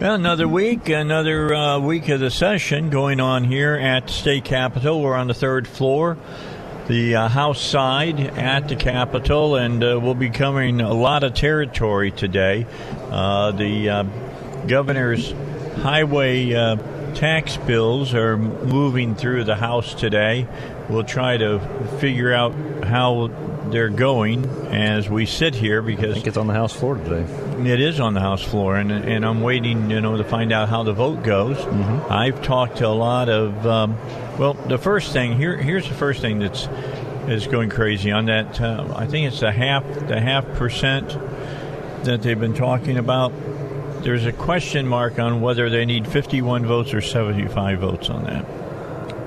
Well, another week, another uh, week of the session going on here at state capitol. We're on the third floor, the uh, House side at the Capitol, and uh, we'll be covering a lot of territory today. Uh, the uh, governor's highway uh, tax bills are moving through the House today. We'll try to figure out how they're going as we sit here because I think it's on the House floor today. It is on the House floor, and and I'm waiting, you know, to find out how the vote goes. Mm-hmm. I've talked to a lot of, um, well, the first thing here. Here's the first thing that's is going crazy on that. Uh, I think it's the half the half percent that they've been talking about. There's a question mark on whether they need 51 votes or 75 votes on that.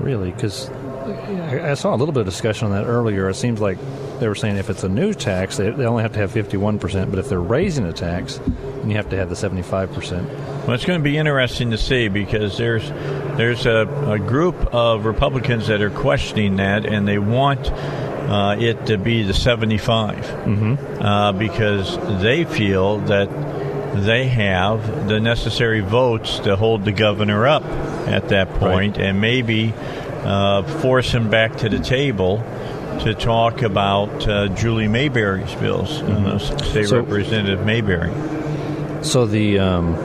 Really, because I saw a little bit of discussion on that earlier. It seems like they were saying if it's a new tax, they, they only have to have 51%, but if they're raising a tax, then you have to have the 75%. Well, it's going to be interesting to see because there's there's a, a group of Republicans that are questioning that, and they want uh, it to be the 75 mm-hmm. uh, because they feel that they have the necessary votes to hold the governor up at that point right. and maybe uh, force him back to the table to talk about uh, Julie Mayberry's bills, mm-hmm. State so, Representative Mayberry. So the um,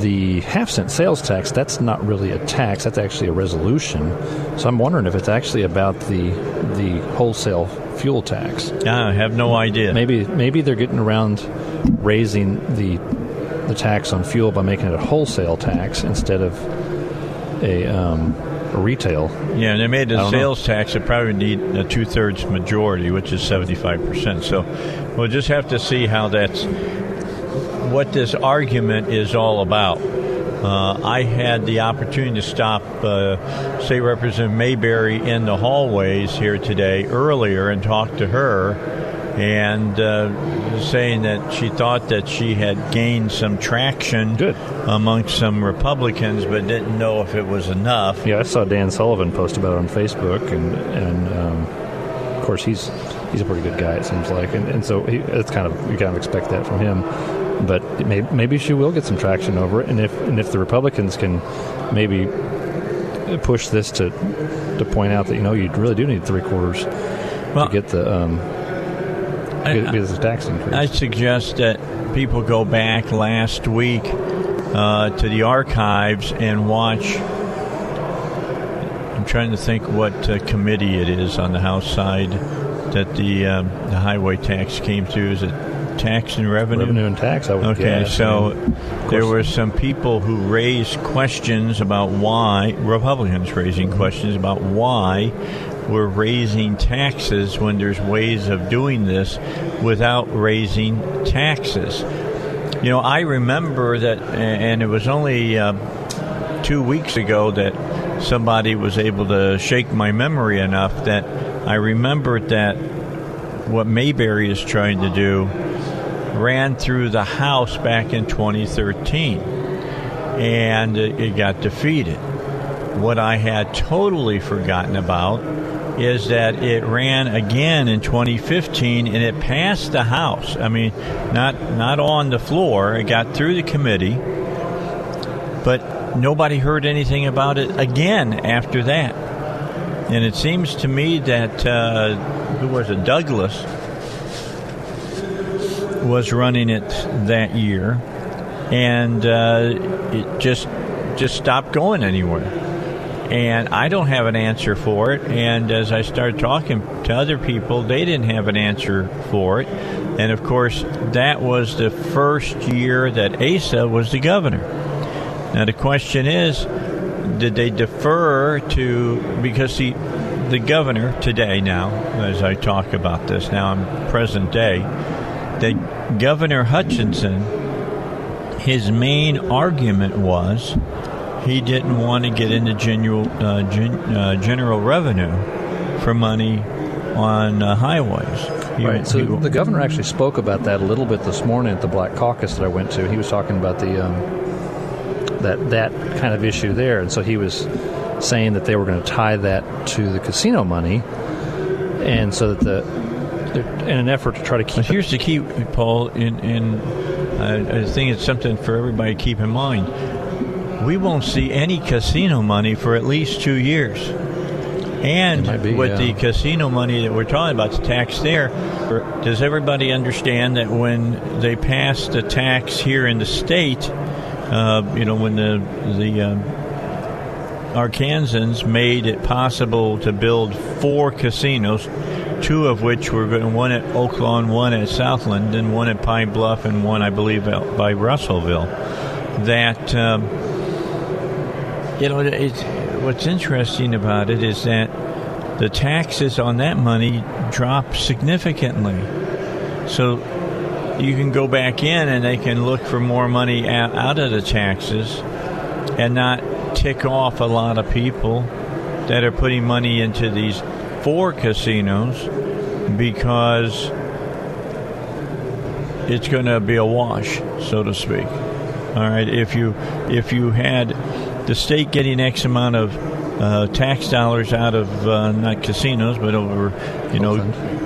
the half cent sales tax that's not really a tax; that's actually a resolution. So I'm wondering if it's actually about the the wholesale fuel tax. I have no idea. Maybe maybe they're getting around raising the the tax on fuel by making it a wholesale tax instead of a um, retail. Yeah, and they made a sales know. tax that probably need a two thirds majority, which is 75%. So we'll just have to see how that's what this argument is all about. Uh, I had the opportunity to stop uh, State Representative Mayberry in the hallways here today earlier and talk to her and uh, saying that she thought that she had gained some traction Good. amongst some Republicans, but didn't know if it was enough. Yeah, I saw Dan Sullivan post about it on Facebook, and and um, of course he's he's a pretty good guy. It seems like, and, and so he, it's kind of you kind of expect that from him. But may, maybe she will get some traction over it, and if and if the Republicans can maybe push this to to point out that you know you really do need three quarters well, to get the um, because tax increase. I suggest that people go back last week uh, to the archives and watch. I'm trying to think what uh, committee it is on the House side that the um, the highway tax came through. Is it tax and revenue? Revenue and tax. I would okay, guess. so there were some people who raised questions about why Republicans raising questions about why we're raising taxes when there's ways of doing this without raising taxes. You know, I remember that, and it was only uh, two weeks ago that somebody was able to shake my memory enough that I remembered that what Mayberry is trying to do ran through the House back in 2013, and it got defeated. What I had totally forgotten about is that it ran again in 2015 and it passed the House. I mean, not not on the floor. It got through the committee, but nobody heard anything about it again after that. And it seems to me that uh, who was it? Douglas was running it that year, and uh, it just just stopped going anywhere and I don't have an answer for it. And as I started talking to other people, they didn't have an answer for it. And of course, that was the first year that Asa was the governor. Now the question is, did they defer to because the the governor today now, as I talk about this now, I'm present day, that Governor Hutchinson his main argument was he didn't want to get into general uh, gen, uh, general revenue for money on uh, highways. He, right. So he, the governor actually spoke about that a little bit this morning at the Black Caucus that I went to. He was talking about the um, that that kind of issue there, and so he was saying that they were going to tie that to the casino money, and so that the in an effort to try to keep. But here's the key, Paul. In, in uh, I think it's something for everybody to keep in mind. We won't see any casino money for at least two years. And be, with yeah. the casino money that we're talking about, the tax there, does everybody understand that when they passed the tax here in the state, uh, you know, when the the uh, Arkansans made it possible to build four casinos, two of which were going, one at Oaklawn, one at Southland, and one at Pine Bluff, and one, I believe, by Russellville. That um, you know, what's interesting about it is that the taxes on that money drop significantly. So you can go back in and they can look for more money out, out of the taxes and not tick off a lot of people that are putting money into these four casinos because it's going to be a wash, so to speak. All right, if you if you had the state getting X amount of uh, tax dollars out of uh, not casinos, but over you know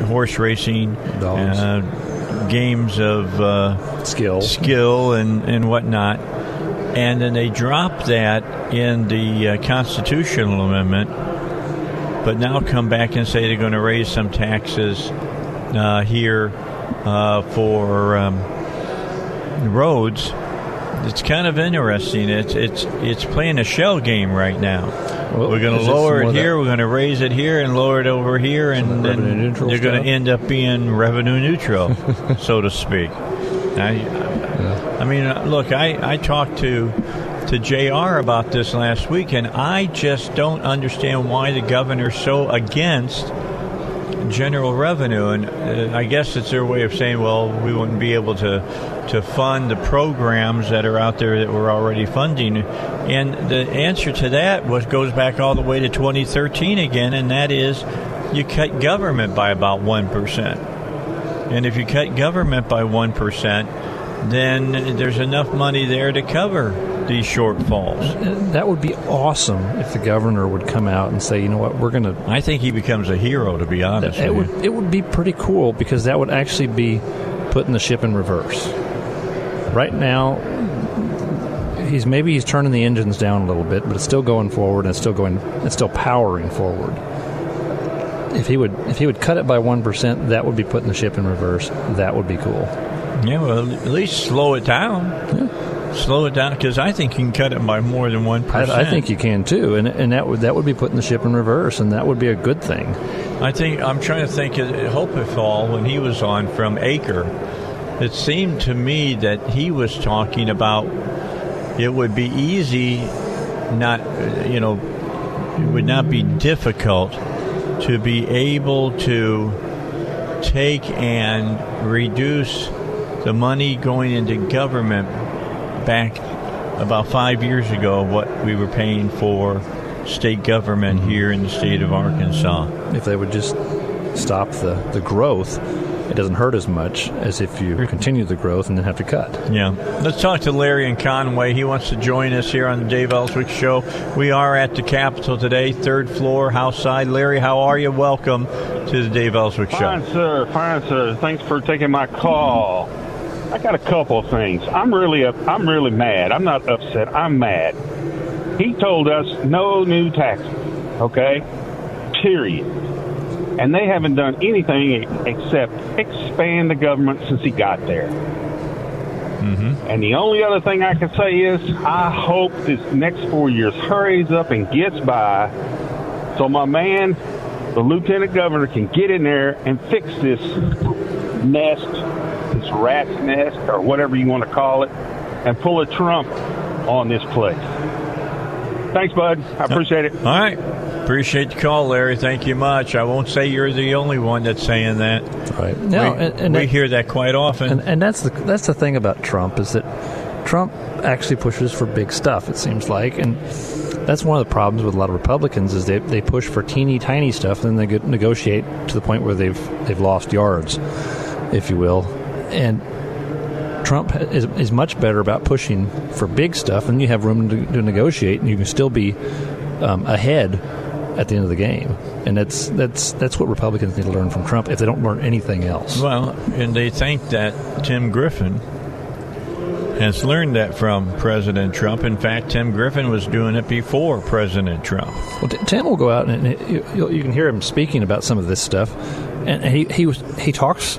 horse racing, uh, games of uh, skill, skill and and whatnot, and then they drop that in the uh, constitutional amendment but now come back and say they're going to raise some taxes uh, here uh, for um, roads. It's kind of interesting. It's it's it's playing a shell game right now. Well, we're going to lower it here. We're going to raise it here and lower it over here, and then they're going to end up being revenue neutral, so to speak. I, yeah. I mean, uh, look, I I talked to to JR about this last week, and I just don't understand why the governor's so against general revenue. And uh, I guess it's their way of saying, well, we wouldn't be able to to fund the programs that are out there that we're already funding. And the answer to that was goes back all the way to 2013 again, and that is you cut government by about one percent. And if you cut government by one percent, then there's enough money there to cover these shortfalls. Uh, that would be awesome if the governor would come out and say, you know what, we're going to. I think he becomes a hero, to be honest. It would, it would be pretty cool because that would actually be putting the ship in reverse. Right now, he's maybe he's turning the engines down a little bit, but it's still going forward and it's still going, it's still powering forward. If he would, if he would cut it by one percent, that would be putting the ship in reverse. That would be cool. Yeah, well, at least slow it down. Yeah slow it down because I think you can cut it by more than one percent. I, I, think you can too, and and that would that would be putting the ship in reverse, and that would be a good thing. I think I'm trying to think. Of Hopefall when he was on from Acre, it seemed to me that he was talking about it would be easy, not you know, it would not be difficult to be able to take and reduce the money going into government back about five years ago what we were paying for state government mm-hmm. here in the state of Arkansas. If they would just stop the, the growth, it doesn't hurt as much as if you continue the growth and then have to cut. Yeah. Let's talk to Larry and Conway. He wants to join us here on the Dave Elswick Show. We are at the Capitol today, third floor, house side. Larry, how are you? Welcome to the Dave Elswick Show. Fine, sir. Fine, sir. Thanks for taking my call. I got a couple of things. I'm really up, I'm really mad. I'm not upset. I'm mad. He told us no new taxes. Okay, period. And they haven't done anything except expand the government since he got there. Mm-hmm. And the only other thing I can say is I hope this next four years hurries up and gets by so my man, the lieutenant governor, can get in there and fix this nest this rat's nest or whatever you want to call it and pull a Trump on this place. Thanks, bud. I appreciate it. All right. Appreciate the call, Larry. Thank you much. I won't say you're the only one that's saying that. Right. No, we, and, and we that, hear that quite often. And, and, that's the that's the thing about Trump is that Trump actually pushes for big stuff. It seems like, and that's one of the problems with a lot of Republicans is they, they push for teeny tiny stuff, and then they get, negotiate to the point where they've they've lost yards, if you will, and Trump is, is much better about pushing for big stuff, and you have room to, to negotiate, and you can still be um, ahead at the end of the game. And that's that's that's what Republicans need to learn from Trump if they don't learn anything else. Well, and they think that Tim Griffin has learned that from President Trump. In fact, Tim Griffin was doing it before President Trump. Well, Tim will go out and you, you can hear him speaking about some of this stuff, and he he was, he talks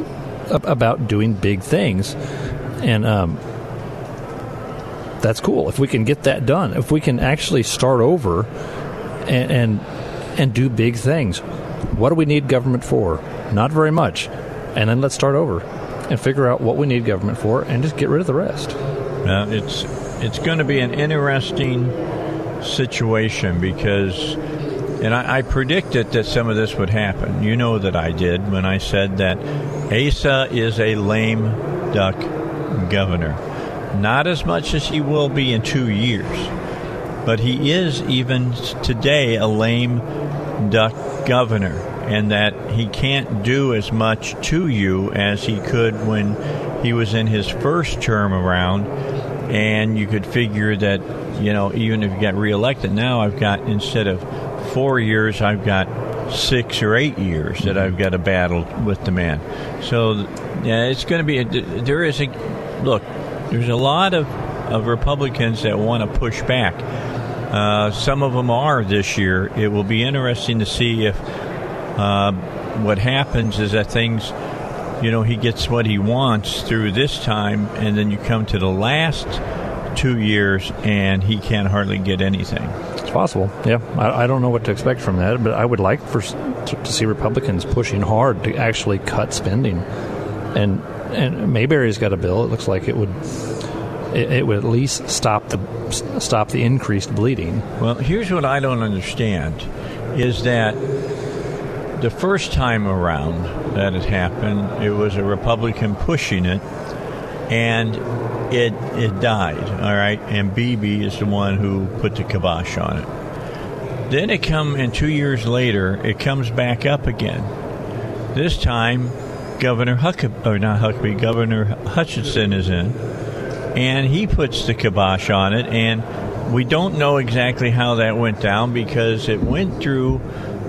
about doing big things, and um, that's cool. If we can get that done, if we can actually start over, and and, and do big things, what do we need government for? Not very much, and then let's start over and figure out what we need government for, and just get rid of the rest. Now, it's it's going to be an interesting situation because, and I, I, predicted that some of this would happen. You know that I did when I said that Asa is a lame duck governor. Not as much as he will be in two years, but he is even today a lame duck governor and that he can't do as much to you as he could when he was in his first term around. And you could figure that, you know, even if you got reelected, now I've got, instead of four years, I've got six or eight years that I've got to battle with the man. So, yeah, it's going to be, a, there is a, look, there's a lot of, of Republicans that want to push back. Uh, some of them are this year. It will be interesting to see if uh, what happens is that things, you know, he gets what he wants through this time, and then you come to the last two years and he can hardly get anything. Possible. Yeah, I, I, don't know what to expect from that, but I would like for to, to, see Republicans pushing hard to actually cut spending, and and Mayberry's got a bill. It looks like it would. It, it would at least stop the stop the increased bleeding. Well, here's what I don't understand: is that the first time around that it happened, it was a Republican pushing it, and it it died. All right, and Beebe is the one who put the kibosh on it. Then it come, and two years later, it comes back up again. This time, Governor Huckabee, or not Huckabee, Governor Hutchinson is in, and he puts the kibosh on it, and we don't know exactly how that went down because it went through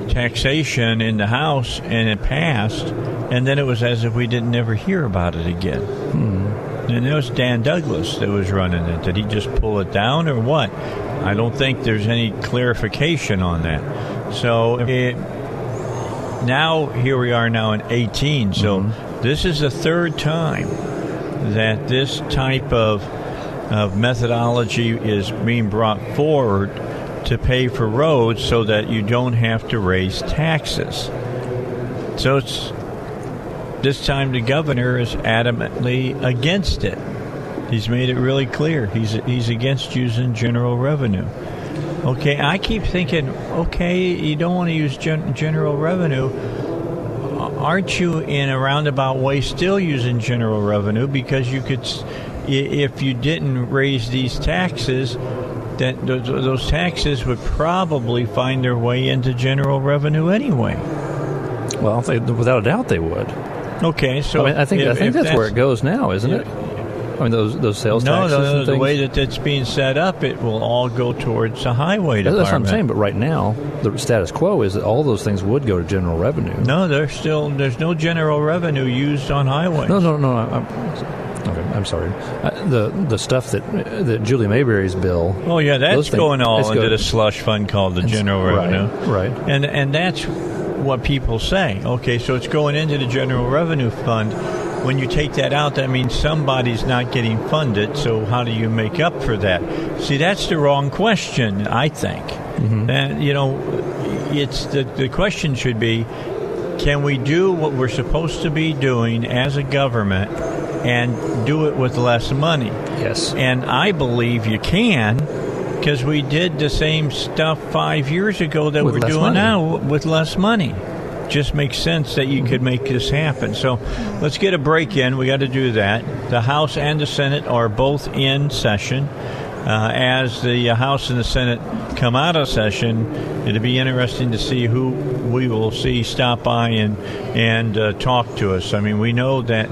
taxation in the House and it passed, and then it was as if we didn't ever hear about it again. Hmm. And it was Dan Douglas that was running it. Did he just pull it down or what? I don't think there's any clarification on that. So it, now here we are now in 18. So mm-hmm. this is the third time that this type of of methodology is being brought forward to pay for roads so that you don't have to raise taxes. So it's this time the governor is adamantly against it. He's made it really clear he's he's against using general revenue. Okay, I keep thinking, okay, you don't want to use gen- general revenue. Aren't you in a roundabout way still using general revenue because you could, if you didn't raise these taxes, that those taxes would probably find their way into general revenue anyway. Well, they, without a doubt, they would. Okay, so I, mean, I think if, I think that's, that's, where it goes now, isn't yeah. it? I mean, those those sales no, taxes. No, no, the way that it's being set up, it will all go towards the highway department. That's what I'm saying. But right now, the status quo is that all those things would go to general revenue. No, there's still there's no general revenue used on highways. No, no, no. I'm, Okay, I'm sorry. Uh, the the stuff that that Julie Mayberry's bill. Oh yeah, that's going all into the slush fund called the general revenue. Right, right. And and that's what people say. Okay, so it's going into the general revenue fund. When you take that out, that means somebody's not getting funded. So how do you make up for that? See, that's the wrong question. I think. Mm-hmm. And you know, it's the the question should be, can we do what we're supposed to be doing as a government? and do it with less money. Yes. And I believe you can because we did the same stuff five years ago that with we're doing money. now with less money. just makes sense that you could make this happen. So let's get a break in. We got to do that. The House and the Senate are both in session. Uh, as the House and the Senate come out of session, it'll be interesting to see who we will see stop by and and uh, talk to us. I mean, we know that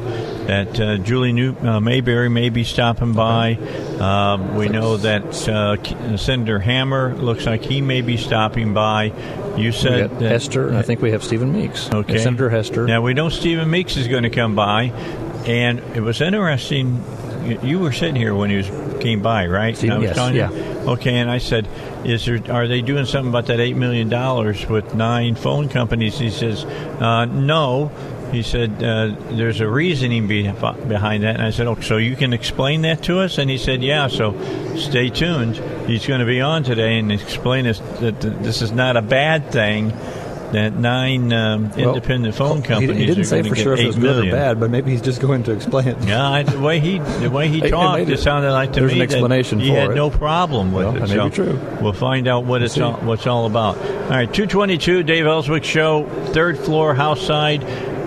that uh, Julie New- uh, Mayberry may be stopping by. Um, we know that uh, Senator Hammer looks like he may be stopping by. You said that, Hester, and I think we have Stephen Meeks. Okay, Senator Hester. Now we know Stephen Meeks is going to come by, and it was interesting. You were sitting here when he was came by, right? Stephen, I was yes, yeah. You, okay, and I said, "Is there? Are they doing something about that eight million dollars with nine phone companies?" He says, uh, "No." He said, uh, "There's a reasoning be- behind that." And I said, "Oh, so you can explain that to us?" And he said, "Yeah." So, stay tuned. He's going to be on today and explain us that this is not a bad thing that nine um, well, independent phone companies. He, he didn't say for sure if it was million. or bad, but maybe he's just going to explain it. Yeah, I, the way he the way he talked, it, it, sounded like to there's me an explanation that he for had it. no problem with well, it. So be true. We'll find out what we'll it's see. all, what's all about. All right, two twenty two, Dave Elswick show, third floor, house side.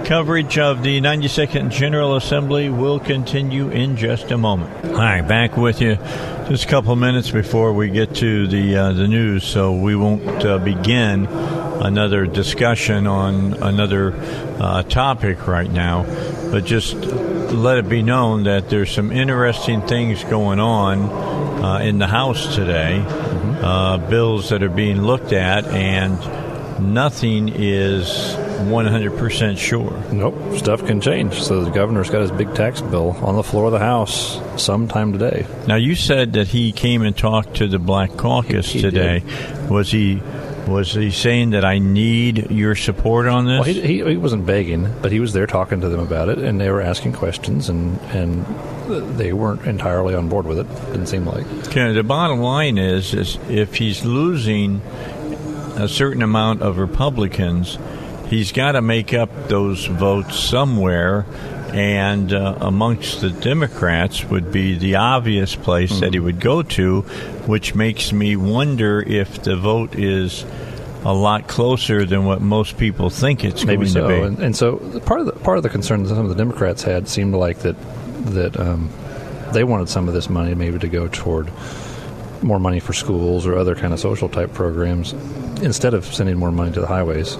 Coverage of the 92nd General Assembly will continue in just a moment. All right, back with you just a couple minutes before we get to the uh, the news, so we won't uh, begin another discussion on another uh, topic right now, but just let it be known that there's some interesting things going on uh, in the House today, mm-hmm. bills that are being looked at, and nothing is 100% sure. Nope, stuff can change. So the governor's got his big tax bill on the floor of the House sometime today. Now, you said that he came and talked to the Black Caucus he, he today. Did. Was he was he saying that I need your support on this? Well, he, he, he, wasn't begging, but he was there talking to them about it, and they were asking questions, and and they weren't entirely on board with it. Didn't seem like. Okay, the bottom line is, is if he's losing a certain amount of Republicans, he's got to make up those votes somewhere. And uh, amongst the Democrats would be the obvious place mm-hmm. that he would go to, which makes me wonder if the vote is a lot closer than what most people think it's Maybe going so. to be. And, and, so part of the part of the concern that some of the Democrats had seemed like that that um, they wanted some of this money maybe to go toward more money for schools or other kind of social type programs instead of sending more money to the highways.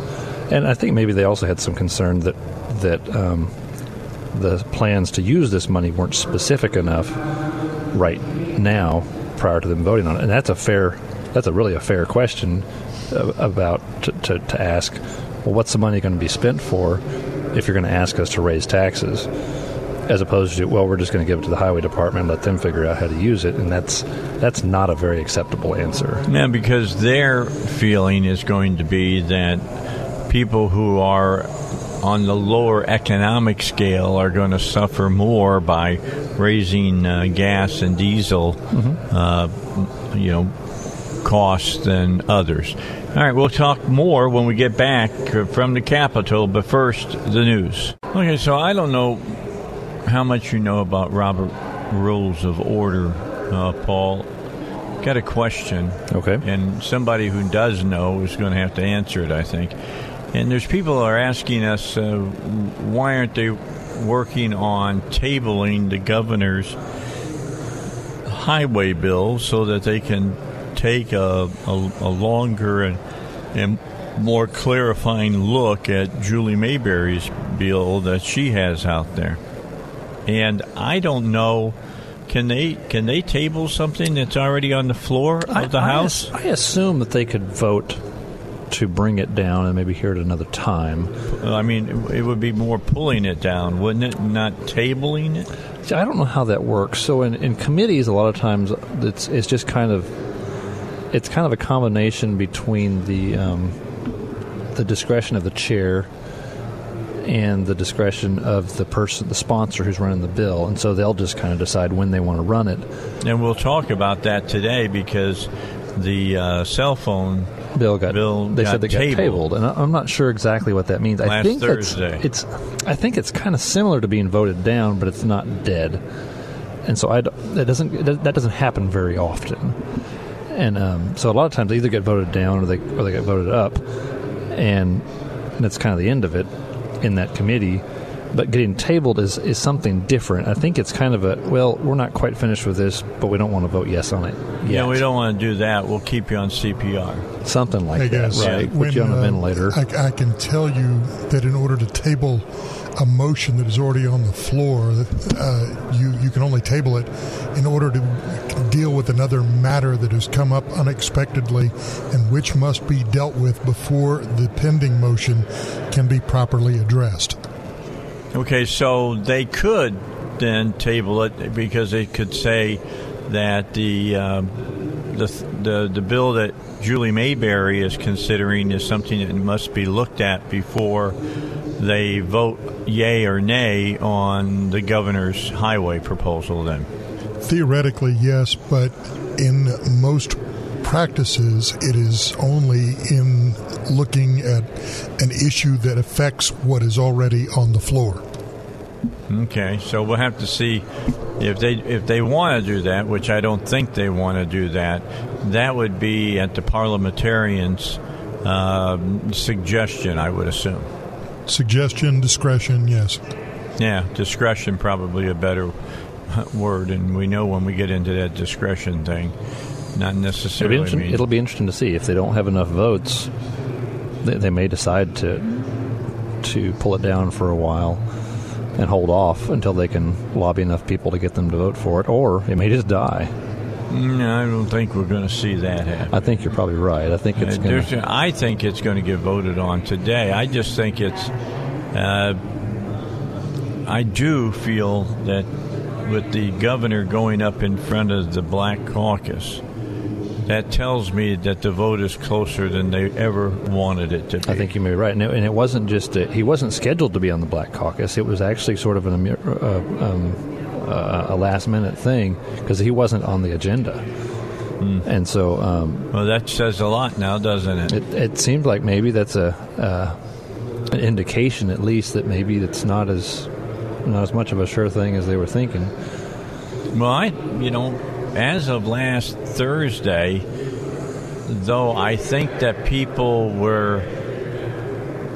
And I think maybe they also had some concern that that um, the plans to use this money weren't specific enough right now prior to them voting on it. And that's a fair, that's a really a fair question about to, to, to ask. Well, what's the money going to be spent for if you're going to ask us to raise taxes? as opposed to well we're just going to give it to the highway department and let them figure out how to use it and that's that's not a very acceptable answer yeah because their feeling is going to be that people who are on the lower economic scale are going to suffer more by raising uh, gas and diesel mm-hmm. uh, you know costs than others all right, we'll talk more when we get back from the Capitol, but first, the news. Okay, so I don't know how much you know about Robert Rules of Order, uh, Paul. Got a question. Okay. And somebody who does know is going to have to answer it, I think. And there's people are asking us uh, why aren't they working on tabling the governor's highway bill so that they can take a, a, a longer and, and more clarifying look at Julie Mayberry's bill that she has out there and I don't know. Can they can they table something that's already on the floor of I, the House? I, I assume that they could vote to bring it down and maybe hear it another time. I mean, it would be more pulling it down, wouldn't it? Not tabling it. I don't know how that works. So in, in committees, a lot of times it's it's just kind of it's kind of a combination between the um, the discretion of the chair and the discretion of the person, the sponsor who's running the bill, and so they'll just kind of decide when they want to run it. And we'll talk about that today because the uh, cell phone bill got bill they got said they tabled. got tabled, and I'm not sure exactly what that means. Last I think Thursday. it's I think it's kind of similar to being voted down, but it's not dead. And so I that doesn't that doesn't happen very often. And um, so a lot of times they either get voted down or they or they get voted up, and and that's kind of the end of it in that committee. But getting tabled is, is something different. I think it's kind of a well, we're not quite finished with this, but we don't want to vote yes on it. Yeah, yet. we don't want to do that. We'll keep you on CPR. something like Hey that, guys, right? Put you on a uh, ventilator. I, I can tell you that in order to table a motion that is already on the floor, uh, you you can only table it in order to deal with another matter that has come up unexpectedly and which must be dealt with before the pending motion can be properly addressed. Okay, so they could then table it because they could say that the um, the, the the bill that Julie Mayberry is considering is something that must be looked at before they vote yay or nay on the governor's highway proposal. Then, Theoretically, yes, but in most practices, it is only in looking at an issue that affects what is already on the floor. okay, so we'll have to see if they if they want to do that, which I don't think they want to do that. That would be at the parliamentarians' um suggestion, I would assume. Suggestion, discretion, yes. Yeah, discretion probably a better word, and we know when we get into that discretion thing, not It'll be, necessarily. mean- it'll be interesting to see if they don't have enough votes. They, they may decide to to pull it down for a while and hold off until they can lobby enough people to get them to vote for it, or it may just die. no, I don't think we're going to see that happen. I think you're probably right. I think it's Uh, going there's- I think it's going to get voted on today. I just think it's. Uh, I do feel that with the governor going up in front of the Black Caucus, that tells me that the vote is closer than they ever wanted it to be. I think you may be right, and it, and it wasn't just that he wasn't scheduled to be on the Black Caucus. It was actually sort of an, uh, um, uh, a last minute thing because he wasn't on the agenda, and so um, Well, that says a lot now, doesn't it? it, it seemed like maybe that's a uh, an indication, at least, that maybe it's not as not as much of a sure thing as they were thinking. Well, I, you know, as of last Thursday, though, I think that people were.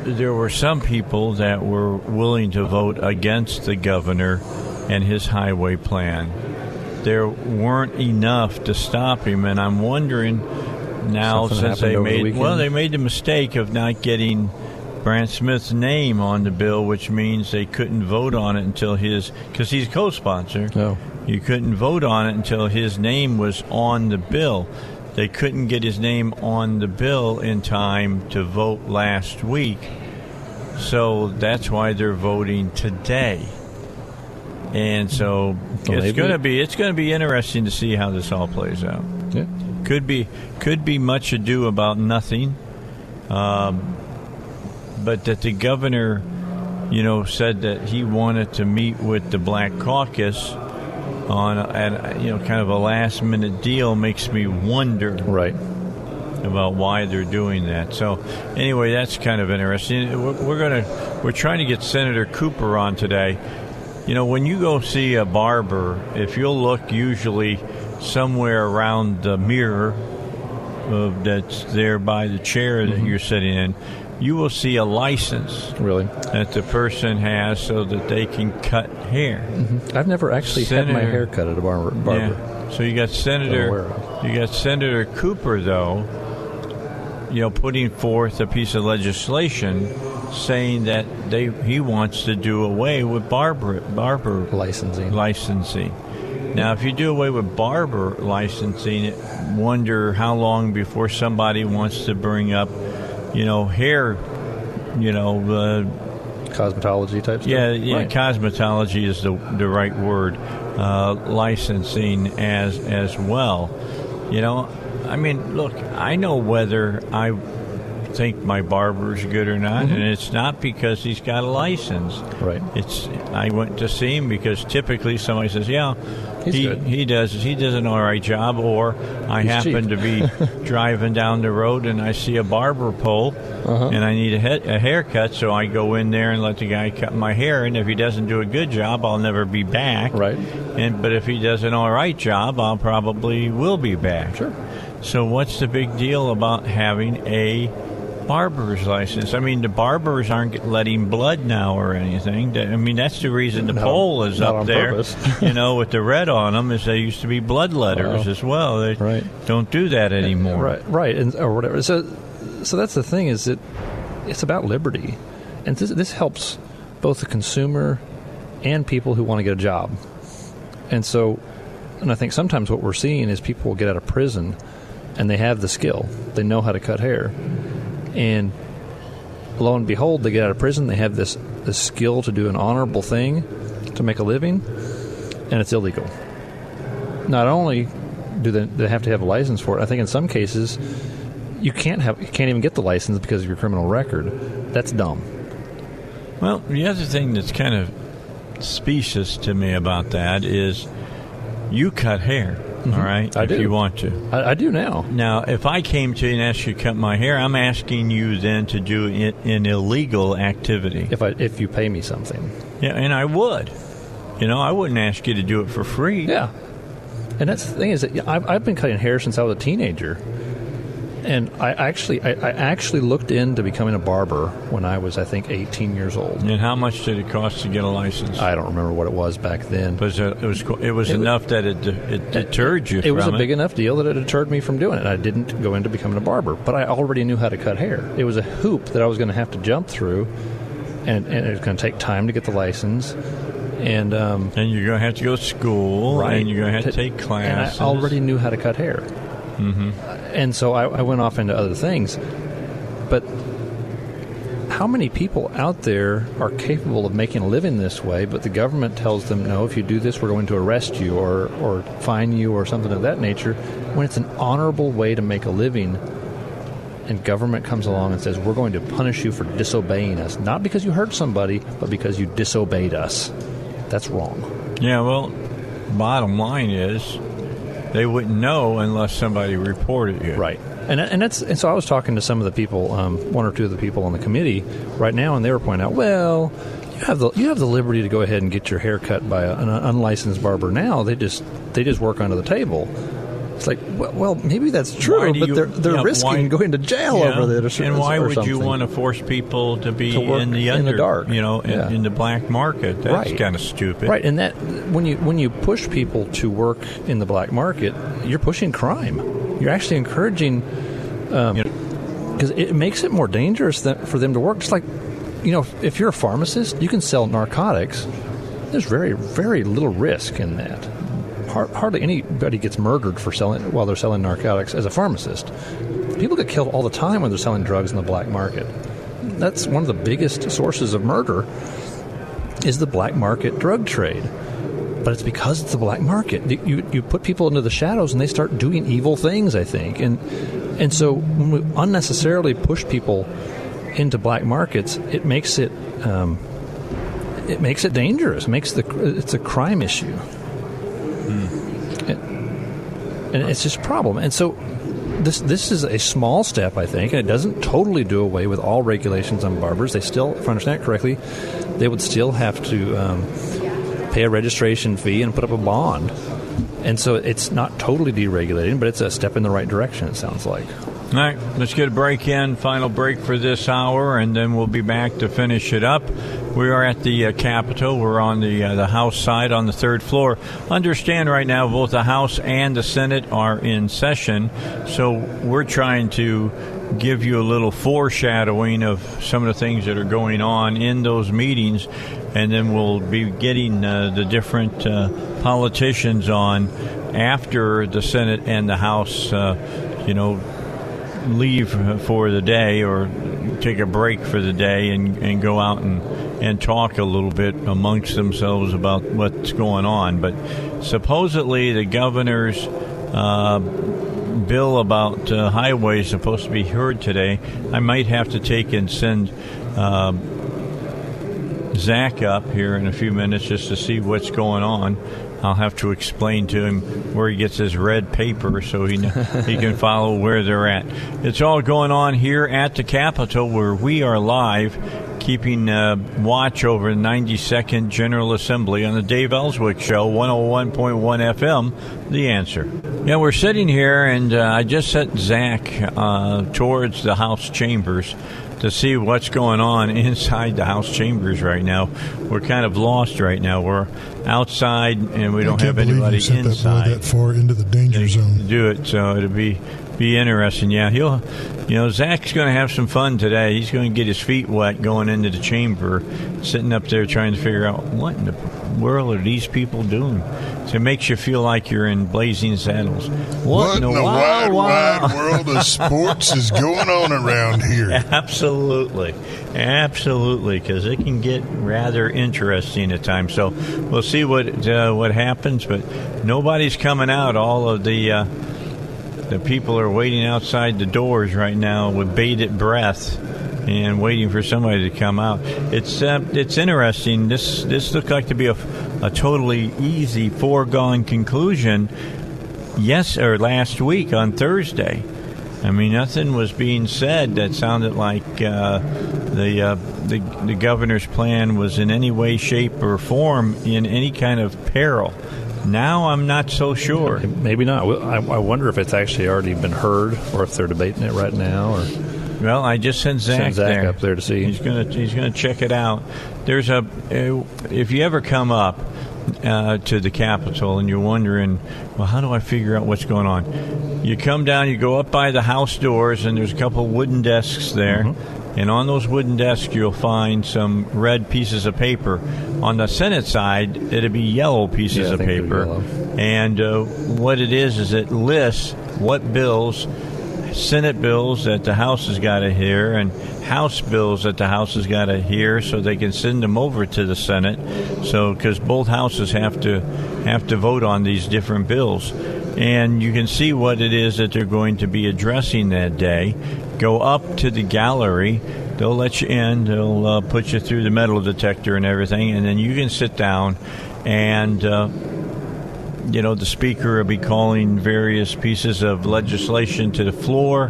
There were some people that were willing to vote against the governor and his highway plan. There weren't enough to stop him, and I'm wondering now Something since they over the made well, they made the mistake of not getting Brandt Smith's name on the bill, which means they couldn't vote on it until his because he's co-sponsor. Oh. You couldn't vote on it until his name was on the bill. They couldn't get his name on the bill in time to vote last week. So that's why they're voting today. And so Well, it's going to be it's going to be interesting to see how this all plays out. Yeah. Could be could be much ado about nothing, um, but that the governor, you know, said that he wanted to meet with the Black Caucus on a, at, you know kind of a last minute deal makes me wonder Right. about why they're doing that. So anyway, that's kind of interesting. We're, we're gonna we're trying to get Senator Cooper on today. You know, when you go see a barber, if you'll look usually somewhere around the mirror uh, that's there by the chair that you're sitting in, you will see a license Really. that the person has so that they can cut hair. Mm-hmm. I've never actually had my hair cut at a barber. barber. Yeah. So you got Senator, you got Senator Cooper though, you know, putting forth a piece of legislation saying that they he wants to do away with barber barber Licensing. licensing. Now, if you do away with barber licensing, wonder how long before somebody wants to bring up, you know, hair, you know, uh, Cosmetology type stuff. yeah, yeah. Right. Cosmetology is the the right word. Uh, licensing as as well. You know, I mean, look, I know whether I think my barber's good or not, and it's not because he's got a license. Mm-hmm. Right. It's I went to see him because typically somebody says, "Yeah, He's he good." he does he does an all right job," or I He's happen cheap. to be driving down the road and I see a barber pole Uh-huh. and I need a, head, a haircut, so I go in there and let the guy cut my hair. And if he doesn't do a good job, I'll never be back. Right. And but if he does an all right job, I'll probably will be back. Sure. So what's the big deal about having a barber's license. I mean, the barbers aren't letting blood now or anything. I mean, that's the reason the No, pole is up there. you know, with the red on them, is they used to be bloodletters Wow. as well. They Right. don't do that anymore. Right, right, and or whatever. So, so that's the thing is that it's about liberty, and this, this helps both the consumer and people who want to get a job. And so, and I think sometimes what we're seeing is people will get out of prison, and they have the skill, they know how to cut hair, and lo and behold, they get out of prison, they have this this skill to do an honorable thing, to make a living, and it's illegal. Not only do they, they have to have a license for it, I think in some cases you can't have you can't even get the license because of your criminal record. That's dumb. Well, the other thing that's kind of specious to me about that is you cut hair, all right? Mm-hmm. I if do. you want to. I, I do now. Now, if I came to you and asked you to cut my hair, I'm asking you then to do it an illegal activity. If I if you pay me something, Yeah, and I would. You know, I wouldn't ask you to do it for free. yeah. And that's the thing is that I've, I've been cutting hair since I was a teenager, and I actually I, I actually looked into becoming a barber when I was I think 18 years old. And how much did it cost to get a license? I don't remember what it was back then. was it, it was it was It enough that it it deterred you it was a from big enough deal that it deterred me from doing it. I didn't go into becoming a barber, but I already knew how to cut hair. It was a hoop that I was going to have to jump through, and, and it was going to take time to get the license. And um, And you're going to have to go to school, right. and you're going to have to take classes. And I already knew how to cut hair. Mm-hmm. And so I, I went off into other things. But how many people out there are capable of making a living this way, but the government tells them, no, if you do this, we're going to arrest you or, or fine you or something of that nature, when it's an honorable way to make a living and government comes along and says, we're going to punish you for disobeying us, not because you hurt somebody, but because you disobeyed us. That's wrong. Yeah, well, bottom line is they wouldn't know unless somebody reported you. Right. And, and that's and so I was talking to some of the people, um, one or two of the people on the committee right now, and they were pointing out, well, you have the you have the liberty to go ahead and get your hair cut by a, an unlicensed barber now. They just they just work under the table. It's like, well, well maybe that's true, but you- they're they're yeah, risking why- going to jail Yeah. over that. Or, and why would you want to force people to be To in the in the dark. You know, in, Yeah. in the black market. That's Right. kind of stupid. Right, and that when you when you push people to work in the black market, you're pushing crime. You're actually encouraging um, because it makes it more dangerous that, for them to work. Just like you know, if you're a pharmacist, you can sell narcotics. There's very very little risk in that. Har- Hardly anybody gets murdered for selling while they're selling narcotics as a pharmacist. People get killed all the time when they're selling drugs in the black market. That's one of the biggest sources of murder is the black market drug trade. But it's because it's the black market. You, you, you put people into the shadows and they start doing evil things, I think. And, and so when we unnecessarily push people into black markets, it makes it, um, it makes it dangerous. It makes the, it's a crime issue. And, it's just a problem. And so this this is a small step, I think, and it doesn't totally do away with all regulations on barbers. They still, if I understand it correctly, they would still have to um, pay a registration fee and put up a bond. And so it's not totally deregulating, but it's a step in the right direction. It sounds like. All right, let's get a break in. Final break for this hour, and then we'll be back to finish it up. We are at the uh, Capitol. We're on the uh, the House side on the third floor. Understand right now, both the House and the Senate are in session, so we're trying to give you a little foreshadowing of some of the things that are going on in those meetings, and then we'll be getting uh, the different uh, politicians on after the Senate and the House. Uh, you know, leave for the day or take a break for the day and, and go out and, and talk a little bit amongst themselves about what's going on. But supposedly the governor's uh, bill about uh, highways supposed to be heard today. I might have to take and send. Uh, Zach up here in a few minutes just to see what's going on. I'll have to explain to him where he gets his red paper so he he can follow where they're at. It's all going on here at the Capitol where we are live. keeping uh, watch over the 92nd General Assembly on the Dave Elswick Show, 101.1 FM. The answer. Yeah, we're sitting here, and uh, I just sent Zach uh, towards the House chambers to see what's going on inside the House chambers right now. We're kind of lost right now. We're outside, and we I don't have anybody you inside that boy that far into the danger zone. do it. So it'll be be interesting. Yeah, he'll, you know, Zach's going to have some fun today. He's going to get his feet wet going into the chamber, sitting up there trying to figure out what in the world are these people doing. So it makes you feel like you're in Blazing Saddles. What, What in the wide, wow. wide world of sports is going on around here? Absolutely, absolutely, because it can get rather interesting at times. So we'll see what uh, what happens, but nobody's coming out. All of the uh, the people are waiting outside the doors right now with bated breath and waiting for somebody to come out. It's uh, it's interesting. This this looked like to be a, a totally easy foregone conclusion. Yes, or last week on Thursday. I mean, nothing was being said that sounded like uh, the, uh, the the governor's plan was in any way, shape, or form in any kind of peril. Now I'm not so sure. Maybe not. I, I wonder if it's actually already been heard, or if they're debating it right now, or Well, I just sent Zach, Zach there. up there to see. He's gonna he's gonna check it out. There's a uh, if you ever come up uh, to the Capitol and you're wondering, well, how do I figure out what's going on? You come down, you go up by the House doors, and there's a couple wooden desks there. Mm-hmm. And on those wooden desks, you'll find some red pieces of paper. On the Senate side, it'll be yellow pieces Yeah, of paper. And uh, what it is is it lists what bills Senate bills that the House has got to hear and House bills that the House has got to hear, so they can send them over to the Senate. So, because both houses have to have to vote on these different bills, and you can see what it is that they're going to be addressing that day. Go up to the gallery. They'll let you in. They'll uh, put you through the metal detector and everything, and then you can sit down and. Uh, you know, the speaker will be calling various pieces of legislation to the floor.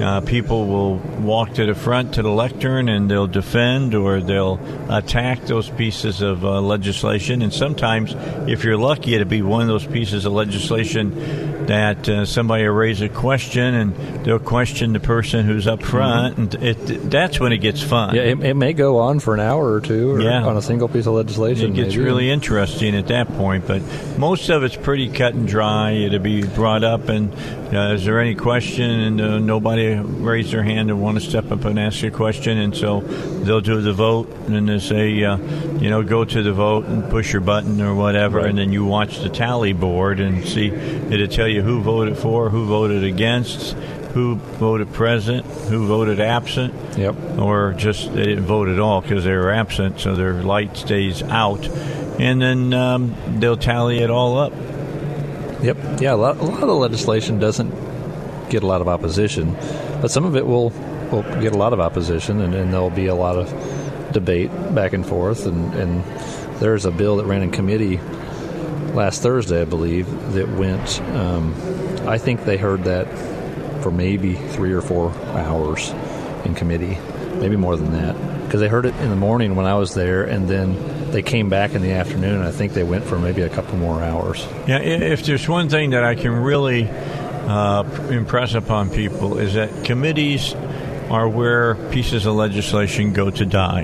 Uh, people will walk to the front to the lectern and they'll defend or they'll attack those pieces of uh, legislation. And sometimes, if you're lucky, it'll be one of those pieces of legislation that uh, somebody will raise a question and they'll question the person who's up front. And it, that's when it gets fun. Yeah, it, it may go on for an hour or two or Yeah. on a single piece of legislation. It gets maybe. really interesting at that point, but most of it's pretty cut and dry. It'll be brought up, and uh, is there any question? And uh, raised their hand and want to step up and ask a question, and so they'll do the vote, and then they say, uh, you know, go to the vote and push your button or whatever, Right. and then you watch the tally board and see it'll tell you who voted for, who voted against. Who voted present? Who voted absent? Yep. or just they didn't vote at all because they were absent, so their light stays out, and then um, they'll tally it all up. Yep. Yeah, a lot, a lot of the legislation doesn't get a lot of opposition, but some of it will will get a lot of opposition, and, and there'll be a lot of debate back and forth. And, and there's a bill that ran in committee last Thursday, I believe, that went. Um, I think they heard that for maybe three or four hours in committee, maybe more than that, because they heard it in the morning when I was there, and then they came back in the afternoon. I think they went for maybe a couple more hours. Yeah, if there's one thing that I can really uh, impress upon people is that committees are where pieces of legislation go to die.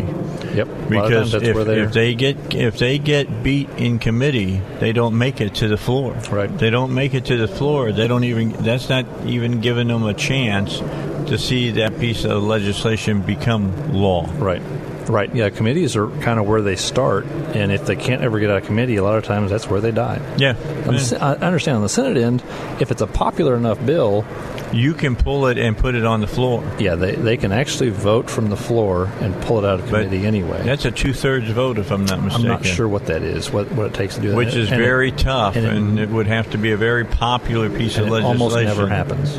Yep. A lot of times Because if, if they get if they get beat in committee, they don't make it to the floor. Right. They don't make it to the floor. They don't even. That's not even giving them a chance to see that piece of legislation become law. Right. Right. Yeah, committees are kind of where they start, and if they can't ever get out of committee, a lot of times that's where they die. Yeah. Se- I understand on the Senate end, if it's a popular enough bill, You can pull it and put it on the floor. yeah, they, they can actually vote from the floor and pull it out of But committee anyway. That's a two thirds vote, if I'm not mistaken. I'm not sure what that is, what what it takes to do that. Which is And it- very tough, and and it- it, would have to be a very popular piece of it legislation. almost never happens.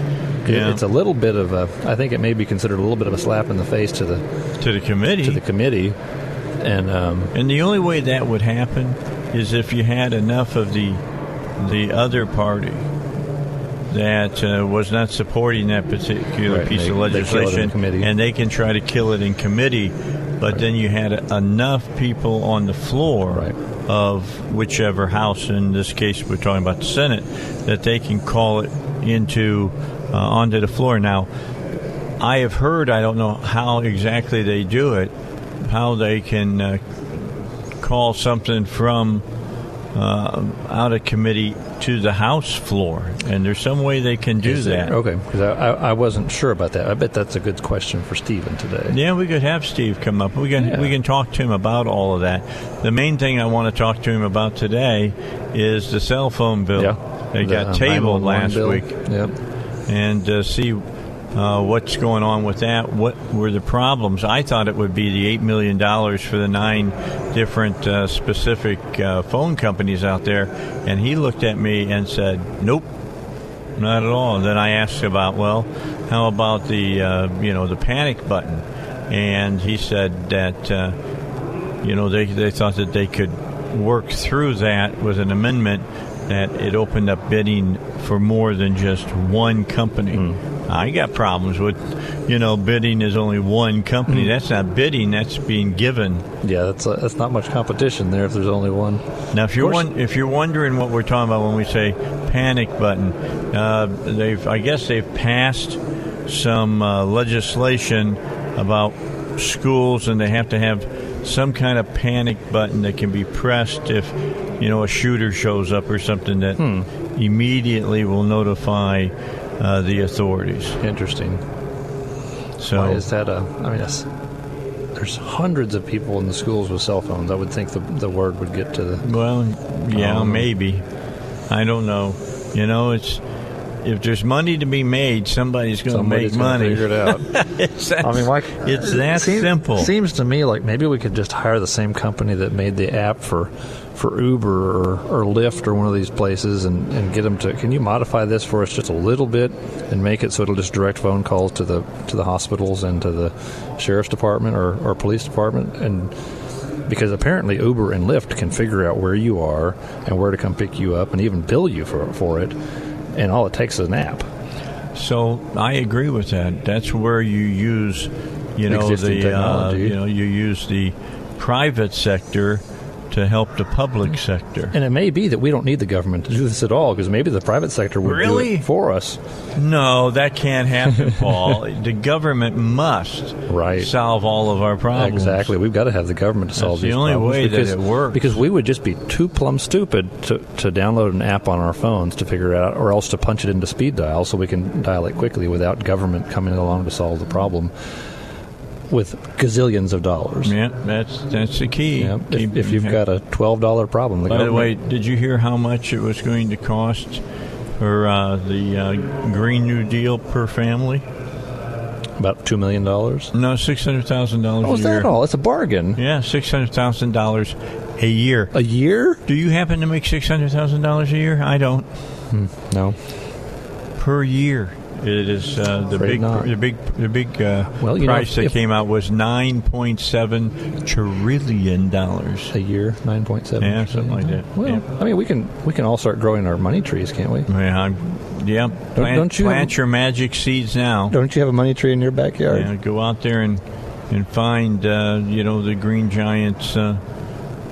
Yeah. It's a little bit of a. I think it may be considered a little bit of a slap in the face to the to the committee. to the committee, and um, And the only way that would happen is if you had enough of the the other party that uh, was not supporting that particular Right, piece they- of they legislation, committee. and they can try to kill it in committee. but then you had enough people on the floor Right. of whichever house. In this case, we're talking about the Senate that they can call it into uh, onto the floor. Now, I have heard. I don't know how exactly they do it. How they can uh, call something from uh, out of committee to the House floor, and there's some way they can do that. Okay, because I, I, wasn't sure about that. I bet that's a good question for Stephen today. Yeah, we could have Steve come up. We can Yeah. we can talk to him about all of that. The main thing I want to talk to him about today is the cell phone bill. Yeah. They The, got tabled 911 last bill. week, Yep. and uh, see uh, what's going on with that. What were the problems? I thought it would be the eight million dollars for the nine different uh, specific uh, phone companies out there, and he looked at me and said, "Nope." Not at all. And then I asked about, well, how about the uh, you know the panic button? And he said that uh, you know they they thought that they could work through that with an amendment that it opened up bidding for more than just one company. I got problems with you know bidding is only one company. That's not bidding. That's being given. Yeah, that's uh that's not much competition there if there's only one. Now, if you're one, if you're wondering what we're talking about when we say panic button, uh, they've I guess they've passed some uh, legislation about schools, and they have to have some kind of panic button that can be pressed if you know a shooter shows up or something that Hmm. Immediately will notify uh, the authorities. Interesting. So Why is that a? I mean, that's, there's hundreds of people in the schools with cell phones. I would think the the word would get to the. Well, yeah, Um, maybe. I don't know. You know, it's if there's money to be made, somebody's going to make money. figure it out. it's that, I mean, like it's that seem- simple. Seems to me like maybe we could just hire the same company that made the app for for Uber or, or Lyft or one of these places and, and get them to. Can you modify this for us just a little bit and make it so it'll just direct phone calls to the to the hospitals and to the sheriff's department or, or police department and. Because apparently Uber and Lyft can figure out where you are and where to come pick you up and even bill you for for it, and all it takes is an app. So I agree with that. That's where you use, you know, Existing the uh, you know you use the private sector to help the public mm. sector. And it may be that we don't need the government to do this at all, because maybe the private sector would Really? do it for us. No, that can't happen, Paul. the government must Right. solve all of our problems. Exactly. We've got to have the government to solve the these the only problems way that because, it works. Because we would just be too plumb stupid to, to download an app on our phones to figure it out, or else to punch it into speed dial so we can dial it quickly without government coming along to solve the problem with gazillions of dollars. Yeah, that's that's the key. Yeah, if, if you've got a twelve dollar problem, the By the way, did you hear how much it was going to cost for uh, the uh, Green New Deal per family? about two million dollars. No, six hundred thousand dollars Oh, a is year. that all? It's a bargain. Yeah, six hundred thousand dollars a year. A year? Do you happen to make six hundred thousand dollars a year? I don't. No. Per year, it is uh, the big, the big, the big uh, Well, you know, price that came out was nine point seven trillion dollars. A year, nine point seven. Yeah, something like that. Well, Yeah. I mean, we can we can all start growing our money trees, can't we? Yeah, I'm, yeah. Plant, don't you plant have- your magic seeds now? Don't you have a money tree in your backyard? Yeah, go out there and and find uh, you know the green giant's uh,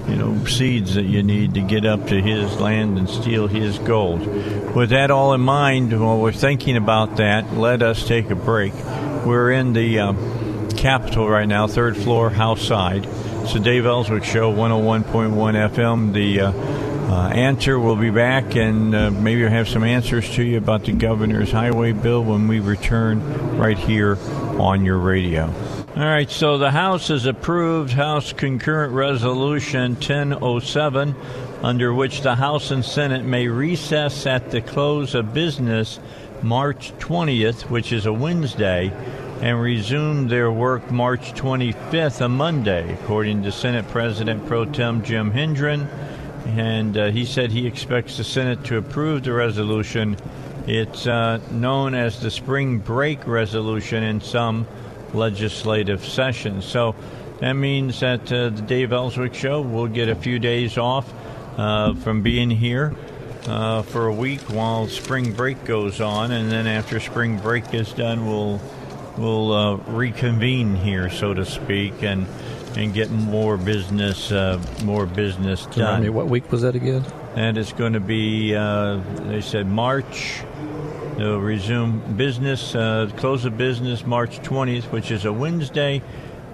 you know seeds that you need to get up to his land and steal his gold. With that all in mind, while we're thinking about that, let us take a break. We're in the uh, Capitol right now, third floor, house side. It's the Dave Elswick Show, 101.1 FM. The uh, uh, answer will be back, and uh, maybe we'll have some answers to you about the governor's highway bill when we return right here on your radio. All right, so the House has approved House Concurrent Resolution 1007, under which the House and Senate may recess at the close of business March 20th, which is a Wednesday, and resume their work March 25th, a Monday, according to Senate President Pro Tem Jim Hendren. And uh, he said he expects the Senate to approve the resolution. It's uh, known as the Spring Break Resolution in some legislative session. So that means that uh, the Dave Elswick Show will get a few days off uh, from being here uh, for a week while spring break goes on, and then after spring break is done, we'll we'll uh, reconvene here, so to speak, and and get more business, uh, more business Remind done. me, what week was that again? and it's going to be uh, they said March. They'll resume business, uh, close of business March 20th, which is a Wednesday.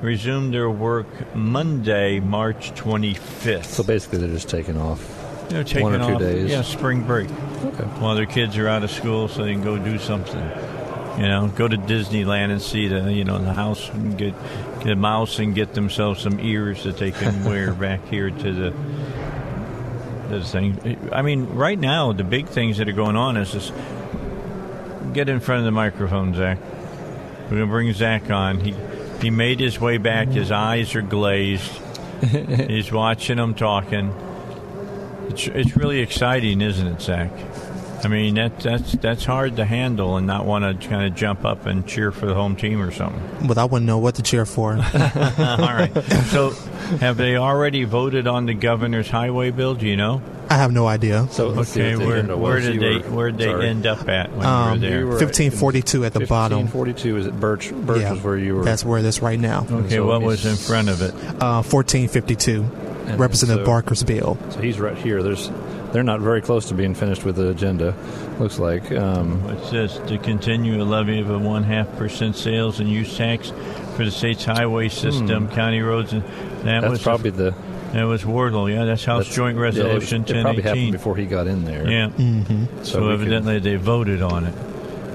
Resume their work Monday, March 25th. So basically, they're just taking off. They're taking one or two days. Yeah, spring break. Okay. While their kids are out of school, so they can go do something. You know, go to Disneyland and see the you know the house and get get a mouse and get themselves some ears that they can wear back here to the this thing. I mean, right now the big things that are going on is this. Get in front of the microphone, Zach. We're gonna bring Zach on. He he made his way back. His eyes are glazed. He's watching them talking. It's it's really exciting, isn't it, Zach? I mean, that, that's that's hard to handle and not want to kind of jump up and cheer for the home team or something. But I wouldn't know what to cheer for. All right. So, have they already voted on the governor's highway bill? Do you know? I have no idea. So let's see Okay, where, where did they were- where did they sorry. end up at when Um, you were there? 1542 at the bottom. 1542 is at Birch. Birch yeah, is where you were. That's where it is right now. okay, so what was in front of it? Uh, 1452, And Representative so- Barker's bill. So he's right here. There's, they're not very close to being finished with the agenda. Looks like. Um, It says to continue a levy of a one half percent sales and use tax for the state's highway system, county roads, and that Hmm. that's was probably the that was Wardle. Yeah, that's House that's- Joint yeah, it- Resolution it, probably happened before he got in there. Yeah. Mm-hmm. So, So, we could- evidently they voted on it.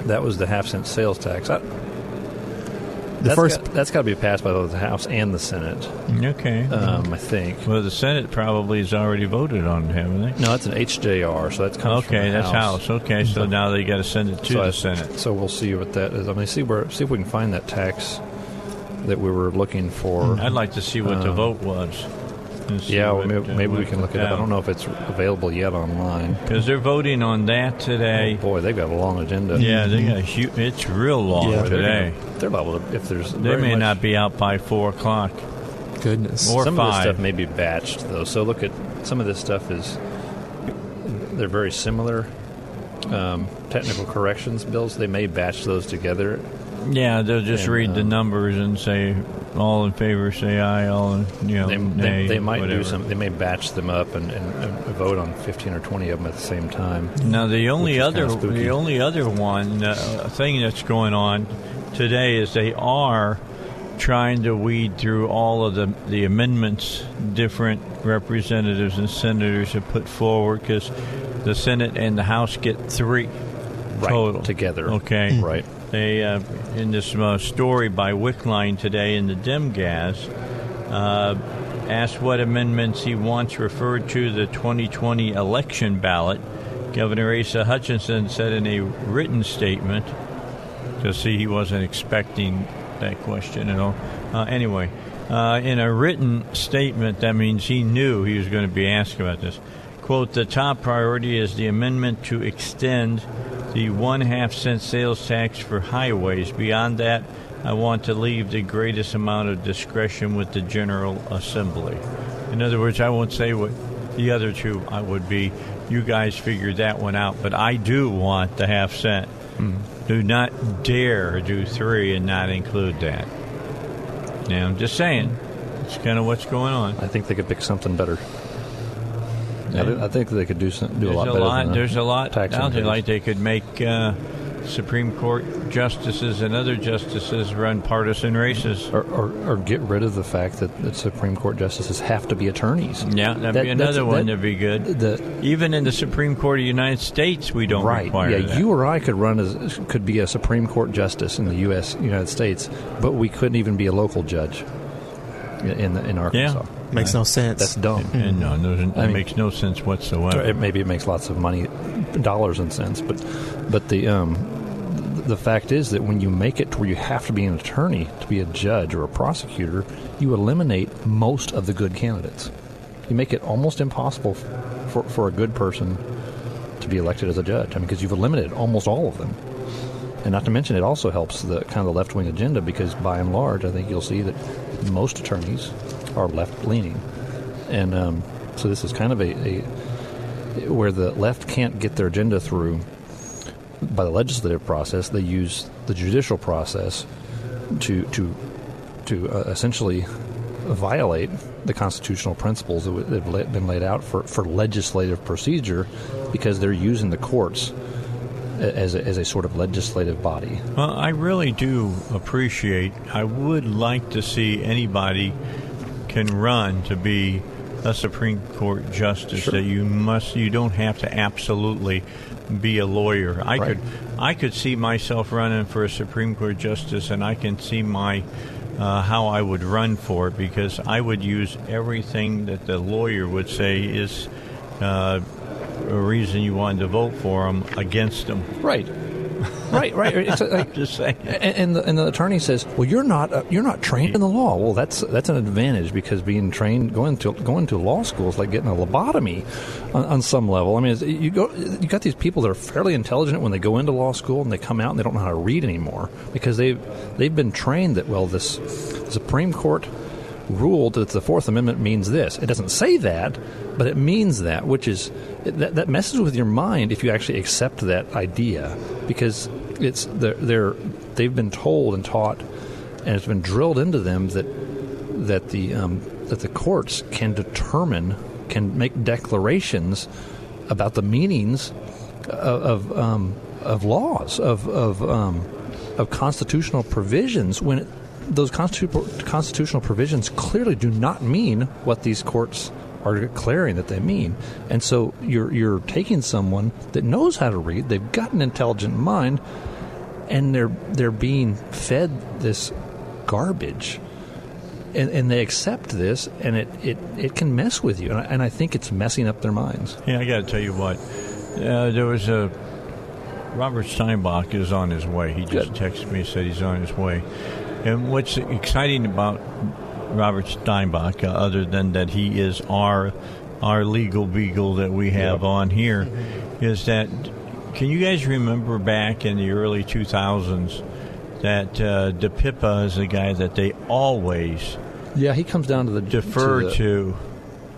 that was the half cent sales tax. I, The that's first, got, that's got to be passed by both the House and the Senate. Okay. Um, I think. well, the Senate probably has already voted on it, haven't they? No, that's an HJR, so that's Okay, the that's House. Okay, so now they got to send it to so the I- Senate. So we'll see what that is. I mean, see where see if we can find that tax that we were looking for. I'd like to see what the Um, vote was. And see yeah, what, maybe, uh, maybe we can look the it up. I don't know if it's available yet online. Because they're voting on that today. Oh, boy, they've got a long agenda. Yeah, they got a huge. It's real long Boy, they're today. gonna- They're liable to, if there's. They may much- not be out by four o'clock goodness. or some of this five. stuff may be batched though. So look at some of this stuff is they're very similar. Um, technical corrections bills they may batch those together. Yeah, they'll just And, read the um, numbers and say all in favor, say aye. All in, you know, They, nay. they, they might whatever. do some. They may batch them up and, and, and vote on fifteen or twenty of them at the same time. Now the only other the only other one uh, thing that's going on today is they are trying to weed through all of the the amendments different representatives and senators have put forward because the Senate and the House get three Right, total together. Okay, Right. They uh, in this uh, story by Wickline today in the Demgaz uh, asked what amendments he wants referred to the 2020 election ballot. Governor Asa Hutchinson said in a written statement, to see he wasn't expecting that question at all. Uh, anyway, uh, in a written statement, that means he knew he was going to be asked about this. Quote, the top priority is the amendment to extend the one half cent sales tax for highways. Beyond that, I want to leave the greatest amount of discretion with the General Assembly. In other words, I won't say what the other two I would be. You guys figured that one out, but I do want the half cent. Mm-hmm. Do not dare do three and not include that. Now, I'm just saying, it's kind of what's going on. I think they could pick something better. I, do- I think they could do some, do There's a lot better. than there's a lot out there. Like they could make uh, Supreme Court justices and other justices run partisan races. or, or, or get rid of the fact that, that Supreme Court justices have to be attorneys. Yeah, that'd That- be another one that- that'd be good. The, Even in the Supreme Court of the United States, we don't right. require Yeah, that. you or I could run as could be a Supreme Court justice in the U.S. United States, but we couldn't even be a local judge in in, in Arkansas. Makes no sense. That's dumb. and no, no, it I mean- makes no sense whatsoever. It, maybe it makes lots of money, dollars and cents, but but the um, the fact is that when you make it to where you have to be an attorney to be a judge or a prosecutor, you eliminate most of the good candidates. You make it almost impossible for for a good person to be elected as a judge. I mean, because you've eliminated almost all of them. And not to mention, it also helps the kind of the left wing agenda because, by and large, I think you'll see that most attorneys are left leaning, and um, so this is kind of a, a where the left can't get their agenda through by the legislative process. They use the judicial process to to to uh, essentially violate the constitutional principles that have been laid out for, for legislative procedure because they're using the courts as a, as a sort of legislative body. Well, I really do appreciate. I would like to see anybody can run to be a Supreme Court justice. Sure. That you must, you don't have to absolutely be a lawyer. I Right. could, I could see myself running for a Supreme Court justice, and I can see my. Uh, how I would run for it because I would use everything that the lawyer would say is uh, a reason you wanted to vote for him against them. Right. Right, right. It's like, Just saying. and, and, the, and the attorney says, "Well, you're not uh, you're not trained in the law." Well, that's that's an advantage because being trained going to going to law school is like getting a lobotomy on, on some level. I mean, it's- you go you got these people that are fairly intelligent when they go into law school and they come out and they don't know how to read anymore because they've they've been trained that well this Supreme Court ruled that the Fourth Amendment means this. It doesn't say that, but it means that, which is that, that messes with your mind if you actually accept that idea, because it's they're, they're they've been told and taught, and it's been drilled into them that that the um, that the courts can determine can make declarations about the meanings of of, um, of laws of of um, of constitutional provisions when it, those constitu- constitutional provisions clearly do not mean what these courts are declaring that they mean. And so you're you're taking someone that knows how to read, they've got an intelligent mind, and they're they're being fed this garbage. And, and they accept this, and it, it, it can mess with you. And I, and I think it's messing up their minds. Yeah, I got to tell you what. Uh, there was a Robert Steinbuch is on his way. He just texted me and said he's on his way. And what's exciting about Robert Steinbuch, uh, other than that he is our our legal beagle that we have on here, is that can you guys remember back in the early 2000s that uh, DePippa is the guy that they always Yeah, he comes down to the defer to, to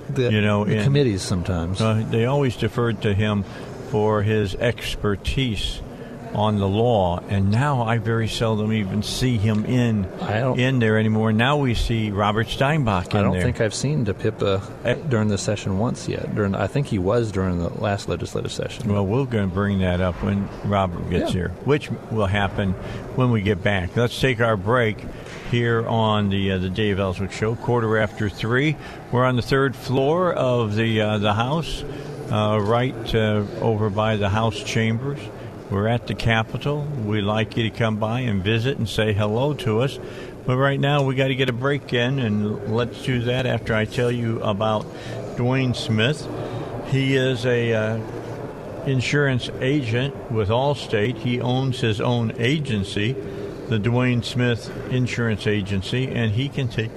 the, the, you know, the in- committees sometimes. uh, they always deferred to him for his expertise on the law, and now I very seldom even see him in in there anymore. Now we see Robert Steinbuch in I don't there. think I've seen DePippa during the session once yet. During, I think he was during the last legislative session. well, we're going to bring that up when Robert gets Yeah. here, which will happen when we get back. Let's take our break here on the uh, the Dave Elswick Show, quarter after three. We're on the third floor of the uh, the house, uh, right uh, over by the House chambers. We're at the Capitol. We'd like you to come by and visit and say hello to us. But right now, we got to get a break in, and let's do that after I tell you about Dwayne Smith. He is a uh, insurance agent with Allstate. He owns his own agency, the Dwayne Smith Insurance Agency, and he can take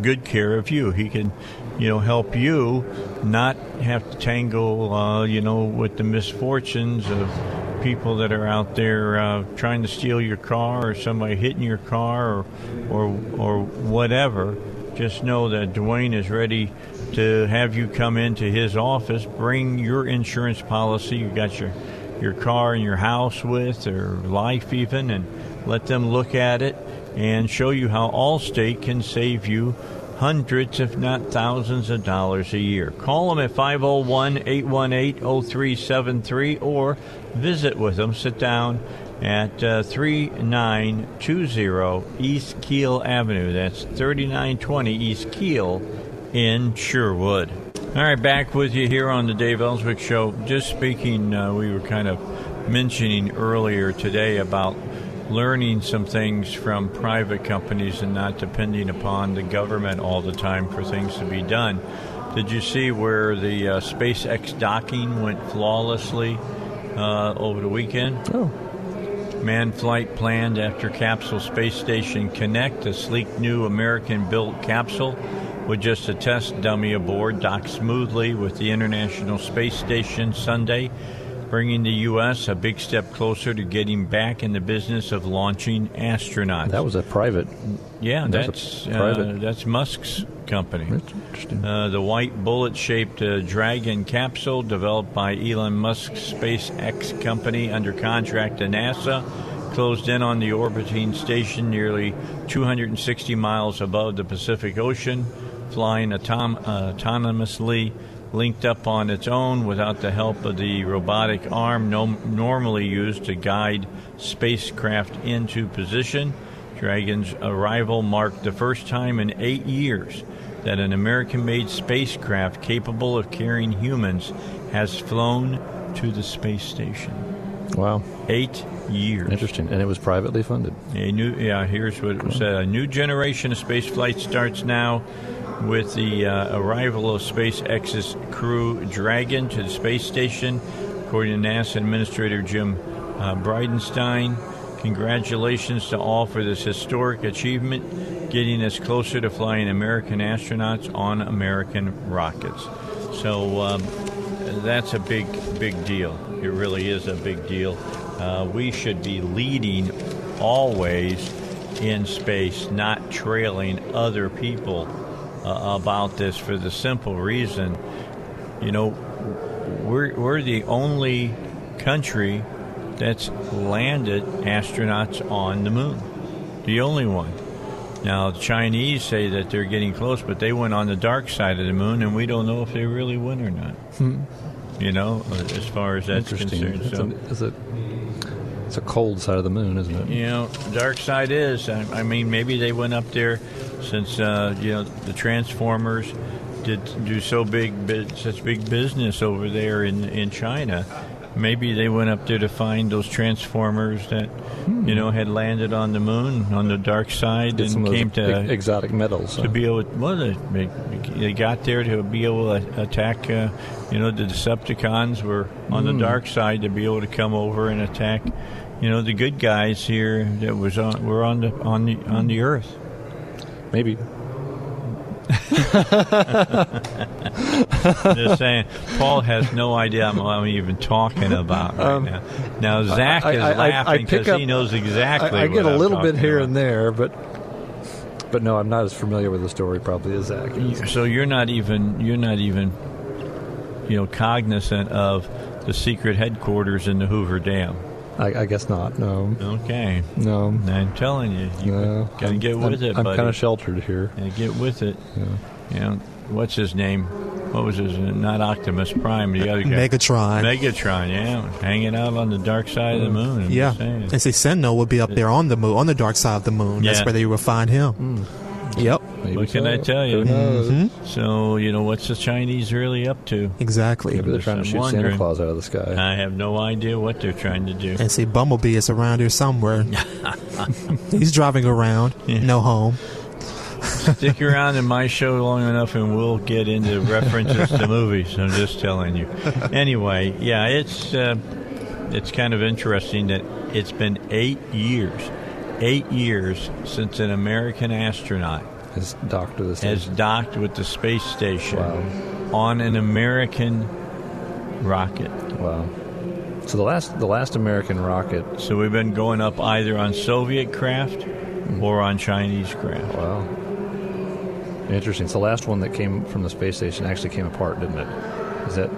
good care of you. He can, you know, help you not have to tangle, uh, you know, with the misfortunes of people that are out there uh, trying to steal your car or somebody hitting your car or, or, or whatever. Just know that Dwayne is ready to have you come into his office, bring your insurance policy. You got your your car and your house with, or life even, and let them look at it and show you how Allstate can save you hundreds, if not thousands, of dollars a year. Call them at 501 818 0373 or visit with them. Sit down at uh, 3920 East Kiehl Avenue. That's 3920 East Kiehl in Sherwood. All right, back with you here on the Dave Elswick Show. Just speaking, uh, we were kind of mentioning earlier today about learning some things from private companies and not depending upon the government all the time for things to be done. Did you see where the uh, SpaceX docking went flawlessly uh, over the weekend? Oh. Manned flight planned after Capsule Space Station Connect, a sleek new American built capsule with just a test dummy aboard, docked smoothly with the International Space Station Sunday, bringing the U.S. a big step closer to getting back in the business of launching astronauts. That was a private. Yeah, That that's a private- Uh, that's Musk's company. That's interesting. Uh, the white bullet-shaped uh, Dragon capsule, developed by Elon Musk's SpaceX company under contract to NASA, closed in on the orbiting station nearly 260 miles above the Pacific Ocean, flying autom- uh, autonomously, linked up on its own without the help of the robotic arm no- normally used to guide spacecraft into position. Dragon's arrival marked the first time in eight years that an American made spacecraft capable of carrying humans has flown to the space station. Wow. Eight years. Interesting. And it was privately funded. A new, yeah, here's what it said. A new generation of space flight starts now with the uh, arrival of SpaceX's Crew Dragon to the space station, according to NASA Administrator Jim uh, Bridenstine. Congratulations to all for this historic achievement, getting us closer to flying American astronauts on American rockets. So um, that's a big, big deal. It really is a big deal. Uh, we should be leading always in space, not trailing other people uh, about this for the simple reason, you know, we're, we're the only country that's landed astronauts on the moon. The only one. Now, the Chinese say that they're getting close, but they went on the dark side of the moon, and we don't know if they really went or not. Hmm. You know, as far as that's concerned. It's, So, a, it's, a, cold side of the moon, isn't it? you know, dark side is. I, I mean, maybe they went up there since uh, you know the Transformers did do so big, such big business over there in in China. Maybe they went up there to find those Transformers that you know had landed on the moon on the dark side and came to ex- exotic metals. to huh? be able well they, they got there to be able to attack uh, you know the decepticons were on Hmm. the dark side to be able to come over and attack you know the good guys here that was on were on the on the on the earth Maybe. just saying paul has no idea what i'm even talking about right Um, now now zach I- is I- I- I laughing because he knows exactly I, I get a little bit here about. and there, but but no, I'm not as familiar with the story probably as Zach is. So you're not even you're not even you know cognizant of the secret headquarters in the Hoover Dam. I, I guess not. No. Okay. No. I'm telling you, you No. gotta I'm- get with I'm, it, I'm kind of sheltered here. Yeah, get with it. Yeah. You know, what's his name? What was his? Name? Not Optimus Prime, the other guy. Megatron. Megatron, yeah, hanging out on the dark side of the mm. moon. I'm yeah. just saying. And see, Sentinel would be up there on the moon, on the dark side of the moon. That's where they would find him. Yep. Maybe What can so. I tell you? Who knows? Mhm. So you know, what's the Chinese really up to? Exactly. Maybe they're trying to shoot wondering. Santa Claus out of the sky. I have no idea what they're trying to do. And see, Bumblebee is around here somewhere. He's driving around, no home. Stick around in my show long enough, and we'll get into references to movies. I'm just telling you. Anyway, yeah, it's uh, it's kind of interesting that it's been eight years, eight years since an American astronaut His doctor this has docked with the space station Wow. on an American rocket. Wow. So the last the last American rocket. So we've been going up either on Soviet craft mm-hmm. or on Chinese craft. Wow. Interesting. So the last one that came from the space station actually came apart, didn't it? Is that?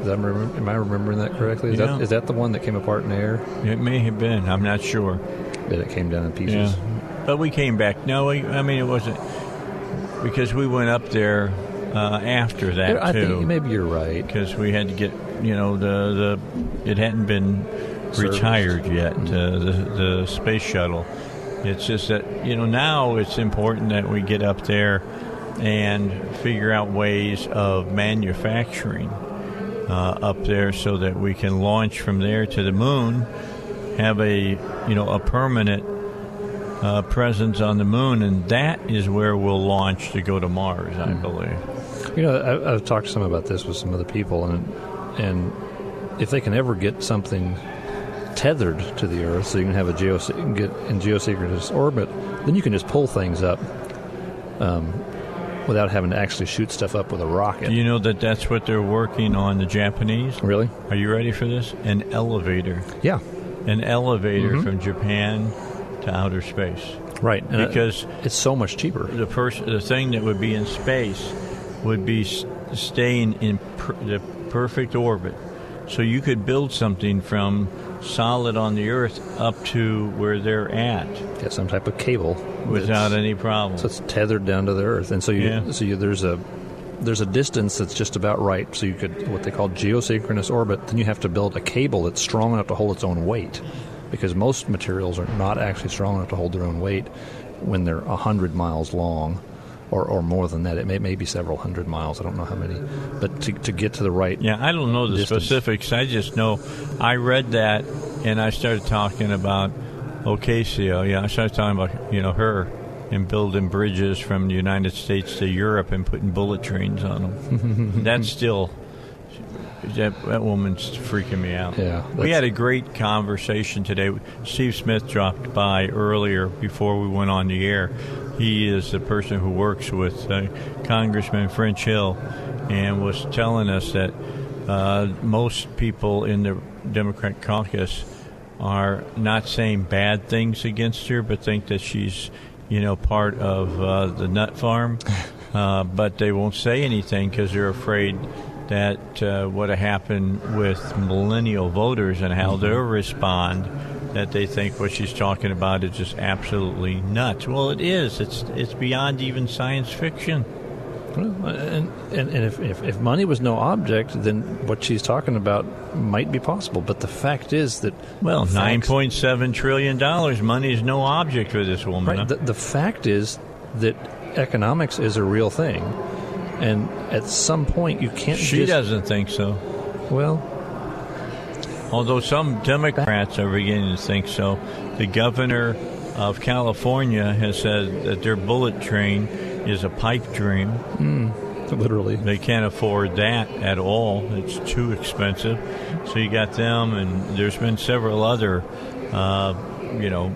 Is that am I remembering that correctly? Is, Yeah. that, is that the one that came apart in the air? It may have been. I'm not sure. That it came down in pieces. Yeah, but we came back. No, we, I mean it wasn't because we went up there uh, after that I too. think maybe you're right. because we had to get you know the the it hadn't been Service. retired yet uh, the the space shuttle. It's just that you know now it's important that we get up there and figure out ways of manufacturing uh, up there so that we can launch from there to the moon, have a you know a permanent uh, presence on the moon, and that is where we'll launch to go to Mars, I believe. You know, I, I've talked some about this with some other people, and and if they can ever get something tethered to the Earth, so you can have a geo get in geosynchronous orbit, then you can just pull things up um, without having to actually shoot stuff up with a rocket. Do you know that that's what they're working on, the Japanese? really? Are you ready for this? An elevator. Yeah. An elevator from Japan to outer space. Right. And it- Because it's so much cheaper. the pers- the thing that would be in space would be s- staying in per- the perfect orbit. So you could build something from solid on the earth up to where they're at. Yeah, some type of cable without any problem. So it's tethered down to the earth, and so you Yeah. so you, there's a there's a distance that's just about right. So you could what they call geosynchronous orbit. Then you have to build a cable that's strong enough to hold its own weight, because most materials are not actually strong enough to hold their own weight when they're hundred miles long. Or, or more than that, it may, may be several hundred miles. I don't know how many, but to, to get to the right, Yeah, I don't know the distance. specifics. I just know I read that and I started talking about Ocasio. Yeah, I started talking about you know her and building bridges from the United States to Europe and putting bullet trains on them. that's still that, that woman's freaking me out. Yeah, we had a great conversation today. Steve Smith dropped by earlier before we went on the air. He is the person who works with uh, Congressman French Hill and was telling us that uh, most people in the Democrat caucus are not saying bad things against her, but think that she's, you know, part of uh, the nut farm. Uh, but they won't say anything because they're afraid that uh, what happened with millennial voters and how they'll respond. That they think what she's talking about is just absolutely nuts. Well, it is. It's it's beyond even science fiction. Well, and and, and if, if, if money was no object, then what she's talking about might be possible. But the fact is that Well, nine point seven trillion dollars. Money is no object for this woman. Right. huh? The, the fact is that economics is a real thing, and at some point you can't. She just, doesn't think so. Well, Although some Democrats are beginning to think so. The governor of California has said that their bullet train is a pipe dream. literally, They can't afford that at all. It's too expensive. So you got them, and there's been several other, uh, you know,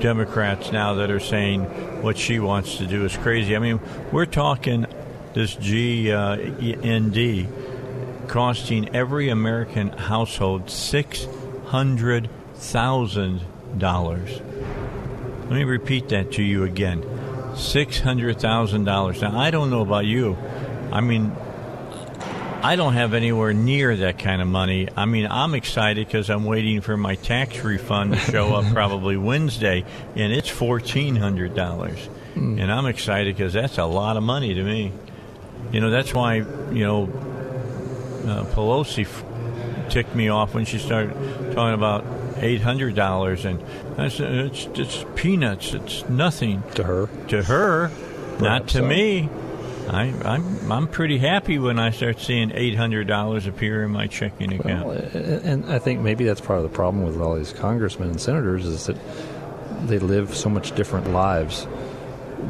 Democrats now that are saying what she wants to do is crazy. I mean, we're talking this GND uh, costing every American household six hundred thousand dollars. Let me repeat that to you again. Six hundred thousand dollars. Now I don't know about you. I mean, I don't have anywhere near that kind of money. I mean, I'm excited because I'm waiting for my tax refund to show up probably Wednesday, and it's fourteen hundred dollars. Hmm. And I'm excited because that's a lot of money to me. You know, that's why you know uh, Pelosi f- ticked me off when she started talking about eight hundred dollars, and that's it's, it's peanuts. It's nothing to her. To her, not to so. me. I, I'm I'm pretty happy when I start seeing eight hundred dollars appear in my checking account. Well, and I think maybe that's part of the problem with all these congressmen and senators is that they live so much different lives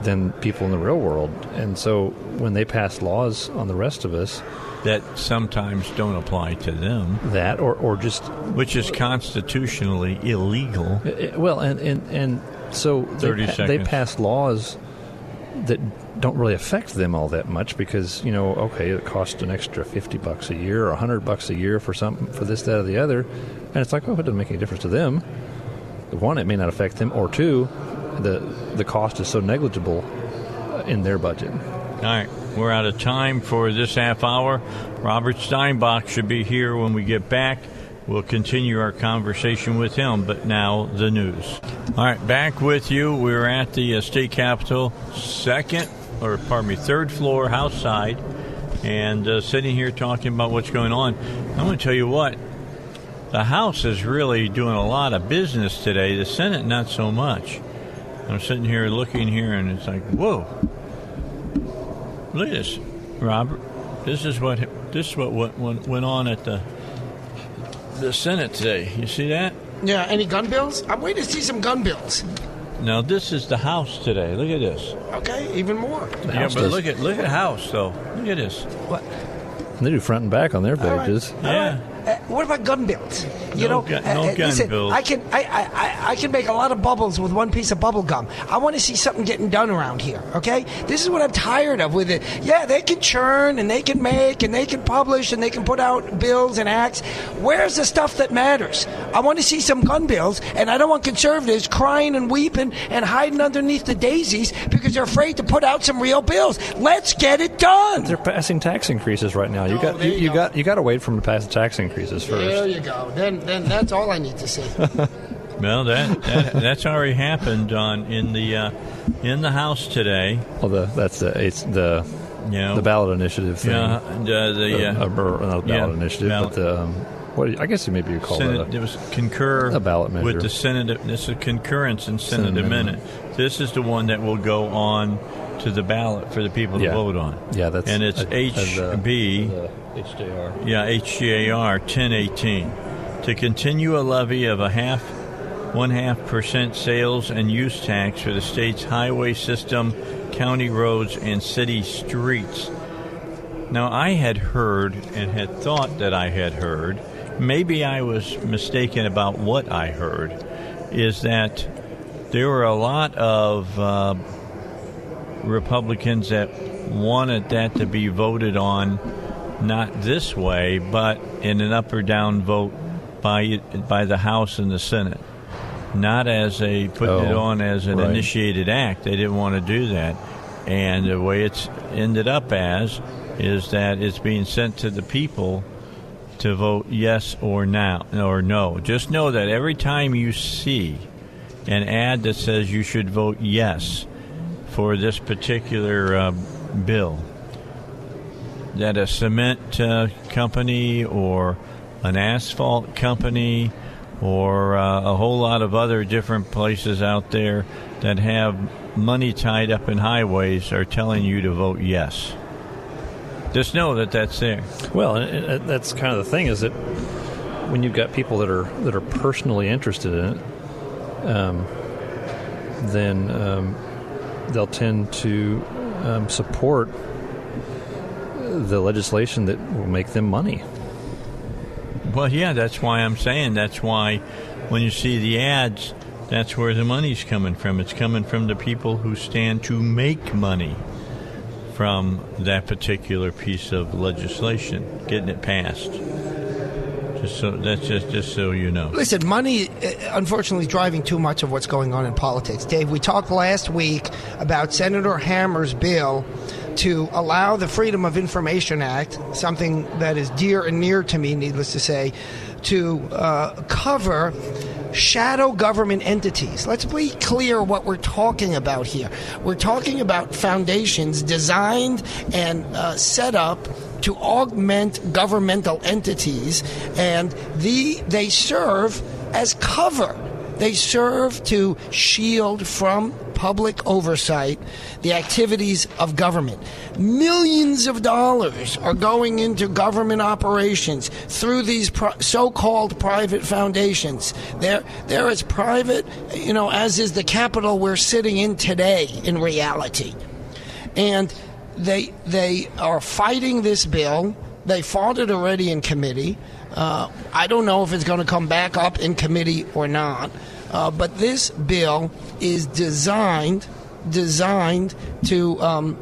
than people in the real world, and so when they pass laws on the rest of us, that sometimes don't apply to them. That or or just which is constitutionally illegal. Uh, Well, and and, and so they, 30 pa- they pass laws that don't really affect them all that much because you know, okay, it costs an extra fifty bucks a year or a hundred bucks a year for something for this, that, or the other, and it's like, oh, it doesn't make any difference to them. One, it may not affect them, or two, the the cost is so negligible uh, in their budget. All right, we're out of time for this half hour. Robert Steinbuch should be here when we get back. We'll continue our conversation with him, but now the news. All right, back with you. We're at the uh, state capitol, second, or pardon me, third floor, house side, and uh, sitting here talking about what's going on. I'm going to tell you what, the House is really doing a lot of business today. The Senate, not so much. I'm sitting here looking here, and it's like, whoa. Look at this, Robert. This is what this is what went, went, went on at the the Senate today. You see that? Yeah, any gun bills? I'm waiting to see some gun bills. Now this is the House today. Look at this. Okay, even more. yeah, House but does- look at look at House though. Look at this. What? They do front and back on their All right. pages. Yeah. Uh, what about gun bills? You No know, gun- uh, no uh, gun listen, bills. I can I, I, I, I can make a lot of bubbles with one piece of bubble gum. I want to see something getting done around here. Okay, this is what I'm tired of with it. Yeah, they can churn and they can make and they can publish and they can put out bills and acts. Where's the stuff that matters? I want to see some gun bills, and I don't want conservatives crying and weeping and hiding underneath the daisies because they're afraid to put out some real bills. Let's get it done. They're passing tax increases right now. You got you, you got you got to wait for them to pass the tax increase increases There you go. Then, then that's all I need to see. Well, that, that that's already happened on in the uh, in the House today. Well, the, that's the it's the You know, the ballot initiative thing. Yeah, the, the, uh, Uh, or not the yeah, ballot initiative, ballot. but the um, what I guess maybe you call Senate, it. it was concur a ballot measure. with the Senate. This is concurrence in Senate, Senate amendment. This is the one that will go on to the ballot for the people Yeah. to vote on. Yeah, that's and it's uh, uh, the- HB. HJR. Yeah, HJR 1018 to continue a levy of a half, one half percent sales and use tax for the state's highway system, county roads, and city streets. Now, I had heard and had thought that I had heard, maybe I was mistaken about what I heard, is that there were a lot of uh, Republicans that wanted that to be voted on not this way, but in an up or down vote by by the House and the Senate, not as a putting it Oh, on as an right. initiated act. They didn't want to do that, and the way it's ended up as is that it's being sent to the people to vote yes or now or no. Just know that every time you see an ad that says you should vote yes for this particular uh, bill, that a cement uh, company or an asphalt company or uh, a whole lot of other different places out there that have money tied up in highways are telling you to vote yes. Just know that that's there. Well, that's kind of the thing is that when you've got people that are that are personally interested in it, um, then um, they'll tend to um, support the legislation that will make them money. Well, yeah, that's why I'm saying that's why when you see the ads, that's where the money's coming from. It's coming from the people who stand to make money from that particular piece of legislation, getting it passed. Just so that's just just so you know. Listen, money, uh, unfortunately, is driving too much of what's going on in politics. Dave, we talked last week about Senator Hammer's bill to allow the Freedom of Information Act, something that is dear and near to me, needless to say, to uh, cover shadow government entities. Let's be clear what we're talking about here. We're talking about foundations designed and uh, set up to augment governmental entities, and the they serve as cover. They serve to shield from public oversight the activities of government. Millions of dollars are going into government operations through these so-called private foundations. They're, they're as private, you know, as is the Capitol we're sitting in today in reality. And they, they are fighting this bill. They fought it already in committee. Uh, I don't know if it's going to come back up in committee or not. Uh, but this bill is designed designed to. Um,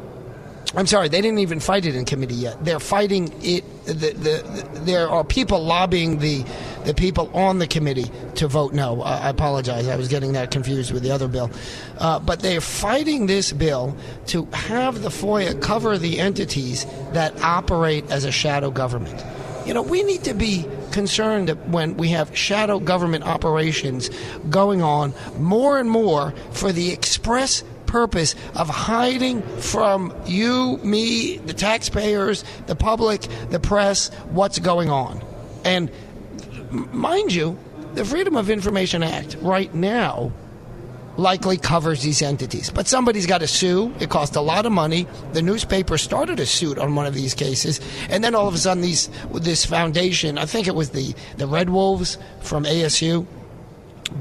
I'm sorry, they didn't even fight it in committee yet. They're fighting it. The, the, the, there are people lobbying the the people on the committee to vote no. I, I apologize. I was getting that confused with the other bill. Uh, but they're fighting this bill to have the FOIA cover the entities that operate as a shadow government. You know, we need to be concerned that when we have shadow government operations going on more and more for the express purpose of hiding from you, me, the taxpayers, the public, the press, what's going on. And mind you, the Freedom of Information Act right now likely covers these entities. But somebody's got to sue. It cost a lot of money. The newspaper started a suit on one of these cases, and then all of a sudden, these this foundation, I think it was the the Red Wolves from ASU,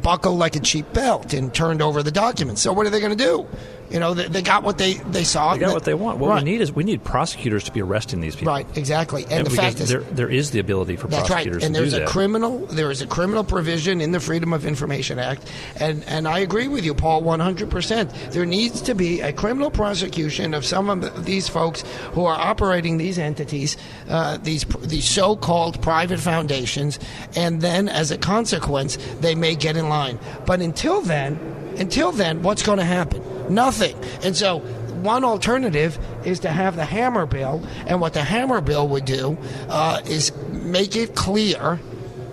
buckled like a cheap belt and turned over the documents. So what are they going to do? You know, they, they got what they they saw. They got what they want. What Right. we need is we need prosecutors to be arresting these people. Right, exactly. And, the fact is, there, there is the ability for That's right. prosecutors And to there's a that. criminal there is a criminal provision in the Freedom of Information Act. And and I agree with you, Paul, 100%. There needs to be a criminal prosecution of some of these folks who are operating these entities, uh, these these so-called private foundations, and then as a consequence, they may get in line. But until then, until then, what's going to happen? Nothing. And so one alternative is to have the Hammer bill, and what the Hammer bill would do uh, is make it clear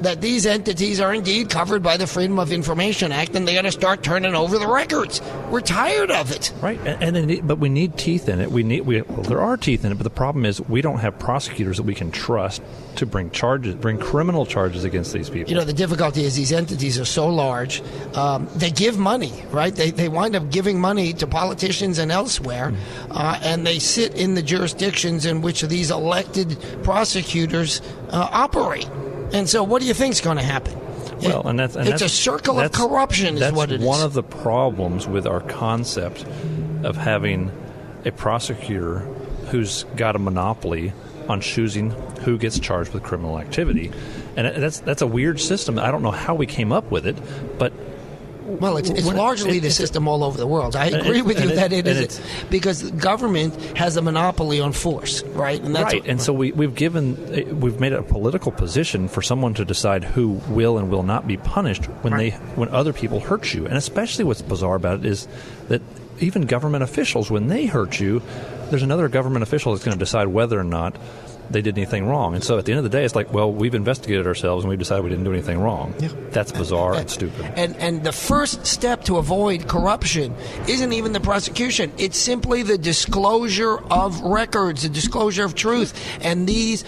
that these entities are indeed covered by the Freedom of Information Act, and they got to start turning over the records. We're tired of it. Right, and, and but we need teeth in it. We need we well, there are teeth in it, but the problem is we don't have prosecutors that we can trust to bring charges, bring criminal charges against these people. You know, the difficulty is these entities are so large. Um, they give money, right? They, they wind up giving money to politicians and elsewhere, uh, and they sit in the jurisdictions in which these elected prosecutors uh, operate. And so, what do you think is going to happen? Well, and that's and it's that's, a circle of corruption, is that's what it is. one of the problems with our concept of having a prosecutor who's got a monopoly on choosing who gets charged with criminal activity, and that's that's a weird system. I don't know how we came up with it, but Well, it's, it's largely it- the system all over the world. I agree with you that it is because government has a monopoly on force, right? And that's right. and so we, we've given we've made it a political position for someone to decide who will and will not be punished when they when other people hurt you. And especially what's bizarre about it is that even government officials, when they hurt you, there's another government official that's going to decide whether or not they did anything wrong. And so at the end of the day, it's like, well, we've investigated ourselves and we've decided we didn't do anything wrong. That's bizarre and stupid. And and the first step to avoid corruption isn't even the prosecution. It's simply the disclosure of records, the disclosure of truth. And these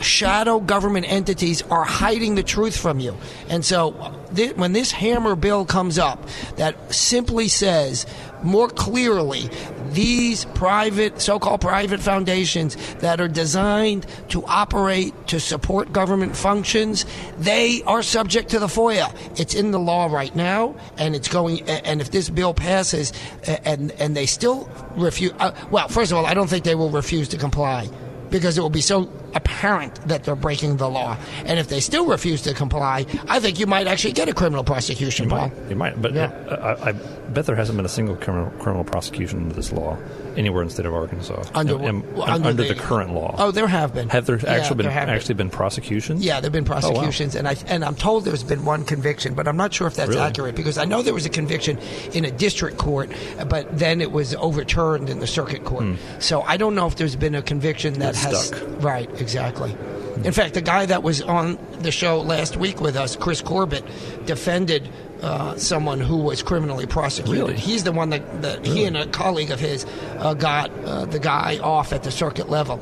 shadow government entities are hiding the truth from you. And so th- when this hammer bill comes up that simply says more clearly these private so-called private foundations that are designed to operate to support government functions they are subject to the FOIA. It's in the law right now and it's going and if this bill passes and and they still refuse uh, well first of all I don't think they will refuse to comply because it will be so apparent that they're breaking the law. And if they still refuse to comply, I think you might actually get a criminal prosecution, You Paul. might, you might, but Yeah. uh, I, I bet there hasn't been a single criminal, criminal prosecution under this law anywhere in the state of Arkansas. Under And- and- well, under, under the, the- current law. Oh, there have been. Have there Yeah, actually been there been. actually been prosecutions? Yeah, there've been Oh, wow. prosecutions, and I and I'm told there's been one conviction, but I'm not sure if that's Really? accurate because I know there was a conviction in a district court, but then it was overturned in the circuit court. So I don't know if there's been a conviction that It's has stuck. right exactly. In fact, the guy that was on the show last week with us, Chris Corbett, defended uh, someone who was criminally prosecuted. Really? He's the one that, that he and a colleague of his uh, got uh, the guy off at the circuit level.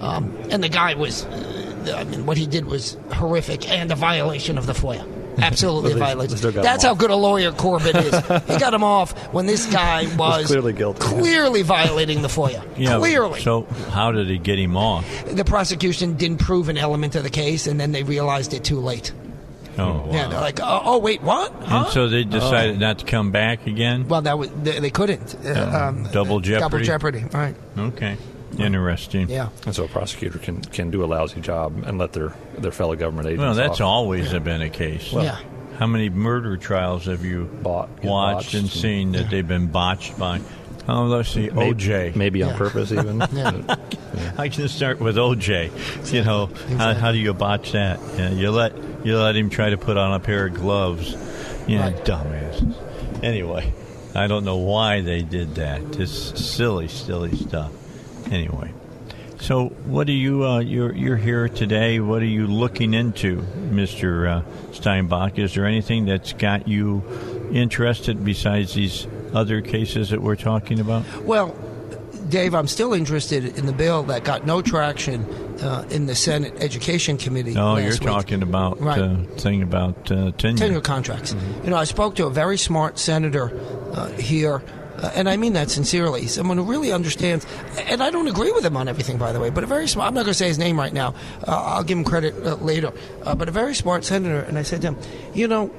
Um, and the guy was, uh, I mean, what he did was horrific and a violation of the FOIA. Absolutely a But they- violation. they still got That's how off. good a lawyer Corbett is. he got him off when this guy was, clearly guilty. clearly violating the FOIA. Yeah. Clearly. So how did he get him off? the prosecution didn't prove an element of the case, and then they realized it too late. Oh, wow. Yeah, they're like, oh, oh wait, what? Huh? And so they decided not to come back again. well, that was they, they couldn't. Uh, um, double jeopardy. Double jeopardy, right? Okay, interesting. Yeah. And so a prosecutor can, can do a lousy job and let their, their fellow government agents Well, that's off. always been a case. Yeah. How many murder trials have you Bought- watched botched and and- seen that they've been botched by? Oh, let's see, May- OJ. Maybe on Yeah. purpose, even. I can start with OJ. You know, how, how do you botch that? Yeah, you let you let him try to put on a pair of gloves. You Right. dumbasses. Anyway, I don't know why they did that. It's silly, silly stuff. Anyway, so what are you? Uh, you're you're here today. What are you looking into, Mister uh, Steinbuch? Is there anything that's got you interested besides these other cases that we're talking about? Well, Dave, I'm still interested in the bill that got no traction uh, in the Senate Education Committee. No, last you're week. talking about Right. uh, thing about uh, tenure. tenure contracts. You know, I spoke to a very smart senator uh, here. And I mean that sincerely. Someone who really understands, and I don't agree with him on everything, by the way. But a very smart. I'm not going to say his name right now. Uh, I'll give him credit uh, later. Uh, but a very smart senator. And I said to him, you know,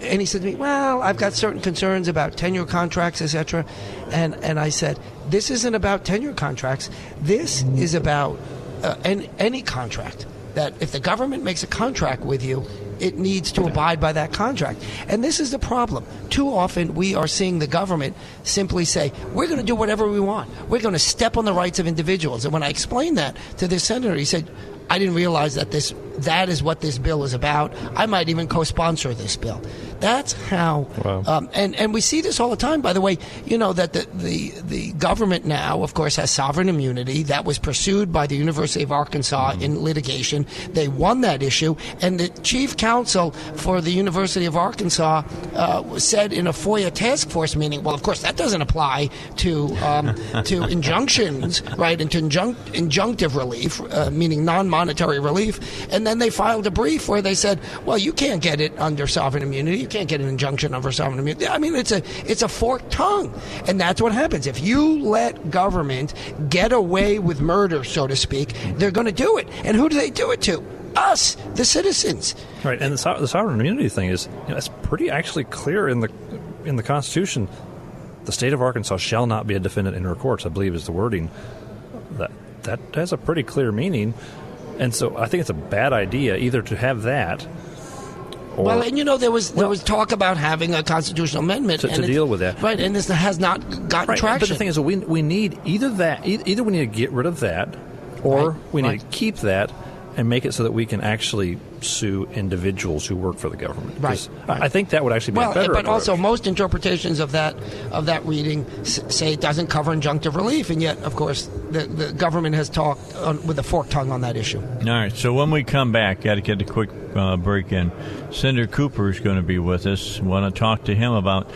and he said to me, "Well, I've got certain concerns about tenure contracts, etc." And and I said, "This isn't about tenure contracts. This is about uh, any, any contract. That if the government makes a contract with you, it needs to abide by that contract. And this is the problem. Too often we are seeing the government simply say, we're going to do whatever we want. We're going to step on the rights of individuals. And when I explained that to this senator, he said, I didn't realize that this that is what this bill is about. I might even co-sponsor this bill. That's how. Wow. Um, and and we see this all the time. By the way, you know that the the the government now, of course, has sovereign immunity that was pursued by the University of Arkansas in litigation. They won that issue, and the chief counsel for the University of Arkansas uh, said in a FOIA task force meeting, well, of course, that doesn't apply to um, to injunctions, right, and to injunct, injunctive relief, uh, meaning non-monetary relief. And then they filed a brief where they said, well, you can't get it under sovereign immunity. You can't get an injunction under sovereign immunity. I mean, it's a it's a forked tongue, and that's what happens if you let government get away with murder, so to speak. They're going to do it, and who do they do it to? Us, the citizens. Right, and the, so- the sovereign immunity thing is you know, it's pretty actually clear in the in the Constitution. The state of Arkansas shall not be a defendant in her courts. I believe is the wording. That that has a pretty clear meaning, and so I think it's a bad idea either to have that. Or, well, and you know there was there was talk about having a constitutional amendment To- to deal with that. right? And this has not gotten Right, traction. But the thing is, we we need either that, either we need to get rid of that, or Right, we need right. to keep that and make it so that we can actually sue individuals who work for the government. Right, I- I think that would actually be well, a better. but also most interpretations of that of that reading s- say it doesn't cover injunctive relief, and yet, of course, the, the government has talked on, with a forked tongue on that issue. All right, so when we come back, got to get a quick uh, break in. Senator Cooper is going to be with us. Want to talk to him about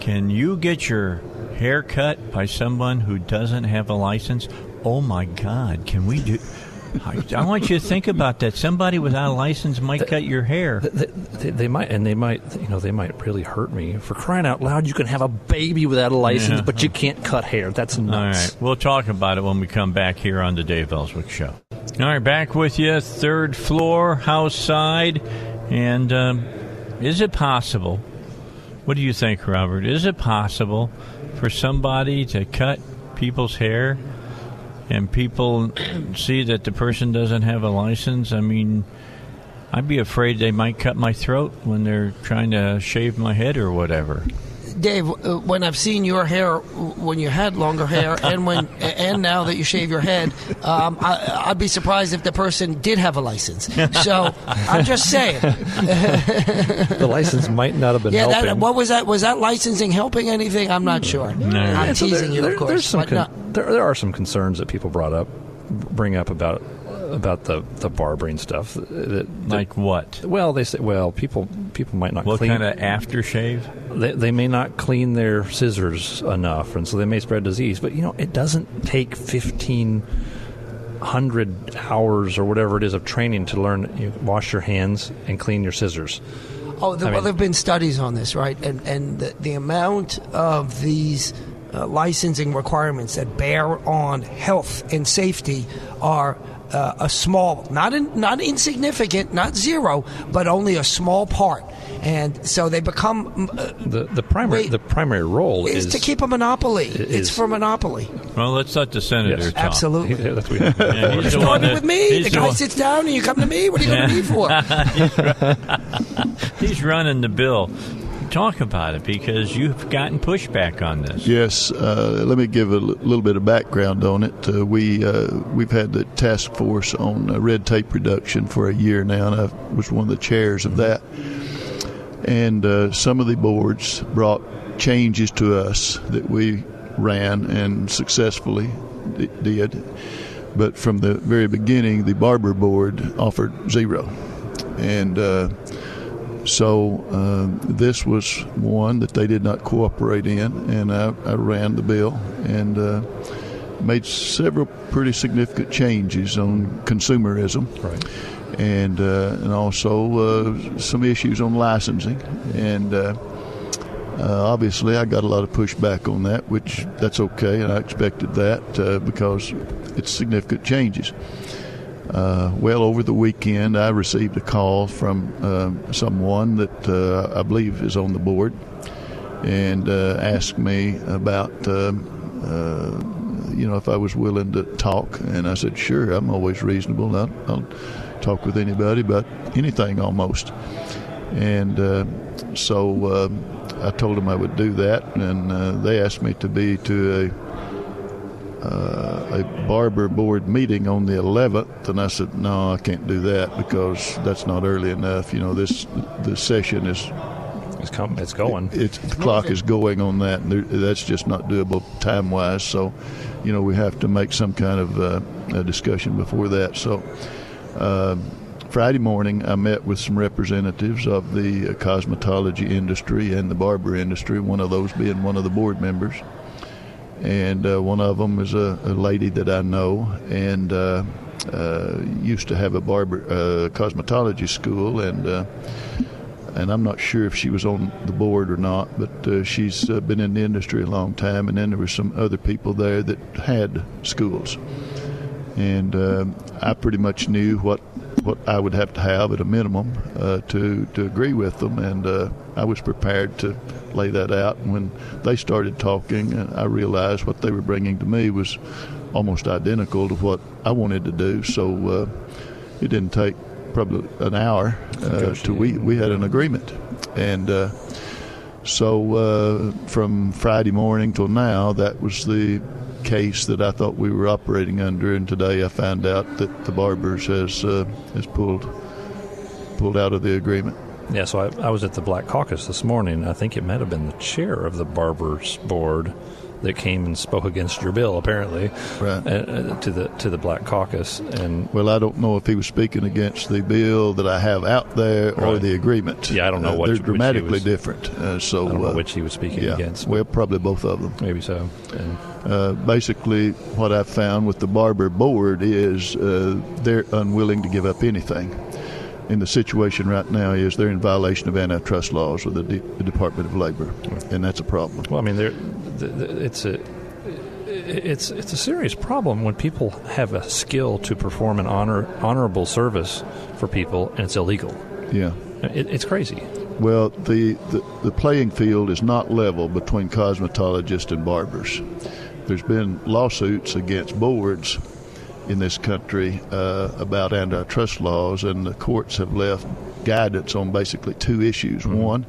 can you get your hair cut by someone who doesn't have a license? Oh my God, can we do? I, I want you to think about that. Somebody without a license might cut your hair. They, might, and they might, you know, they might really hurt me. For crying out loud, you can have a baby without a license, Yeah. but you can't cut hair. That's All nuts. right, we'll talk about it when we come back here on the Dave Elswick Show. All right, back with you, third floor, house side, and um, is it possible? What do you think, Robert? Is it possible for somebody to cut people's hair and people see that the person doesn't have a license? I mean, I'd be afraid they might cut my throat when they're trying to shave my head or whatever. Dave, uh, when I've seen your hair when you had longer hair, and when and now that you shave your head, um, I, I'd be surprised if the person did have a license. So I'm just saying. the license might not have been yeah, helping. that, what was that? Was that licensing helping anything? I'm not sure. I'm And so teasing there- you, there- of course. There's some con- no. there, there are some concerns that people brought up, bring up about about the the barbering stuff. That, that- Like what? well, they say well people people might not clean. What clean kind of aftershave? they, they may not clean their scissors enough, and so they may spread disease. But you know, it doesn't take fifteen hundred hours or whatever it is of training to learn you wash your hands and clean your scissors. Oh, the, I well, mean- there have been studies on this, right? And and the, the amount of these uh, licensing requirements that bear on health and safety are uh, a small, not in, not insignificant, not zero, but only a small part. And so they become uh, The the primary Wait. the primary role is is to keep a monopoly. is- it's for monopoly. Well, let's let the senator Yes. talk. Absolutely. Yeah, that's what- Yeah, he's the Started one that- with me. The the guy one- sits down, and you come to me. What are you going to be for? He's running the bill. Talk about it because you've gotten pushback on this. Yes, uh, let me give a l- little bit of background on it. Uh, we uh, we've had the task force on uh, red tape reduction for a year now, and I was one of the chairs of that. And uh, some of the boards brought changes to us that we ran and successfully d- did. But from the very beginning, the barber board offered zero, and. So uh, this was one that they did not cooperate in, and I, I ran the bill and uh, made several pretty significant changes on consumerism, right. and uh, and also uh, some issues on licensing, and uh, uh, obviously I got a lot of pushback on that, which that's okay, and I expected that uh, because it's significant changes. Uh, well, over the weekend, I received a call from uh, someone that uh, I believe is on the board and uh, asked me about, um, uh, you know, if I was willing to talk. And I said, sure, I'm always reasonable. I'll, I'll talk with anybody about anything almost. And uh, so uh, I told them I would do that, and uh, they asked me to be to a uh, a barber board meeting on the 11th, and I said, "No, I can't do that because that's not early enough. You know, this the session is It's com- it's going. It's the clock is going on that, and there, that's just not doable time wise. So, you know, we have to make some kind of uh, a discussion before that. So. Uh, Friday morning, I met with some representatives of the uh, cosmetology industry and the barber industry, one of those being one of the board members. And uh, one of them is a, a, lady that I know and uh, uh used to have a barber uh, cosmetology school. And uh, and I'm not sure if she was on the board or not, but she's been in the industry a long time. And then there were some other people there that had schools. And I pretty much knew what what I would have to have at a minimum uh, to to agree with them, and uh, I was prepared to lay that out. And when they started talking, uh, I realized what they were bringing to me was almost identical to what I wanted to do. So uh, it didn't take probably an hour uh, to we we had an agreement, and. Uh, so from Friday morning till now, that was the case that I thought we were operating under, and today I found out that the Barbers has uh, has pulled pulled out of the agreement. Yeah, so I, I, was at the Black Caucus this morning. I think it might have been the chair of the Barbers Board that came and spoke against your bill, apparently, right. uh, to the to the Black Caucus. And well, I don't know if he was speaking against the bill that I have out there or right. the agreement. Yeah, I don't know uh, what they're dramatically was, different. Uh, so I uh, which he was speaking yeah, against. Well, probably both of them. Maybe so. And, uh, basically, what I've found with the barber board is uh, they're unwilling to give up anything. And the situation right now is they're in violation of antitrust laws with the, the Department of Labor, and that's a problem. Well, I mean, it's a it's it's a serious problem when people have a skill to perform an honor honorable service for people and it's illegal. Yeah, it, it's crazy. Well, the, the the playing field is not level between cosmetologists and barbers there's been lawsuits against boards in this country uh, about antitrust laws, and the courts have left guidance on basically two issues. Mm-hmm. One,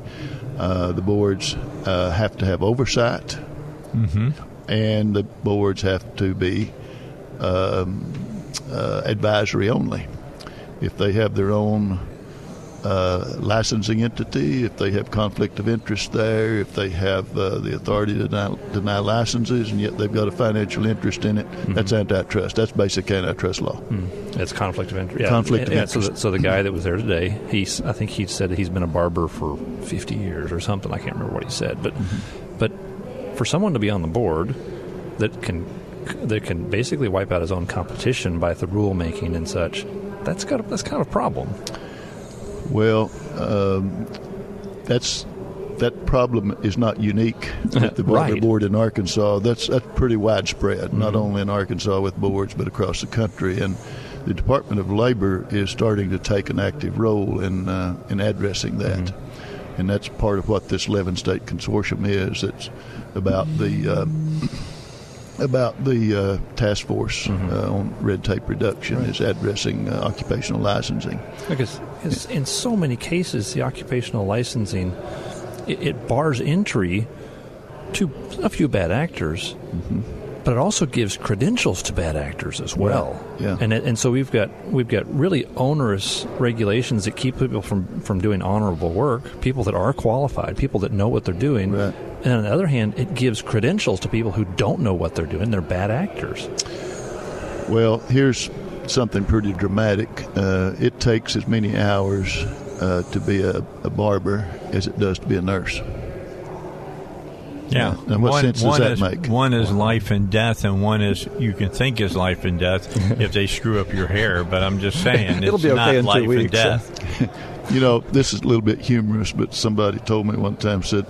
uh, the boards uh, have to have oversight, mm-hmm. and the boards have to be um, uh, advisory only. If they have their own uh, licensing entity, if they have conflict of interest there, if they have uh, the authority to deny, deny, licenses, and yet they've got a financial interest in it, mm-hmm. that's antitrust. That's basic antitrust law. Mm. That's conflict of interest. Yeah. Conflict and, of interest. So the, so the, guy that was there today, he's I think he said he's been a barber for 50 years or something. I can't remember what he said, but mm-hmm. For someone to be on the board that can that can basically wipe out his own competition by the rulemaking and such, that's got a, that's kind of a problem. Well, um, that's that problem is not unique at the right. board in Arkansas. That's that's pretty widespread, mm-hmm. not only in Arkansas with boards, but across the country. And the Department of Labor is starting to take an active role in uh, in addressing that. Mm-hmm. And that's part of what this 11 state consortium is. It's about the uh, about the uh, task force mm-hmm. uh, on red tape reduction right. is addressing uh, occupational licensing. Because in so many cases, the occupational licensing it, it bars entry to a few bad actors. Mm-hmm. But it also gives credentials to bad actors as well, yeah. and and so we've got we've got really onerous regulations that keep people from, from doing honorable work. People that are qualified, people that know what they're doing, right and on the other hand, it gives credentials to people who don't know what they're doing. They're bad actors. Well, here's something pretty dramatic. Uh, it takes as many hours uh, to be a, a, barber as it does to be a nurse. Yeah. And what one, sense does that is, make? One is life and death, and one is you can think is life and death if they screw up your hair. But I'm just saying, it'll be okay in life two weeks. and death. you know, this is a little bit humorous, but somebody told me one time said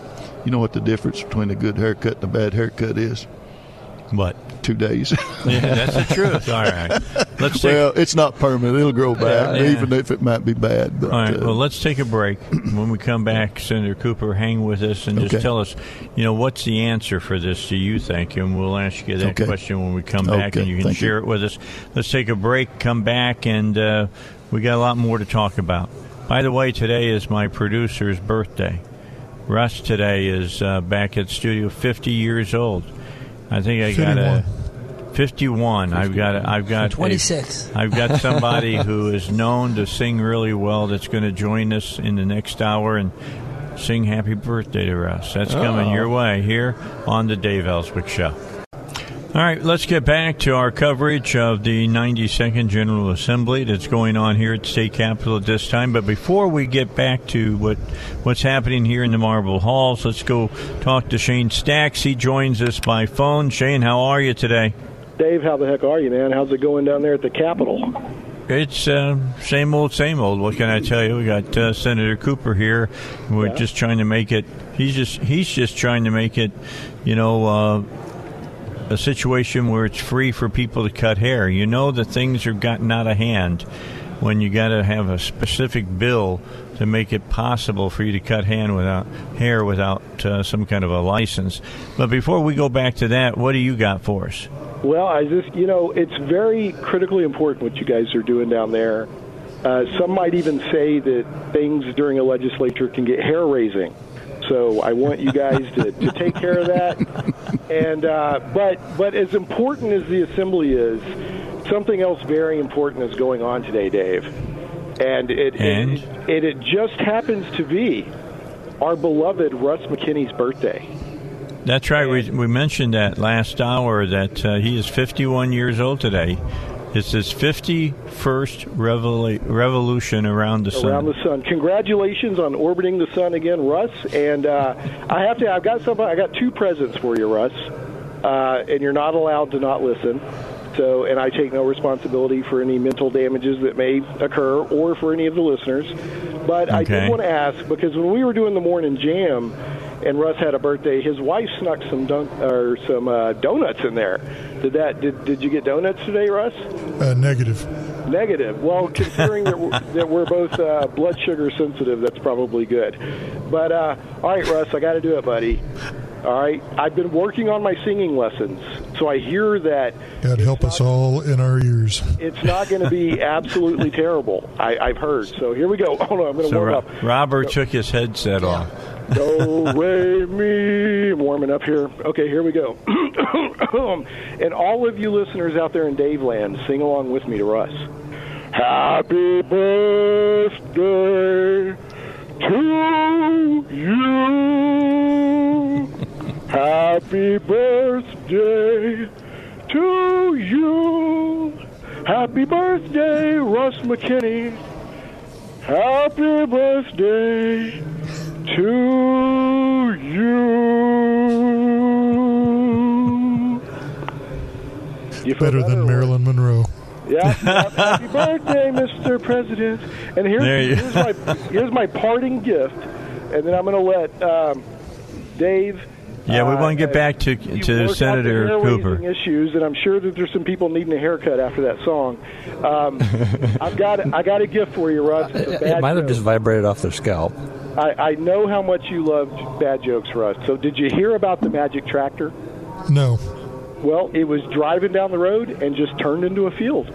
you know what the difference between a good haircut and a bad haircut is? What? Two days. yeah, that's the truth. All right. Let's take, well, it's not permanent. It'll grow back, yeah, even if it might be bad. But, All right. Uh, well, let's take a break. when we come back, Senator Cooper, hang with us and okay. just tell us, you know, what's the answer for this? Do you think? And we'll ask you that okay. question when we come back, okay. and you can Thank share you. it with us. Let's take a break. Come back, and uh, we got a lot more to talk about. By the way, today is my producer's birthday. Russ today is uh, back at studio, 50 years old. I think I got a 51. I've got a, I've got 26. A, I've got somebody who is known to sing really well that's going to join us in the next hour and sing happy birthday to us. That's coming Oh. your way here on the Dave Elswick Show. All right, let's get back to our coverage of the 92nd General Assembly that's going on here at state capitol at this time. But before we get back to what what's happening here in the Marble Halls, let's go talk to Shane Stacks. He joins us by phone. Shane, how are you today? Dave, how the heck are you, man? How's it going down there at the Capitol? It's uh, same old, same old. What can I tell you? We got uh, Senator Cooper here. We're Yeah. just trying to make it. He's just he's just trying to make it. You know. Uh, a situation where it's free for people to cut hair. You know that things are gotten out of hand when you got to have a specific bill to make it possible for you to cut hand without hair without uh, some kind of a license. But before we go back to that, what do you got for us? Well, I just, you know, it's very critically important what you guys are doing down there. Uh, some might even say that things during a legislature can get hair raising. So I want you guys to, to take care of that. And uh, but but as important as the assembly is, something else very important is going on today, Dave. And it And? It, it, it just happens to be our beloved Russ McKinney's birthday. That's right. We, we mentioned that last hour that uh, he is 51 years old today. It's his 51st revela- revolution around the sun. around the sun. Congratulations on orbiting the sun again, Russ. And uh, I have to. I've got some. I got two presents for you, Russ. Uh, and you're not allowed to not listen. So, and I take no responsibility for any mental damages that may occur or for any of the listeners. But I Okay. did want to ask because when we were doing the morning jam, and Russ had a birthday, his wife snuck some dun- or some uh, donuts in there. Did that? Did Did you get donuts today, Russ? Uh, negative. Negative. Well, considering that, we're, that we're both uh, blood sugar sensitive, that's probably good. But uh, all right, Russ, I got to do it, buddy. All right, I've been working on my singing lessons, so I hear that God help us all in our ears. it's not going to be absolutely terrible. I, I've heard. So here we go. Hold on, I'm going to So warm Ro- up. Robert took his headset off. Do, re, mi. Warming up here. Okay, here we go. and all of you listeners out there in Dave Land, sing along with me to Russ. Happy birthday to you. Happy birthday to you. Happy birthday, Russ McKinney. Happy birthday to you. You feel Better than Marilyn Monroe. Yeah. Happy birthday, Mr. President. And here's, here's my here's my parting gift, and then I'm going to let um, Dave. Yeah, we uh, want to get uh, back to to Senator Cooper. issues, and I'm sure that there's some people needing a haircut after that song. Um, I've got I got a gift for you, Russ. It's a It bad might have joke. just vibrated off their scalp. I, I know how much you loved bad jokes, Russ. So did you hear about the magic tractor? No. Well, it was driving down the road and just turned into a field.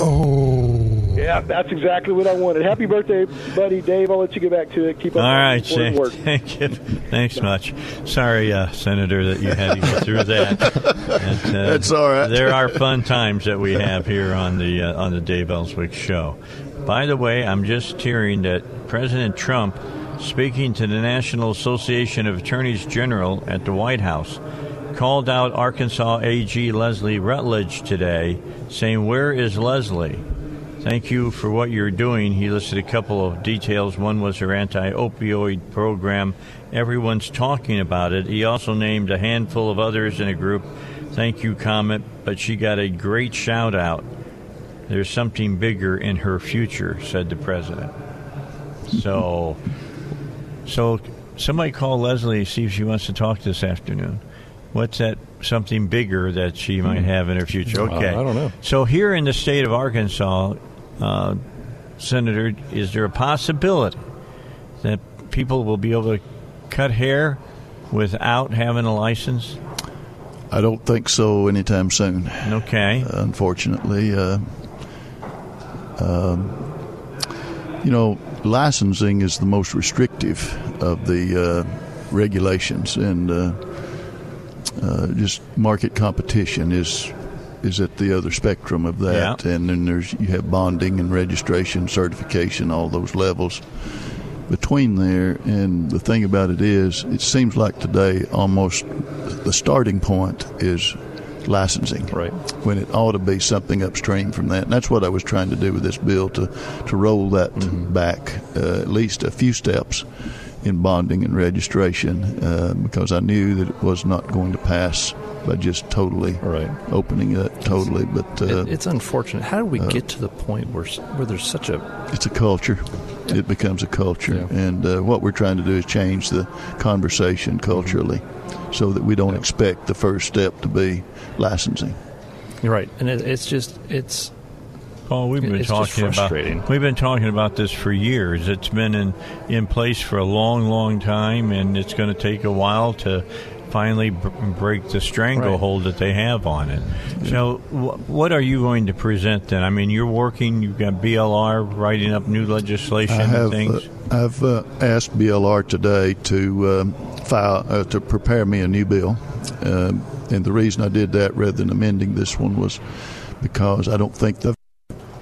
Oh. Yeah, that's exactly what I wanted. Happy birthday, buddy Dave. I'll let you get back to it. Keep up All the right, important Shane. Thank you. Thanks much. Sorry, uh, Senator, that you had to go through that. And, uh, That's all right. There are fun times that we have here on the uh, on the Dave Elswick show. By the way, I'm just hearing that President Trump, speaking to the National Association of Attorneys General at the White House, called out Arkansas AG Leslie Rutledge today, saying, "Where is Leslie?" Thank you for what you're doing. He listed a couple of details. One was her anti opioid program. Everyone's talking about it. He also named a handful of others in a group. Thank you comment, but she got a great shout out. There's something bigger in her future, said the president. So, so somebody call Leslie, see if she wants to talk this afternoon. What's that something bigger that she might have in her future? Uh, Okay. I don't know. So here in the state of Arkansas, uh, Senator, is there a possibility that people will be able to cut hair without having a license? I don't think so anytime soon. Okay. Unfortunately, uh, um, you know, licensing is the most restrictive of the uh, regulations, and uh, uh, just market competition is is at the other spectrum of that. And then there's you have bonding and registration, certification, all those levels. between there. And the thing about it is, it seems like today almost the starting point is licensing, right? When it ought to be something upstream from that. And that's what I was trying to do with this bill to to roll that Mm-hmm. back uh, at least a few steps in bonding and registration uh, because I knew that it was not going to pass by just totally right. opening it up totally. But uh, It- it's unfortunate. How did we uh, get to the point where where there's such a it's a culture. It becomes a culture, and uh, what we're trying to do is change the conversation culturally, so that we don't expect the first step to be licensing. You're right, and it, it's just it's. Paul, we've been it's talking about we've been talking about this for years. It's been in in place for a long, long time, and it's going to take a while to finally b- break the stranglehold that they have on it. So, wh- what are you going to present then? I mean, you're working. You've got BLR writing up new legislation I have and things. uh, I've uh, asked BLR today to um, file uh, to prepare me a new bill, um, and the reason I did that rather than amending this one was because I don't think the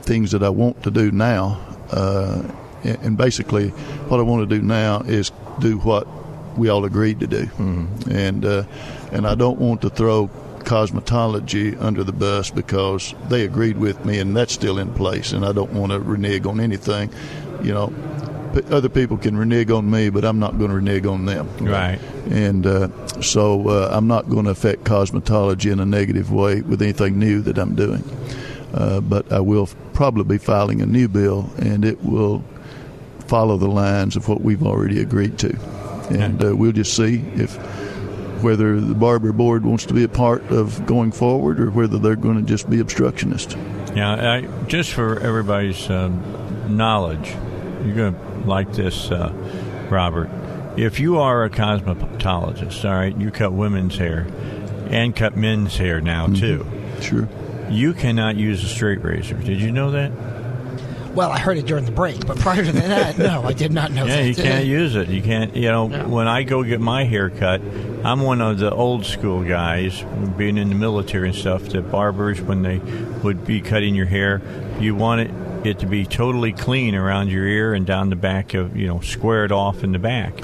things that I want to do now, uh, and basically what I want to do now is do what we all agreed to do, and uh, and I don't want to throw cosmetology under the bus because they agreed with me and that's still in place, and I don't want to renege on anything, you know. Other people can renege on me, but I'm not going to renege on them. Right. And uh, so uh, I'm not going to affect cosmetology in a negative way with anything new that I'm doing. Uh, but I will probably be filing a new bill, and it will follow the lines of what we've already agreed to. And uh, we'll just see if whether the barber board wants to be a part of going forward or whether they're going to just be obstructionist. Yeah, I, just for everybody's um, knowledge, you're going to like this, uh, Robert. If you are a cosmetologist, all right, you cut women's hair and cut men's hair now too. Sure. You cannot use a straight razor. Did you know that? Well, I heard it during the break, but prior to that, no, I did not know yeah, that. you can't use it. You can't. You know, when I go get my hair cut, I'm one of the old school guys, being in the military and stuff. The barbers, when they would be cutting your hair, you want it it to be totally clean around your ear and down the back of you know squared off in the back.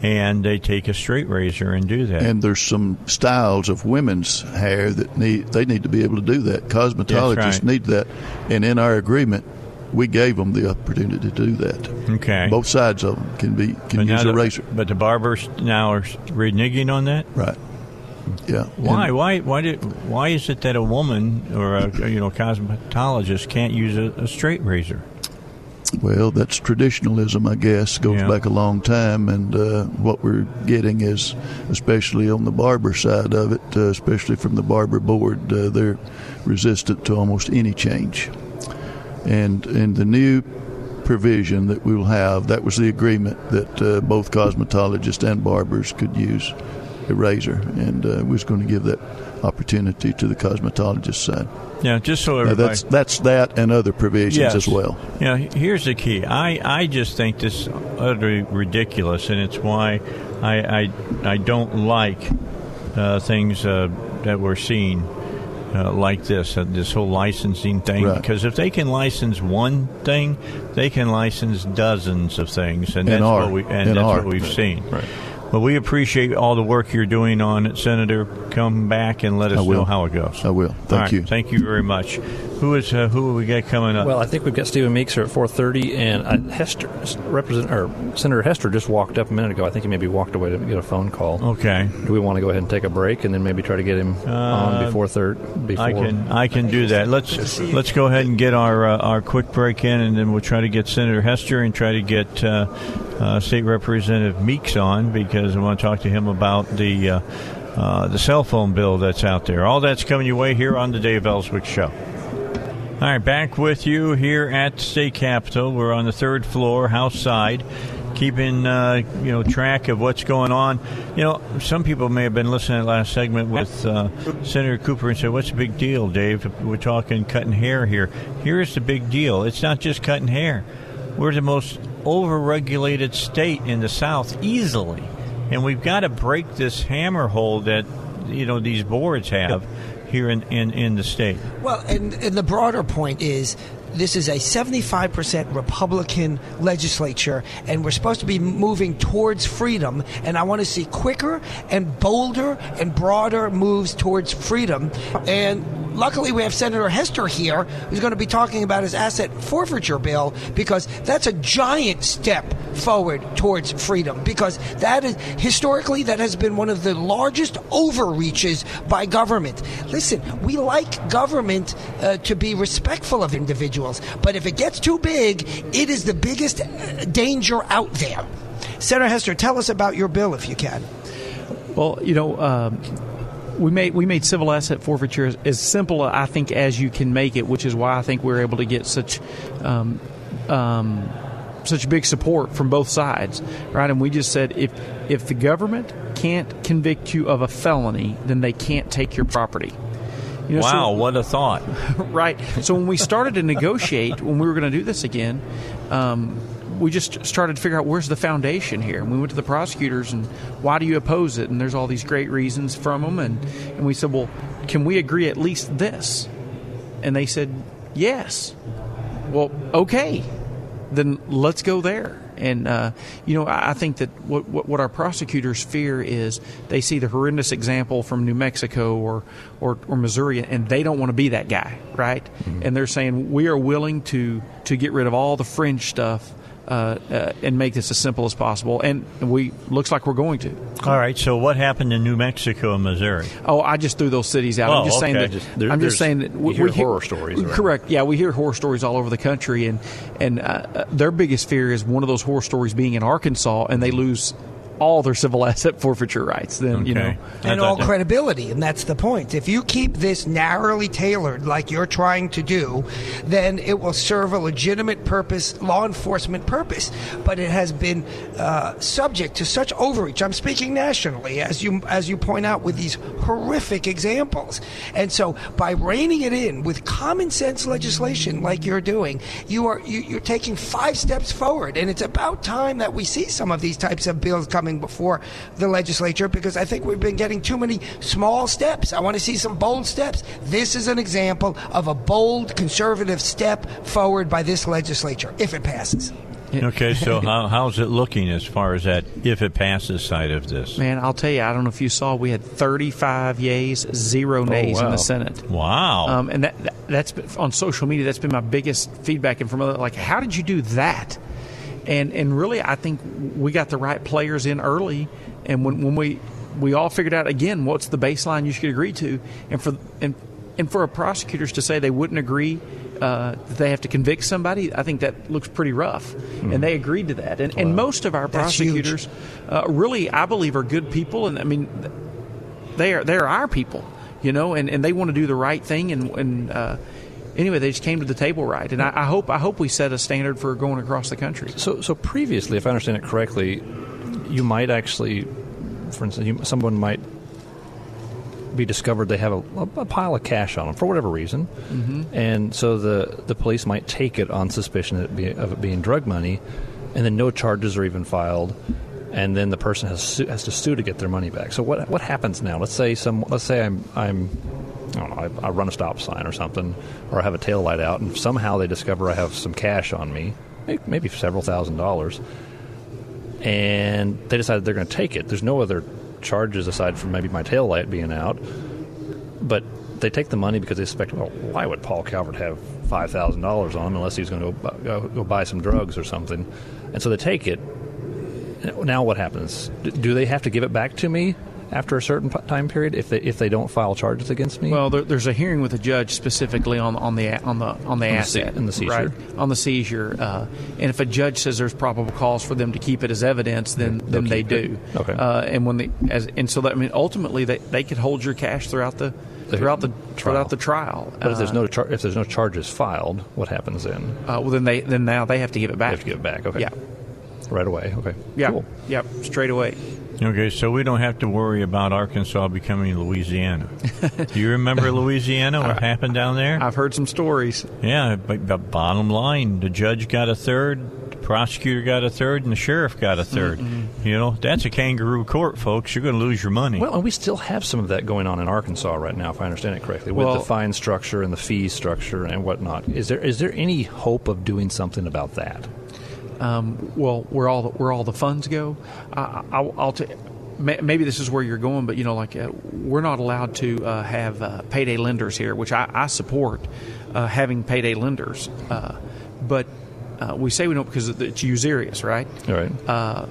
And they take a straight razor and do that. And there's some styles of women's hair that need they need to be able to do that. Cosmetologists right. need that, and in our agreement, we gave them the opportunity to do that. Okay. Both sides of them can be can But use a the- razor. But the barbers now are reneging on that. Right. Yeah. Why? And- Why? Why did? Why is it that a woman or a you know cosmetologist can't use a, a straight razor? Well, that's traditionalism, I guess. Goes Yeah. back a long time, and uh, what we're getting is, especially on the barber side of it, uh, especially from the barber board, uh, they're resistant to almost any change. And in the new provision that we will have, that was the agreement that uh, both cosmetologists and barbers could use razor, and uh, we was going to give that opportunity to the cosmetologist side. Yeah, just so Now, everybody. that's that's that and other provisions Yes. as well. Yeah, here's the key. I, I just think this is utterly ridiculous, and it's why I I, I don't like uh, things uh, that we're seeing uh, like this, uh, this whole licensing thing. Right. Because if they can license one thing, they can license dozens of things, and And that's what we and, And that's what we've Right. seen. Right. Well, we appreciate all the work you're doing on it, Senator. Come back and let us know how it goes. I will. Thank right, you. Thank you very much. Who is uh, who? We got coming up? Well, I think we've got Stephen Meeks here at 4:30, and uh, Hester, Represent, or Senator Hester just walked up a minute ago. I think he maybe walked away to get a phone call. Okay. Do we want to go ahead and take a break and then maybe try to get him on before third? Before Uh, I can I can do that. Let's let's go ahead and get our uh, our quick break in, and then we'll try to get Senator Hester and try to get uh, uh, State Representative Meeks on because I want to talk to him about the uh, uh, the cell phone bill that's out there. All that's coming your way here on the Dave Elswick Show. All right, back with you here at state capitol. We're on the third floor, house side, keeping uh, you know track of what's going on. You know, some people may have been listening to the last segment with uh, Senator Cooper and said, "What's the big deal, Dave? We're talking cutting hair here. Here's the big deal. It's not just cutting hair. We're the most overregulated state in the South easily, and we've got to break this hammer hold that you know these boards have." Here in, in, in the state. Well, and, and the broader point is this is a 75% Republican legislature, and we're supposed to be moving towards freedom. And I want to see quicker and bolder and broader moves towards freedom. And luckily, we have Senator Hester here, who's going to be talking about his asset forfeiture bill because that's a giant step forward towards freedom. Because that is historically that has been one of the largest overreaches by government. Listen, we like government uh, to be respectful of individuals, but if it gets too big, it is the biggest uh, danger out there. Senator Hester, tell us about your bill if you can. Well, you know, um, we made we made civil asset forfeiture as, as, simple, I think, as you can make it, which is why I think we're able to get such. Um, um, such big support from both sides, right? And we just said if if the government can't convict you of a felony, then they can't take your property. You know, wow, so, what a thought! right. So when we started to negotiate, when we were going to do this again, um, we just started to figure out where's the foundation here. And we went to the prosecutors and why do you oppose it? And there's all these great reasons from them. And, and we said, well, can we agree at least this? And they said, yes. Well, okay, then let's go there. And uh, you know, I think that what, what, what our prosecutors fear is they see the horrendous example from New Mexico or or, or Missouri, and they don't want to be that guy, right? Mm-hmm. And they're saying we are willing to to get rid of all the fringe stuff uh, uh, and make this as simple as possible. And we looks like we're going to. All right. So what happened in New Mexico and Missouri? Oh, I just threw those cities out. Oh, I'm just okay. saying that. Just, there, I'm just saying that we, hear horror stories. Right? Correct. Yeah, we hear horror stories all over the country, and and uh, their biggest fear is one of those horror stories being in Arkansas, and they lose all their civil asset forfeiture rights. Then okay. you know, and all credibility, and that's the point. If you keep this narrowly tailored, like you're trying to do, then it will serve a legitimate purpose, law enforcement purpose. But it has been uh, subject to such overreach. I'm speaking nationally, as you as you point out, with these horrific examples. And so, by reining it in with common sense legislation, like you're doing, you are you, you're taking five steps forward. And it's about time that we see some of these types of bills coming coming before the legislature because I think we've been getting too many small steps. I want to see some bold steps. This is an example of a bold conservative step forward by this legislature if it passes. Okay, so how, how's it looking as far as that if it passes side of this? Man, I'll tell you, I don't know if you saw, we had 35 yays, zero nays oh, wow. in the Senate. Wow. Um, and that, that's been, on social media. That's been my biggest feedback. And from other, like, how did you do that? And and really, I think we got the right players in early, and when when we we all figured out again what's the baseline you should agree to, and for and and for prosecutors to say they wouldn't agree uh, that they have to convict somebody, I think that looks pretty rough. Mm. And they agreed to that. And, wow. and most of our prosecutors, uh, really, I believe, are good people. And I mean, they are they are our people, you know, and, and they want to do the right thing. And, and uh, anyway, they just came to the table right, and I, I, hope I hope we set a standard for going across the country. So, so previously, if I understand it correctly, you might actually, for instance, you, someone might be discovered they have a, a, pile of cash on them for whatever reason, mm-hmm. and so the the police might take it on suspicion of it, be, of it being drug money, and then no charges are even filed and then the person has su- has to sue to get their money back. So what what happens now? Let's say some let's say I'm I'm I don't know, I, I run a stop sign or something, or I have a tail light out, and somehow they discover I have some cash on me, maybe several thousand dollars, and they decide they're going to take it. There's no other charges aside from maybe my tail light being out, but they take the money because they suspect, well, why would Paul Calvert have five thousand dollars on him unless he's going to go, go, go buy some drugs or something? And so they take it. Now what happens? Do they have to give it back to me after a certain time period if they if they don't file charges against me? Well, there, there's a hearing with a judge specifically on on the on the on the on asset the, in the seizure right? on the seizure, uh, and if a judge says there's probable cause for them to keep it as evidence, then They'll then they do. It. Okay. Uh, and when they as and so that I mean ultimately they, they could hold your cash throughout the throughout the trial. throughout the trial. But if there's uh, no char- if there's no charges filed, what happens then? Uh, well, then they then now they have to give it back. They have to give it back. Okay. Yeah. Right away. Okay. Yeah. Cool. Yep. Straight away. Okay, so we don't have to worry about Arkansas becoming Louisiana. Do you remember Louisiana? What happened down there? I've heard some stories. Yeah, but, but bottom line, the judge got a third, the prosecutor got a third, and the sheriff got a 3rd mm-hmm. You know, that's a kangaroo court, folks. You're going to lose your money. Well, and we still have some of that going on in Arkansas right now, if I understand it correctly, with Well- the fine structure and the fee structure and whatnot. Is there is there any hope of doing something about that? Um, well, where all the, where all the funds go. I, I, I'll t- maybe this is where you're going, but you know, like uh, we're not allowed to uh, have uh, payday lenders here, which I, I support uh, having payday lenders, uh, but uh, we say we don't because it's usurious, right? All right. Uh,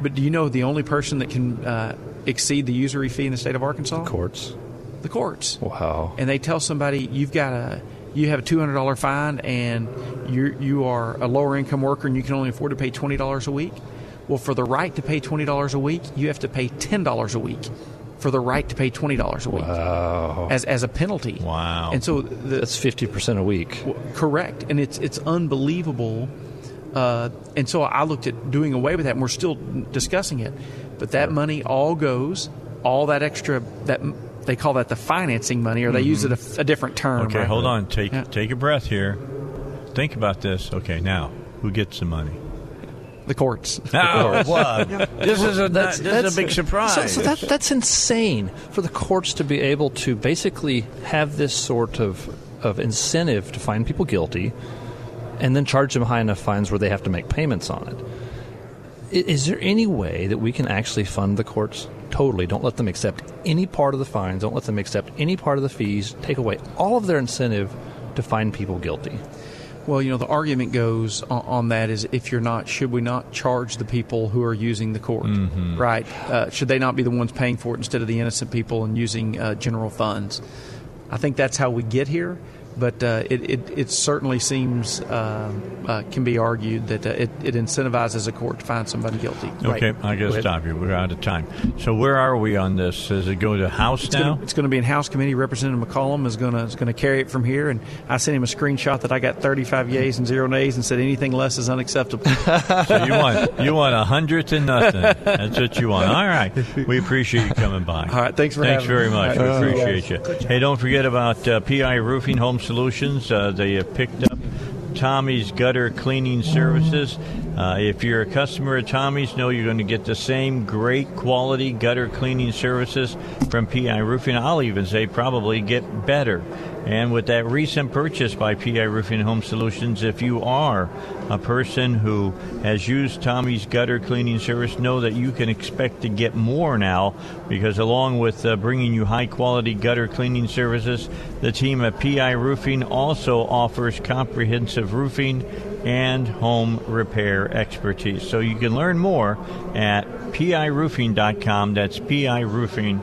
but do you know the only person that can uh, exceed the usury fee in the state of Arkansas? The courts. The courts. Wow. And they tell somebody you've got a you have a two hundred dollar fine and you you are a lower income worker and you can only afford to pay twenty dollars a week. Well, for the right to pay twenty dollars a week, you have to pay ten dollars a week for the right to pay twenty dollars a week Wow. as as a penalty. Wow. And so the, That's fifty percent a week. correct, and it's it's unbelievable. Uh, and so I looked at doing away with that, and we're still discussing it. But that money all goes, all that extra that they call that the financing money, or they use it a, a different term. Okay, right? hold on. Take Yeah. take a breath here. Think about this. Okay, now who gets the money? The courts. Oh, what? This is a That's- this that's- is a big surprise. So, so that, that's insane for the courts to be able to basically have this sort of of incentive to find people guilty, and then charge them high enough fines where they have to make payments on it. I- Is there any way that we can actually fund the courts totally? Don't let them accept any part of the fines. Don't let them accept any part of the fees. Take away all of their incentive to find people guilty. Well, you know, the argument goes on, on that is if you're not, should we not charge the people who are using the court, Mm-hmm. right? Uh, should they not be the ones paying for it instead of the innocent people and using uh, general funds? I think that's how we get here, but uh, it, it, it certainly seems uh, uh, can be argued that uh, it, it incentivizes a court to find somebody guilty. Okay, Right. I Go gotta stop you. We're out of time. So where are we on this? Does it go to House It's now? Gonna, it's going to be in House Committee. Representative McCollum is going to is going to carry it from here, and I sent him a screenshot that I got 35 yays and zero nays, and said anything less is unacceptable. so you want you want a hundred to nothing. That's what you want. All right. We appreciate you coming by. All right, thanks for Thanks having very me. much. All We right, see you appreciate you. Hey, don't forget about uh, PI Roofing Home Solutions. Uh, they have picked up Tommy's gutter cleaning services. Uh, if you're a customer of Tommy's, know you're going to get the same great quality gutter cleaning services from PI Roofing. I'll even say probably get better. And with that recent purchase by PI Roofing Home Solutions, if you are a person who has used Tommy's gutter cleaning service, know that you can expect to get more now because along with uh, bringing you high quality gutter cleaning services, the team at PI Roofing also offers comprehensive roofing and home repair expertise. So you can learn more at piroofing.com. That's piroofing.com.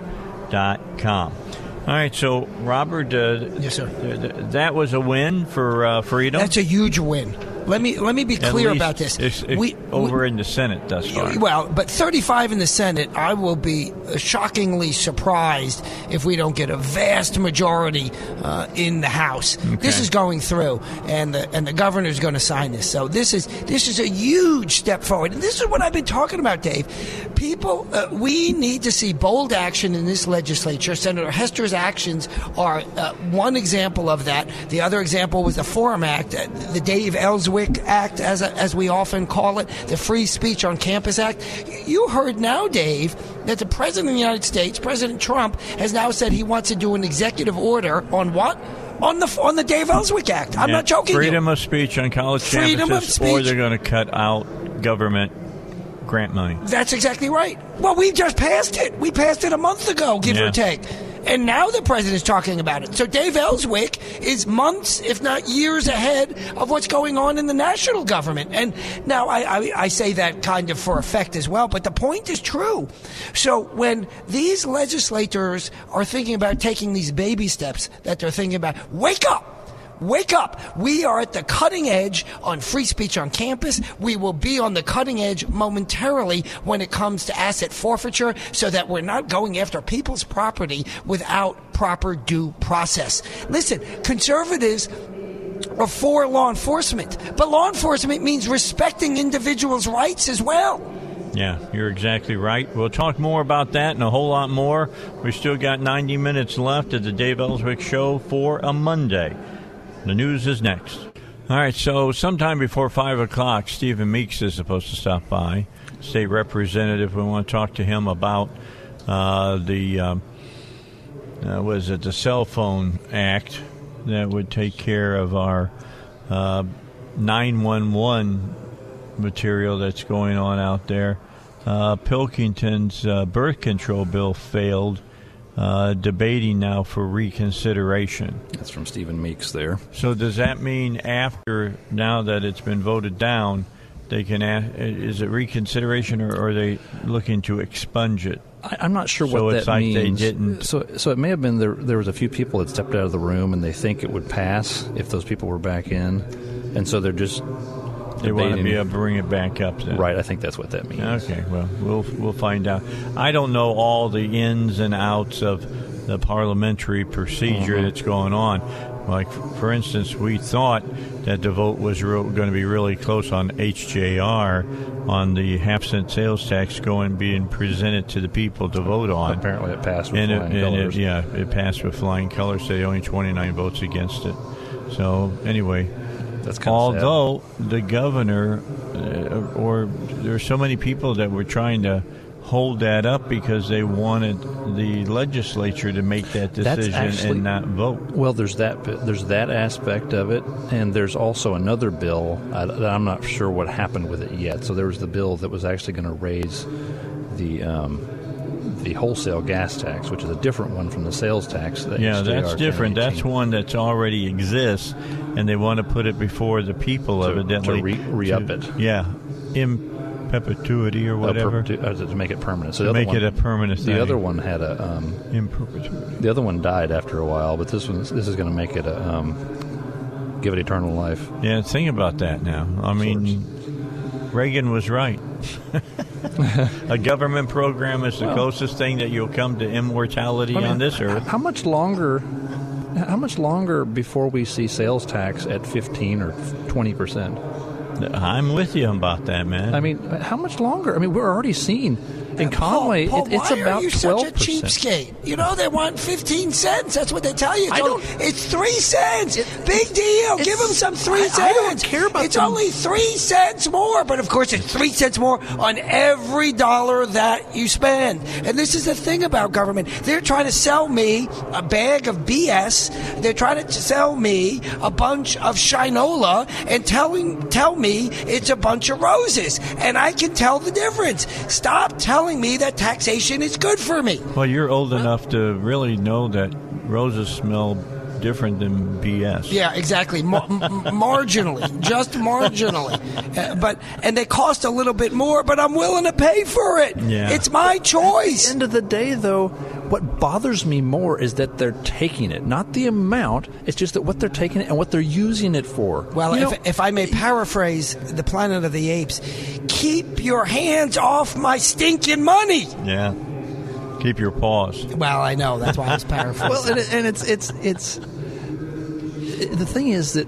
All right, so Robert, uh, Yes, sir. th- th- that was a win for uh, freedom. That's a huge win. Let me let me be clear about this. It's, it's we, over in the Senate thus far. Well, but 35 in the Senate, I will be shockingly surprised if we don't get a vast majority uh, in the House. This is going through, and the and the governor is going to sign this. So this is this is a huge step forward, and this is what I've been talking about, Dave. People, uh, we need to see bold action in this legislature. Senator Hester's actions are uh, one example of that. The other example was the Forum Act, uh, the Dave Elswick Act, as as we often call it, the Free Speech on Campus Act. You heard now, Dave, that the President of the United States, President Trump, has now said he wants to do an executive order on what? On the on the Dave Elswick Act. I'm Yeah, not joking. you. Freedom of speech on college Freedom of campuses, or they're going to cut out government grant money. That's exactly right. Well, we just passed it. We passed it a month ago, give Yeah. or take. And now the president's talking about it. So Dave Elswick is months, if not years ahead of what's going on in the national government. And now I, I, I say that kind of for effect as well, but the point is true. So when these legislators are thinking about taking these baby steps that they're thinking about, wake up! Wake up. We are at the cutting edge on free speech on campus. We will be on the cutting edge momentarily when it comes to asset forfeiture so that we're not going after people's property without proper due process. Listen, conservatives are for law enforcement, but law enforcement means respecting individuals' rights as well. Yeah, you're exactly right. We'll talk more about that and a whole lot more. We still got 90 minutes left of the Dave Elswick Show for a Monday. The news is next. All right, so sometime before 5 o'clock, Stephen Meeks is supposed to stop by, state representative. We want to talk to him about uh, the, um, uh, was it the Cell Phone Act that would take care of our uh, 911 material that's going on out there. Uh, Pilkington's uh, birth control bill failed. Uh, debating now for reconsideration. That's from Stephen Meeks there. So does that mean after now that it's been voted down, they can ask, is it reconsideration or are they looking to expunge it? I, I'm not sure So what it's that like means. they didn't- So, so it may have been there. There was a few people that stepped out of the room, and they think it would pass if those people were back in, and so they're just They want to be able to bring it back up. Then. Right, I think that's what that means. Okay, well, we'll we'll find out. I don't know all the ins and outs of the parliamentary procedure Mhm. that's going on. Like, for instance, we thought that the vote was real, going to be really close on HJR, on the half cent sales tax going being presented to the people to vote on. Apparently, it passed with and it- flying it- colors. yeah, it passed with flying colors. They only 29 votes against it. So anyway, That's kinda sad. although the governor uh, or there's so many people that were trying to hold that up because they wanted the legislature to make that decision actually- and not vote. Well, there's that there's that aspect of it, and there's also another bill that I'm not sure what happened with it yet. So there was the bill that was actually going to raise the um, the wholesale gas tax, which is a different one from the sales tax. That Yeah, that's different. That's one that's already exists, and they want to put it before the people, To- evidently. to re- re-up to- it. Yeah, in perpetuity or Uh, whatever. perpetu- uh, to make it permanent. So To the other make one- it a permanent The thing. other one had a um, in perpetuity. The other one died after a while, but this one this is going to make it a um, give it eternal life. Yeah, think about that now. I mean, Reagan was right. a government program is the Well- closest thing that you'll come to immortality I mean, on this earth. How much longer? How much longer before we see sales tax at fifteen or twenty percent? I'm with you about that, man. I mean, how much longer? I mean, we're already seeing in Conway. Paul, it, it's why about are you twelve such a cheapskate? You know they want fifteen cents. That's what they tell you. It's, I only- it's three cents. Big deal. Give them some three I- cents. I don't care about It's them. only three cents more, but of course it's three cents more on every dollar that you spend. And this is the thing about government. They're trying to sell me a bag of BS. They're trying to sell me a bunch of Shinola and telling tell me it's a bunch of roses. And I can tell the difference. Stop telling me that taxation is good for me. well, you're old enough to really know that roses smell different than BS. Yeah, exactly. Mar- m- marginally, just marginally. Uh, but and they cost a little bit more, but I'm willing to pay for it. Yeah. It's my choice. At the end of the day, though, what bothers me more is that they're taking it, not the amount. It's just that what they're taking it and what they're using it for. Well, You if, know- if I may paraphrase the Planet of the Apes, keep your hands off my stinking money. Yeah. Keep your paws. Well, I know that's why I was paraphrasing. well, and, it- and it's it's it's the thing is that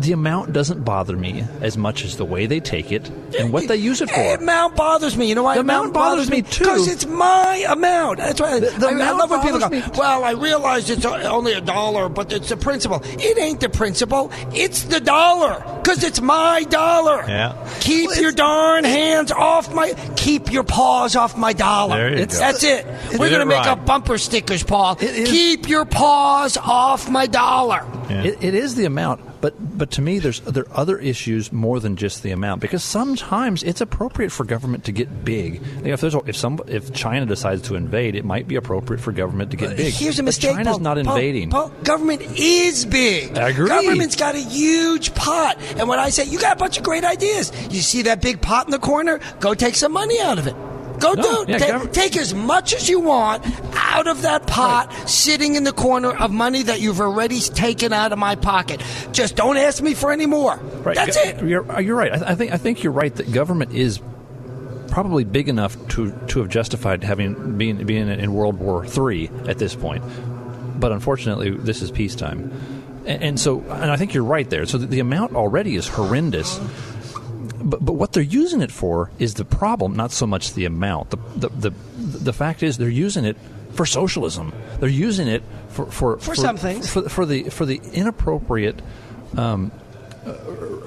the amount doesn't bother me as much as the way they take it and what they use it for. The for. amount bothers me. You know why The amount bothers me, too. Because it's my amount. That's why The- the I, I amount love when people go. bothers me, Well, I realize it's only a dollar, but it's the principle. It ain't the principle. It's the dollar because it's my dollar. Yeah. Keep your darn hands off my. Keep your paws off my dollar. There you It's- go. That's it. Get We're gonna make right. up bumper stickers, Paul. Keep your paws off my dollar. It, it is the amount, but but to me, there's there are other issues more than just the amount because sometimes it's appropriate for government to get big. You know, if there's if some if China decides to invade, it might be appropriate for government to get big. Here's a But mistake. China's Paul. not Paul, invading. Paul, government is big. I agree. Government's got a huge pot. And when I say you got a bunch of great ideas, you see that big pot in the corner? Go take some money out of it. Go No, do yeah, take, take as much as you want out of that pot sitting in the corner of money that you've already taken out of my pocket. Just don't ask me for any more. Right. That's Go- it. You're, uh, you're right. I, I think I think you're right that government is probably big enough to to have justified having being being in World War III at this point. But unfortunately, this is peacetime, and, and so and I think you're right there. So the, the amount already is horrendous. But, but what they're using it for is the problem, not so much the amount. The, the, the, the fact is they're using it for socialism. They're using it for for, For some things. for, for the for the inappropriate um, uh,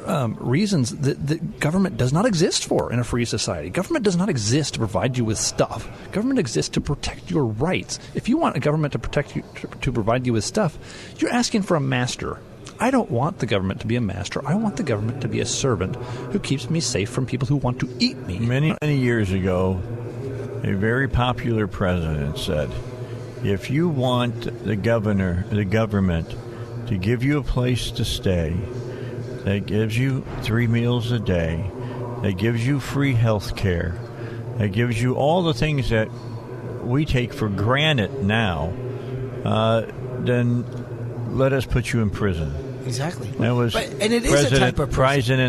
um, reasons that, that government does not exist for in a free society. Government does not exist to provide you with stuff. Government exists to protect your rights. If you want a government to protect you, to, to provide you with stuff, you're asking for a master. I don't want the government to be a master. I want the government to be a servant who keeps me safe from people who want to eat me. Many, many years ago, a very popular president said, if you want the governor, the government, to give you a place to stay that gives you three meals a day, that gives you free health care, that gives you all the things that we take for granted now, uh, then let us put you in prison. Exactly. That was But- and it is a President, type of prison.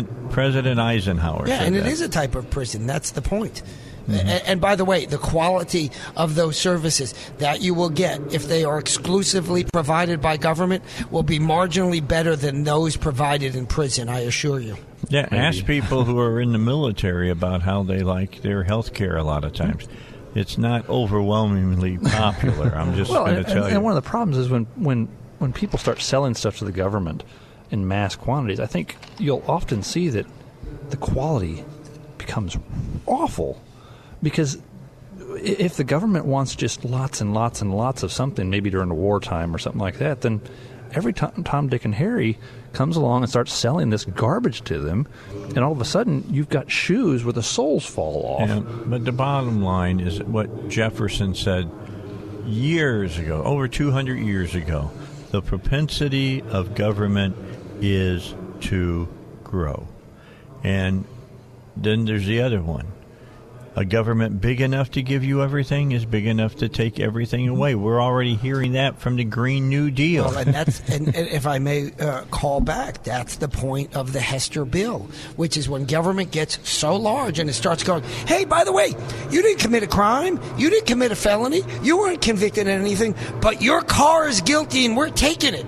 President President Eisenhower. Yeah, said and it that. is a type of prison. That's the point. Mm-hmm. A- And, by the way, the quality of those services that you will get if they are exclusively provided by government will be marginally better than those provided in prison, I assure you. Yeah, ask people who are in the military about how they like their health care a lot of times. It's not overwhelmingly popular. I'm just well, going to tell and, you. and one of the problems is when, when, when people start selling stuff to the government in mass quantities, I think you'll often see that the quality becomes awful because if the government wants just lots and lots and lots of something, maybe during the wartime or something like that, then every time Tom, Dick, and Harry comes along and starts selling this garbage to them, and all of a sudden you've got shoes where the soles fall off. Yeah, but the bottom line is what Jefferson said years ago, over 200 years ago. The propensity of government is to grow. And then there's the other one. A government big enough to give you everything is big enough to take everything away. We're already hearing that from the Green New Deal. Well, and that's and, and if I may uh, call back, that's the point of the Hester bill, which is when government gets so large and it starts going, "Hey, by the way, you didn't commit a crime, you didn't commit a felony, you weren't convicted of anything, but your car is guilty and we're taking it."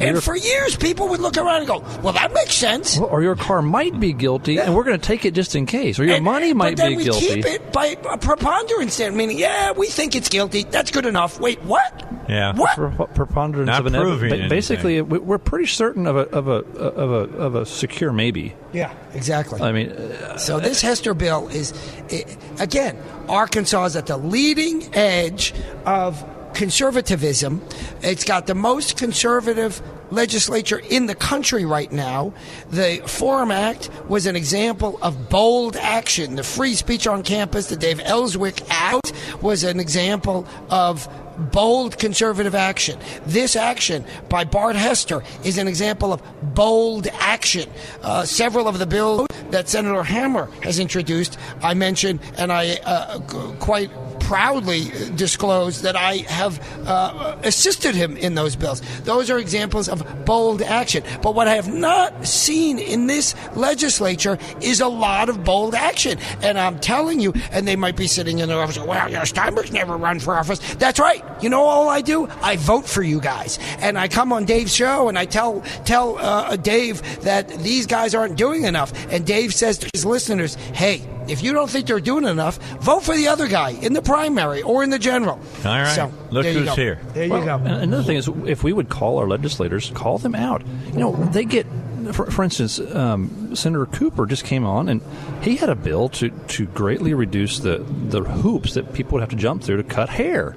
And Your- for years, people would look around and go, "Well, that makes sense." Or your car might be guilty, and we're going to take it just in case. Or your And- money might be but then be we guilty. keep it by a preponderance, then, meaning, yeah, we think it's guilty. That's good enough. Wait, what? Yeah. What? Pre- preponderance Not of an proving ba- basically we- we're pretty certain of a of a of a of a secure maybe Yeah, exactly. i mean uh, So this Hester bill is, i again, Arkansas is at the leading edge of conservatism. It's got the most conservative legislature in the country right now. The Forum Act was an example of bold action. The free speech on campus, the Dave Elswick Act, was an example of bold conservative action. This action by Bart Hester is an example of bold action. Uh, several of the bills that Senator Hammer has introduced, I mentioned, and I uh, quite proudly disclose that I have uh, assisted him in those bills. Those are examples of bold action. But what I have not seen in this legislature is a lot of bold action. And I'm telling you, and they might be sitting in their office, well, you know, Steinbuch's never run for office. That's right. You know all I do? I vote for you guys. And I come on Dave's show and I tell tell uh, Dave that these guys aren't doing enough. And Dave says to his listeners, hey, if you don't think they're doing enough, vote for the other guy in the primary or in the general. All right. So, Look there who's go. here. There you Well, go. Another thing is, if we would call our legislators, call them out. You know, they get, for, for instance, um, Senator Cooper just came on, and he had a bill to, to greatly reduce the, the hoops that people would have to jump through to cut hair.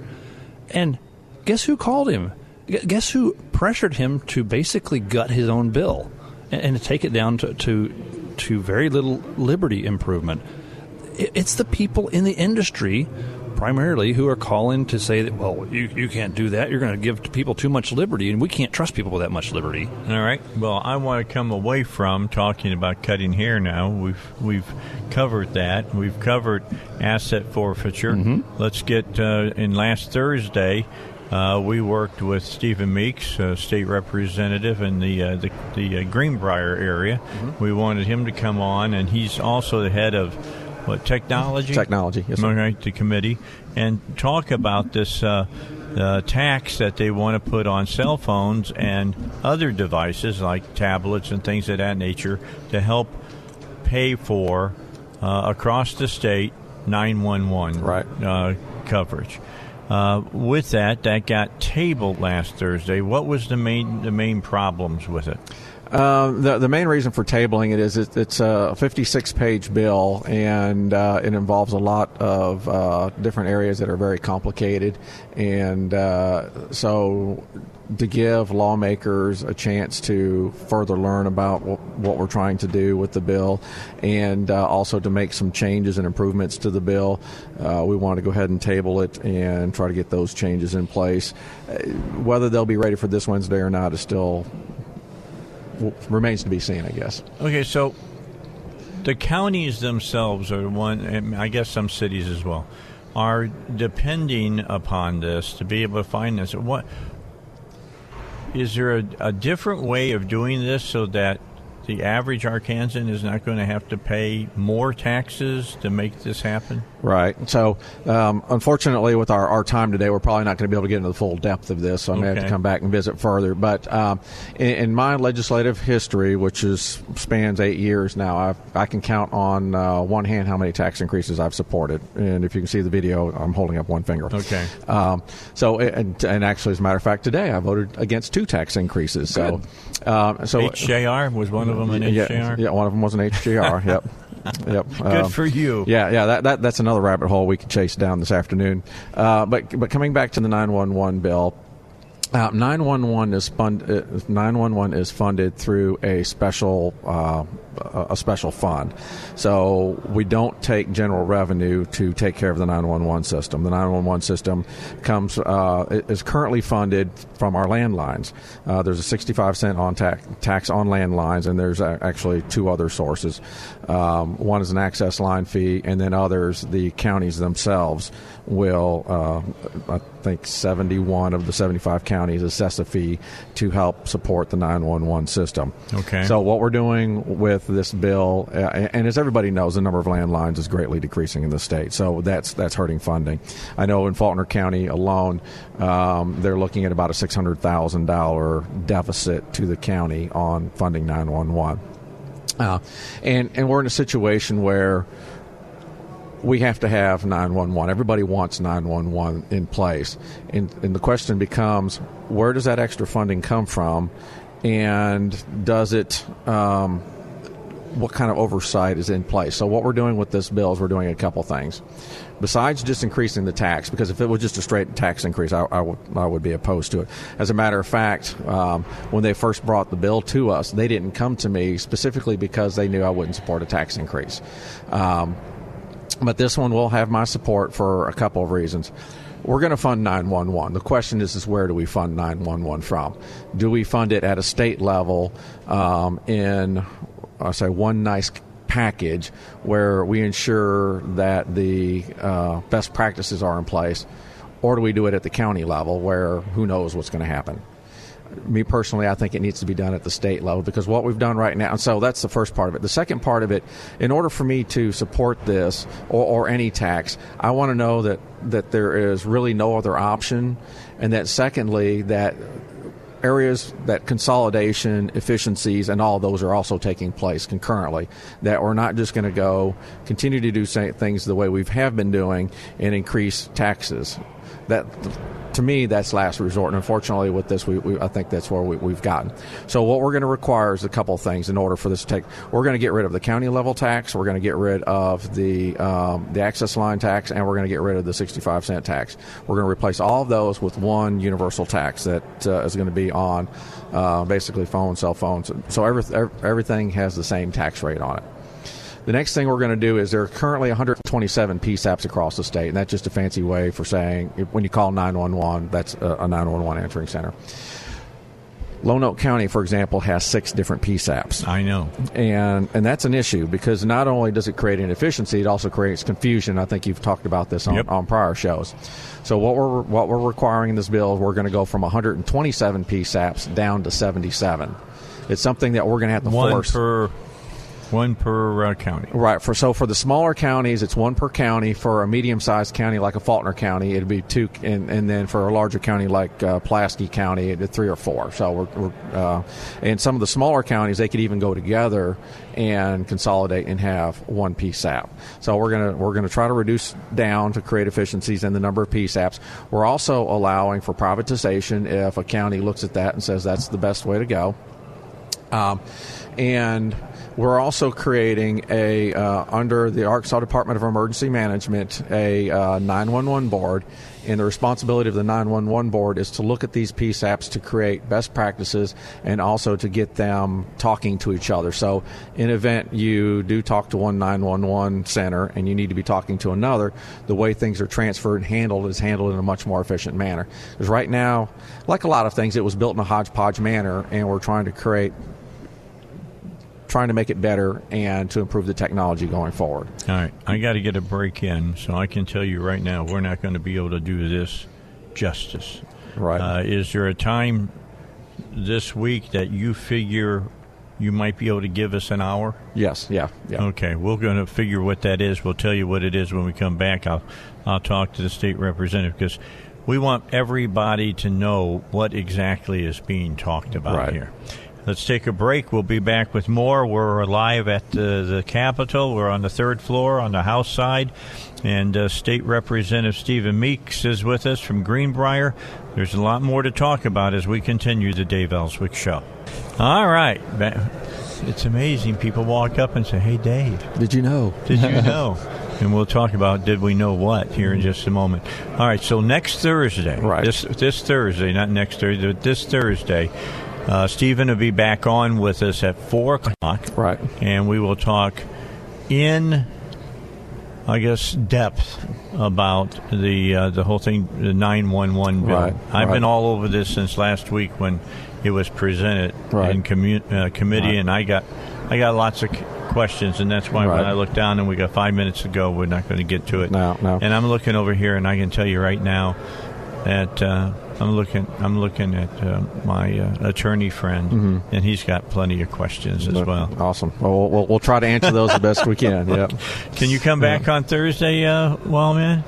And guess who called him? Guess who pressured him to basically gut his own bill and, and to take it down to, to, to very little liberty improvement? It- It's the people in the industry primarily who are calling to say that, well, you, you can't do that. You're going to give people too much liberty, and we can't trust people with that much liberty. All right. Well, I want to come away from talking about cutting hair now. We've we've covered that. We've covered asset forfeiture. Let's get uh, in last Thursday. Uh, we worked with Stephen Meeks, uh, state representative in the uh, the, the uh, Greenbrier area. We wanted him to come on, and he's also the head of what technology Technology, yes. Okay, the committee, and talk about this uh, uh, tax that they want to put on cell phones and other devices like tablets and things of that nature to help pay for uh, across the state 911 Right. uh, coverage. Uh, with that, that got tabled last Thursday. What was the main the main problems with it? Um, the the main reason for tabling it is it, it's a 56 page bill and uh, it involves a lot of uh, different areas that are very complicated, and uh, so to give lawmakers a chance to further learn about what, we're trying to do with the bill, and uh, also to make some changes and improvements to the bill, uh, we want to go ahead and table it and try to get those changes in place. Uh, whether they'll be ready for this Wednesday or not is still remains to be seen, I guess. Okay, so the counties themselves are one, and I guess some cities as well, are depending upon this to be able to find this. What is there a, a different way of doing this so that the average Arkansan is not going to have to pay more taxes to make this happen? Right. So, um, unfortunately, with our, our time today, we're probably not going to be able to get into the full depth of this. So I may have to come back and visit further. But um, in, in my legislative history, which is spans eight years now, I've, I can count on uh, one hand how many tax increases I've supported. And if you can see the video, I'm holding up one finger. Okay. Um, so, and, and actually, as a matter of fact, today I voted against two tax increases. So, um, so HJR was one of them an yeah, HJR? Yeah, one of them was an HJR. yep. Yep. Good for you. Yeah, yeah. That, that that's another rabbit hole we could chase down this afternoon. Uh, but but coming back to the nine one one bill. Uh, 911 is fund, uh, 911 is funded through a special uh, a special fund. So we don't take general revenue to take care of the 911 system. The 911 system comes uh, is currently funded from our landlines. Uh, there's a 65 cent on tax, tax on landlines, and there's actually two other sources. Um, one is an access line fee, and then others the counties themselves will. Uh, I think 71 of the 75 counties assess a fee to help support the 911 system. Okay. So what we're doing with this bill, uh, and as everybody knows, the number of landlines is greatly decreasing in the state. So that's that's hurting funding. I know in Faulkner County alone, um, they're looking at about a six hundred thousand dollar deficit to the county on funding 911. Uh, and and we're in a situation where we have to have 911. Everybody wants 911 in place. And, and the question becomes where does that extra funding come from? And does it, um, what kind of oversight is in place? So, what we're doing with this bill is we're doing a couple things. Besides just increasing the tax, because if it was just a straight tax increase, I, I, would, would be opposed to it. As a matter of fact, um, when they first brought the bill to us, they didn't come to me specifically because they knew I wouldn't support a tax increase. Um, but this one will have my support for a couple of reasons. We're going to fund 911. The question is, is where do we fund 911 from? Do we fund it at a state level um, in, I say, one nice package where we ensure that the uh, best practices are in place, or do we do it at the county level where who knows what's going to happen? Me personally, I think it needs to be done at the state level because what we've done right now, and so that's the first part of it. The second part of it, in order for me to support this or, or any tax, I want to know that, that there is really no other option, and that secondly, that areas that consolidation, efficiencies, and all those are also taking place concurrently. That we're not just going to go continue to do things the way we have been doing and increase taxes. That to me, that's last resort. And unfortunately, with this, we, we I think that's where we, we've gotten. So what we're going to require is a couple of things in order for this to take. We're going to get rid of the county level tax. We're going to get rid of the um, the access line tax, and we're going to get rid of the 65 cent tax. We're going to replace all of those with one universal tax that uh, is going to be on uh, basically phones, cell phones. So every, everything has the same tax rate on it. The next thing we're going to do is there are currently 127 PSAPs across the state, and that's just a fancy way for saying when you call 911, that's a, a 911 answering center. Lonoke County, for example, has six different PSAPs. I know. And and that's an issue because not only does it create inefficiency, it also creates confusion. I think you've talked about this on, Yep. on prior shows. So what we're what we're requiring in this bill is we're going to go from 127 PSAPs down to 77. It's something that we're going to have to One force. per one per uh, county. Right. For so for the smaller counties, it's one per county. For a medium-sized county like a Faulkner County, it'd be two, and, and then for a larger county like uh, Pulaski County, it'd be three or four. So we're, we're uh, and some of the smaller counties, they could even go together and consolidate and have one PSAP. So we're gonna we're gonna try to reduce down to create efficiencies in the number of PSAPs. We're also allowing for privatization if a county looks at that and says that's the best way to go Um, and we're also creating a uh, under the Arkansas Department of Emergency Management a uh, 911 board, and the responsibility of the 911 board is to look at these PSAPs to create best practices and also to get them talking to each other. So, in event you do talk to one 911 center and you need to be talking to another, the way things are transferred and handled is handled in a much more efficient manner. Because right now, like a lot of things, it was built in a hodgepodge manner, and we're trying to create trying to make it better and to improve the technology going forward. All right, I got to get a break in, so I can tell you right now, we're not going to be able to do this justice. Right. Uh, is there a time this week that you figure you might be able to give us an hour? Yes. Yeah. Yeah. Okay, we're going to figure what that is. We'll tell you what it is when we come back. I'll I'll talk to the state representative because we want everybody to know what exactly is being talked about Right. here. Let's take a break. We'll be back with more. We're live at the, the Capitol. We're on the third floor on the House side. And uh, State Representative Stephen Meeks is with us from Greenbrier. There's a lot more to talk about as we continue the Dave Elswick Show. All right. It's amazing. People walk up and say, Hey, Dave. Did you know? Did you know? and we'll talk about did we know what here in just a moment. All right, so next Thursday, Right. This this Thursday, not next Thursday, but this Thursday, uh, Stephen will be back on with us at four o'clock, right? And we will talk in, I guess, depth about the uh, the whole thing, the nine one one bill. Right, I've right. been all over this since last week when it was presented Right. in commu- uh, committee, and I got I got lots of c- questions, and that's why when I look down and we got five minutes to go, we're not going to get to it. No, no. And I'm looking over here, and I can tell you right now that uh, I'm looking I'm looking at uh, my uh, attorney friend, Mhm. and he's got plenty of questions as well. Awesome. Well, we'll, we'll, we'll try to answer those the best we can. Yeah. Can you come back on Thursday, uh, Wildman?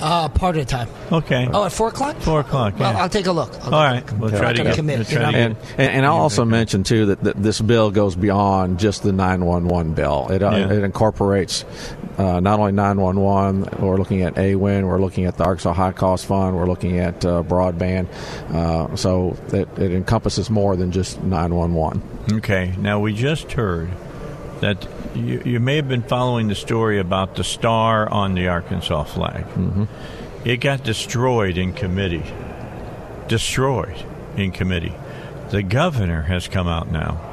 Uh, part of the time. Okay. Oh, at four o'clock. Four o'clock. Well. I'll take a look. I'll All take right, a look. we'll I'm try to get. commit, we'll you try to know? And, and, and I'll also mention too that, that this bill goes beyond just the 911 bill. It, uh, Yeah. it incorporates uh, not only 911. We're looking at AWIN. We're looking at the Arkansas High Cost Fund. We're looking at uh, broadband. Uh, so it, it encompasses more than just 911. Okay. Now we just heard that you, you may have been following the story about the star on the Arkansas flag. Mm-hmm. It got destroyed in committee. Destroyed in committee. The governor has come out now.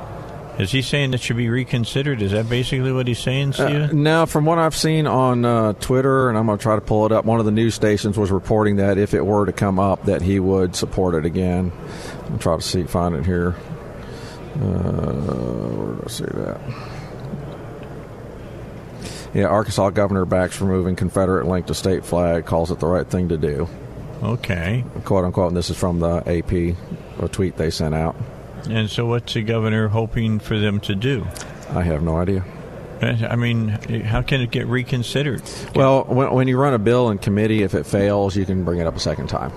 Is he saying that should be reconsidered? Is that basically what he's saying, Uh, Steven? no, from what I've seen on uh, Twitter, and I'm going to try to pull it up. One of the news stations was reporting that if it were to come up, that he would support it again. I'll try to see find it here. Uh, where did I see that? Yeah, Arkansas governor backs removing Confederate link to state flag, calls it the right thing to do. Okay. Quote unquote. And this is from the AP, a tweet they sent out. And so, what's the governor hoping for them to do? I have no idea. I mean, how can it get reconsidered? Well, when, when you run a bill in committee, if it fails, you can bring it up a second time.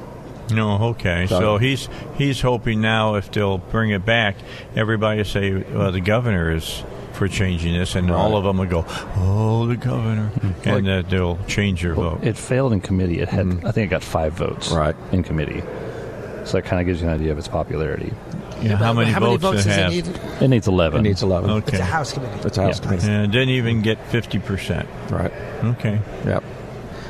No, okay. So- So he's he's hoping now if they'll bring it back, everybody will say, well, the governor is for changing this, and all of them will go, oh, the governor, and uh, they'll change their vote. It failed in committee. It had, I think, it got five votes right. in committee. So that kind of gives you an idea of its popularity. Yeah, how many how many votes, votes does it does have? it need? It needs eleven. It needs eleven. Okay. It's a House committee. It's a House Yeah. committee. And it didn't even get fifty percent. Right. Okay. Yep.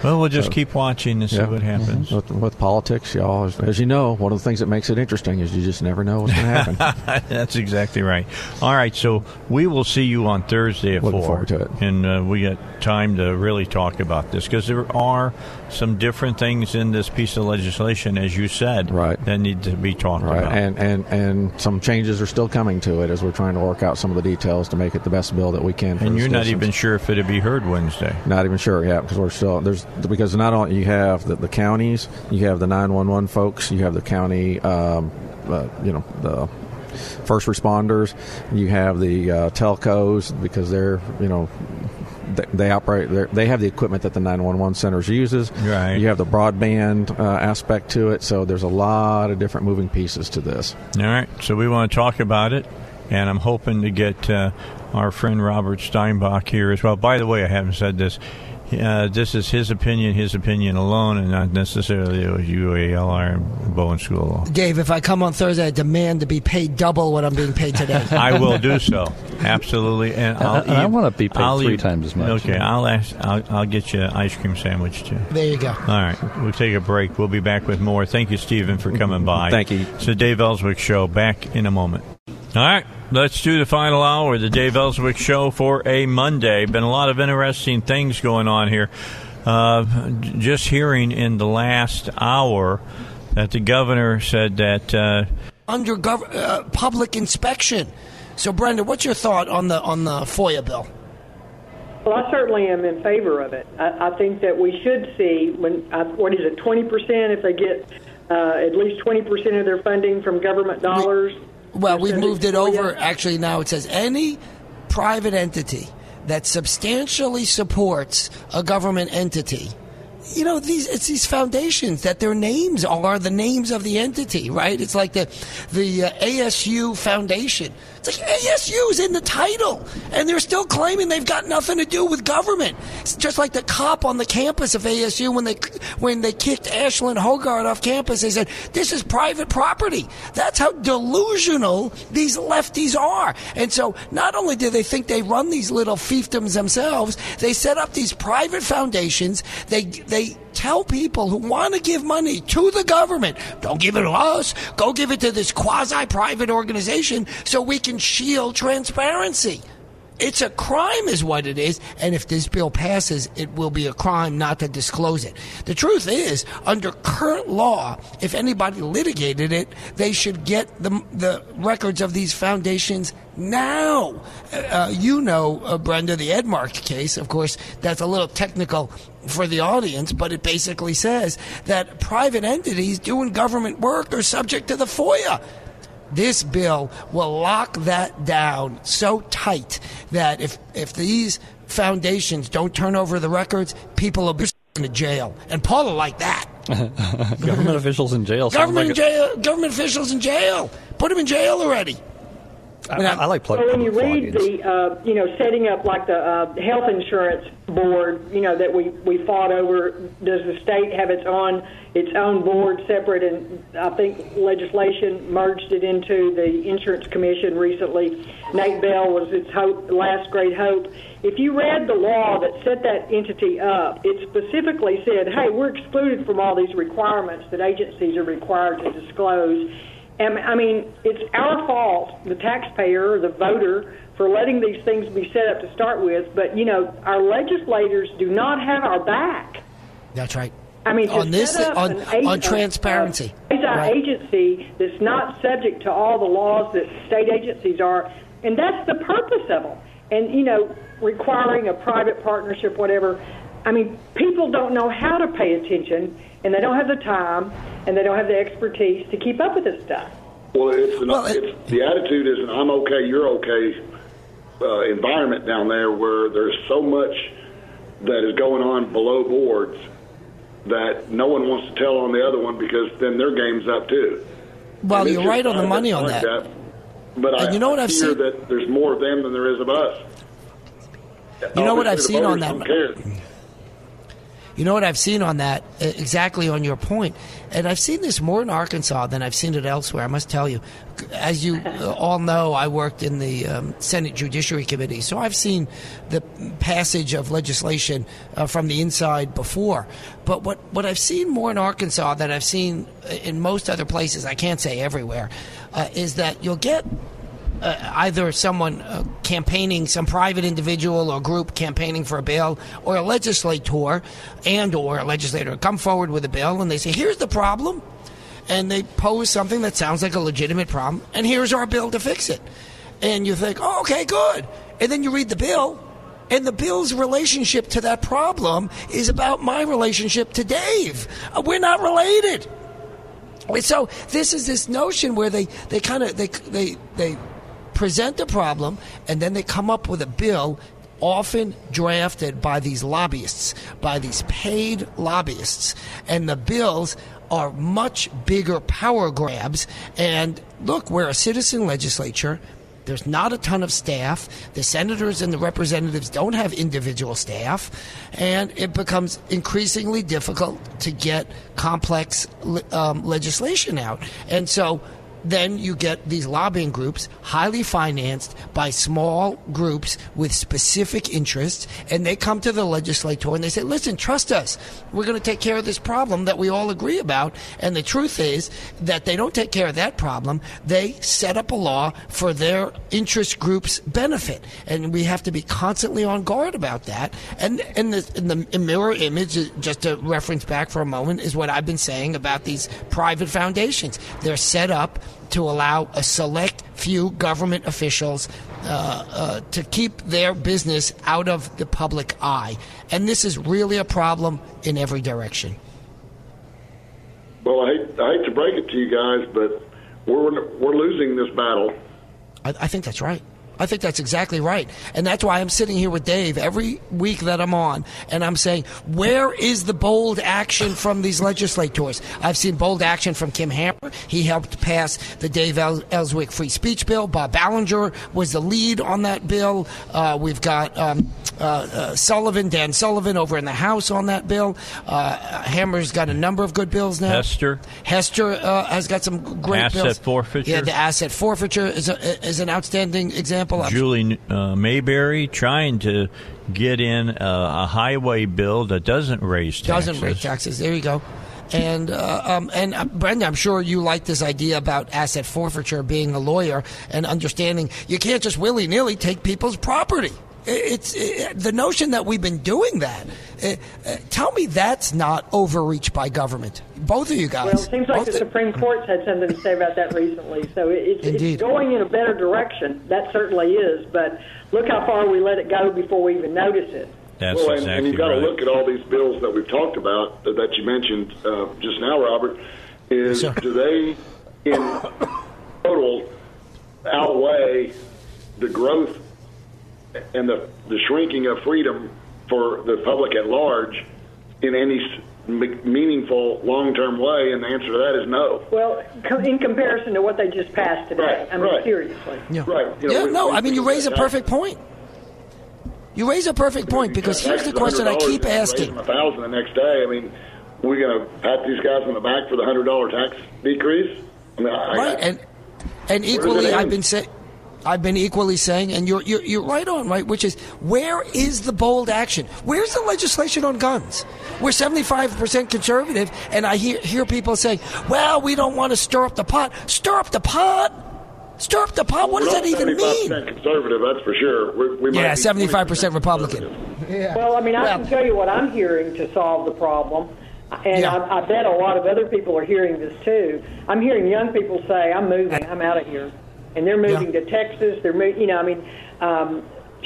Well, we'll just So- keep watching and see Yeah. what happens. With, with politics, y'all, as, as you know, one of the things that makes it interesting is you just never know what's going to happen. That's exactly right. All right, so we will see you on Thursday at Looking four, forward to it. and uh, we got time to really talk about this because there are some different things in this piece of legislation, as you said, Right. that need to be talked Right, about. and, and and some changes are still coming to it as we're trying to work out some of the details to make it the best bill that we can. And you're not even sure if it'll be heard Wednesday. Not even sure yet because we're still there's because not only you have the, the counties, you have the 911 folks, you have the county, um, uh, you know the first responders, you have the uh, telcos because they're you know they, operate they have the equipment that the 911 centers uses. Right. You have the broadband uh, aspect to it, so there's a lot of different moving pieces to this. All right, so we want to talk about it, and I'm hoping to get uh, our friend Robert Steinbuch here as well. By the way, I haven't said this. Uh, this is his opinion, his opinion alone, and not necessarily a UALR and Bowen School of Law. Dave, if I come on Thursday, I demand to be paid double what I'm being paid today. I will do so, absolutely, and And I- I'll and I wanna be paid I'll three eat- times as much. Okay, I'll ask. I'll, I'll get you an ice cream sandwich too. There you go. All right, we'll take a break. We'll be back with more. Thank you, Stephen, for coming by. Thank you. It's the Dave Elswick Show. Back in a moment. All right, let's do the final hour of the Dave Elswick Show for a Monday. Been a lot of interesting things going on here. Uh, just hearing in the last hour that the governor said that. Uh, Under gov- uh, public inspection. So, Brenda, what's your thought on the on the FOIA bill? Well, I certainly am in favor of it. I, I think that we should see when uh, what is it, twenty percent if they get uh, at least twenty percent of their funding from government dollars. Well, we've moved it FOIA. over. Actually, now it says any private entity that substantially supports a government entity. You know, these it's these foundations that their names are the names of the entity, right? It's like the the uh, ASU Foundation. It's like ASU's in the title, and they're still claiming they've got nothing to do with government. It's just like the cop on the campus of ASU when they when they kicked Ashlyn Hoggard off campus. They said this is private property. That's how delusional these lefties are. And so, not only do they think they run these little fiefdoms themselves, they set up these private foundations. They they tell people who want to give money to the government, don't give it to us. Go give it to this quasi-private organization so we can shield transparency. It's a crime, is what it is. And if this bill passes, it will be a crime not to disclose it. The truth is, under current law, if anybody litigated it, they should get the, the records of these foundations now. Uh, you know, uh, Brenda, the Edmark case, of course, that's a little technical for the audience, but it basically says that private entities doing government work are subject to the FOIA. This bill will lock that down so tight that if if these foundations don't turn over the records, people will be in jail. And Paul will like that. government officials in jail. Government like in jail. Government officials in jail. Put them in jail already. I, I like plug So when you read the, uh, you know, setting up like the uh, health insurance board, you know, that we, we fought over, does the state have its own its own board separate? And I think legislation merged it into the insurance commission recently. Nate Bell was its hope, last great hope. If you read the law that set that entity up, it specifically said, "Hey, we're excluded from all these requirements that agencies are required to disclose." And I mean, it's our fault, the taxpayer the voter, for letting these things be set up to start with. But you know, our legislators do not have our back. That's right. I mean, on this on, an ag- on transparency. quasi Right. agency that's not subject to all the laws that state agencies are, and that's the purpose of them. And you know, requiring a private partnership, whatever. I mean, people don't know how to pay attention, and they don't have the time, and they don't have the expertise to keep up with this stuff. Well, it's, an, it's the attitude is an I'm okay, you're okay uh, environment down there where there's so much that is going on below boards that no one wants to tell on the other one because then their game's up too. Well, you're right on the money on like that. But And I, you know what I I've fear seen- that there's more of them than there is of us. You know what I've Obviously, the seen on voters that? You know what I've seen on that? Exactly on your point. And I've seen this more in Arkansas than I've seen it elsewhere, I must tell you. As you uh, all know, I worked in the um, Senate Judiciary Committee, so I've seen the passage of legislation uh, from the inside before. But what, what I've seen more in Arkansas than I've seen uh, in most other places, I can't say everywhere, uh, is that you'll get uh, either someone uh, campaigning, some private individual or group campaigning for a bill, or a legislator and or a legislator come forward with a bill and they say, "Here's the problem," and they pose something that sounds like a legitimate problem, and here's our bill to fix it. And you think, "Oh, okay, good," and then you read the bill. And the bill's relationship to that problem is about my relationship to Dave. Uh, We're not related. And so this is this notion where they, they kind of they, they they present a problem and then they come up with a bill often drafted by these lobbyists by these paid lobbyists and the bills are much bigger power grabs and look we're a citizen legislature There's not a ton of staff. The senators and the representatives don't have individual staff, and it becomes increasingly difficult to get complex um, legislation out. And so then you get these lobbying groups, highly financed by small groups with specific interests, and they come to the legislator and they say, listen, trust us. We're going to take care of this problem that we all agree about. And the truth is that they don't take care of that problem. They set up a law for their interest group's benefit. And we have to be constantly on guard about that. And, the, and the mirror image, just to reference back for a moment, is what I've been saying about these private foundations. They're set up to allow a select few government officials uh, uh, to keep their business out of the public eye. And this is really a problem in every direction. Well, I hate, I hate to break it to you guys, but we're, we're losing this battle. I, I think that's right. I think that's exactly right. And that's why I'm sitting here with Dave every week that I'm on, and I'm saying, where is the bold action from these legislators? I've seen bold action from Kim Hammer. He helped pass the Dave Elswick free speech bill. Bob Ballinger was the lead on that bill. Uh, we've got um, uh, uh, Sullivan, Dan Sullivan, over in the House on that bill. Uh, Hammer's got a number of good bills now. Hester. Hester uh, has got some great asset bills. forfeiture. Yeah, the asset forfeiture is, a, is an outstanding example example. Julie uh, Mayberry trying to get in a, a, highway bill that doesn't raise taxes. Doesn't raise taxes. There you go. And uh, um, and uh, Brenda, I'm sure you like this idea about asset forfeiture. Being a lawyer and understanding you can't just willy nilly take people's property. It's it, the notion that we've been doing that. It, uh, tell me that's not overreach by government. Both of you guys. Well, it seems like the Supreme Court's had something to say about that recently. So it, it's, it's going in a better direction. That certainly is. But look how far we let it go before we even notice it. That's well, exactly and, and you've got right. to look at all these bills that we've talked about that, that you mentioned uh, just now, Robert. Is Yes, do they in total outweigh the growth and the, the shrinking of freedom for the public at large in any meaningful long-term way? And the answer to that is no. Well, co- in comparison to what they just passed today, Right, I mean, right. seriously. Yeah. Right. You know, yeah, we- no, we- I mean, you raise a perfect point. You raise a perfect point because here's the question I keep asking. A thousand the next day. I mean, we're going to pat these guys on the back for the hundred dollar tax decrease. I mean, I, Right, and and equally, I've been saying. I've been equally saying, and you're, you're you're right on, right? Which is, where is the bold action? Where's the legislation on guns? We're 75 percent conservative, and I hear hear people saying, "Well, we don't want to stir up the pot." Stir up the pot. Stir up the pot. What does that even mean? 75% Conservative, that's for sure. We're, we might Yeah, 75 percent Republican. Well, I mean, I can tell you what I'm hearing to solve the problem, and I, I bet a lot of other people are hearing this too. I'm hearing young people say, "I'm moving. I'm out of here," and they're moving to Texas. They're, mo- you know, I mean. Um,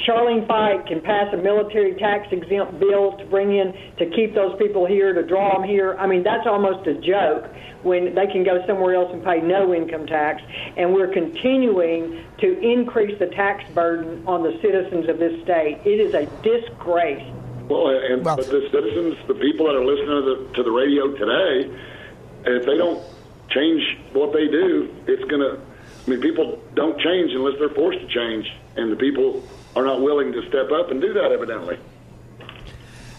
Charlene Fite can pass a military tax exempt bill to bring in to keep those people here to draw them here. I mean that's almost a joke when they can go somewhere else and pay no income tax, and we're continuing to increase the tax burden on the citizens of this state. It is a disgrace. Well, and but the citizens, the people that are listening to the to the radio today, if they don't change what they do, it's gonna. I mean, people don't change unless they're forced to change, and the people are not willing to step up and do that. Evidently.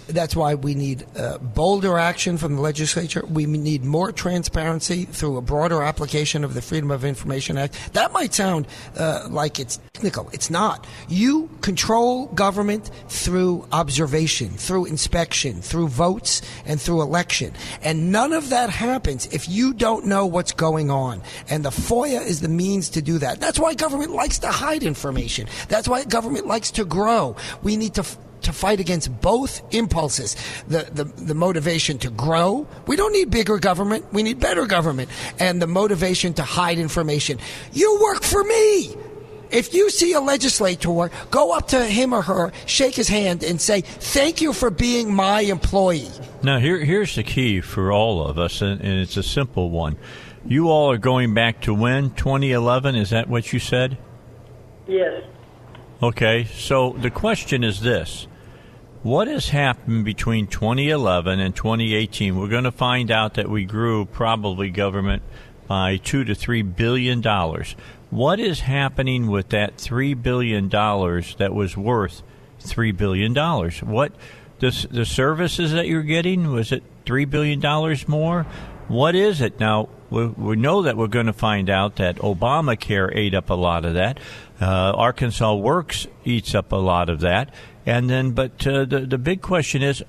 That's why we need uh, bolder action from the legislature. We need more transparency through a broader application of the Freedom of Information Act. That might sound uh, like it's technical. It's not. You control government through observation, through inspection, through votes, and through election. And none of that happens if you don't know what's going on. And the FOIA is the means to do that. That's why government likes to hide information. That's why government likes to grow. We need to f- to fight against both impulses the, the, the motivation to grow. We don't need bigger government, we need better government. And the motivation to hide information. You work for me. If you see a legislator, go up to him or her, shake his hand, and say, Thank you for being my employee. Now, here, here's the key for all of us, and, and it's a simple one. You all are going back to when? 2011? Is that what you said? Yes. Okay, so the question is this What has happened between 2011 and 2018? We're going to find out that we grew probably government by two to three billion dollars. What is happening with that three billion dollars that was worth three billion dollars? What the the services that you're getting was it three billion dollars more? What is it now? We, we know that we're going to find out that Obamacare ate up a lot of that. Uh, Arkansas Works eats up a lot of that, and then but uh, the the big question is: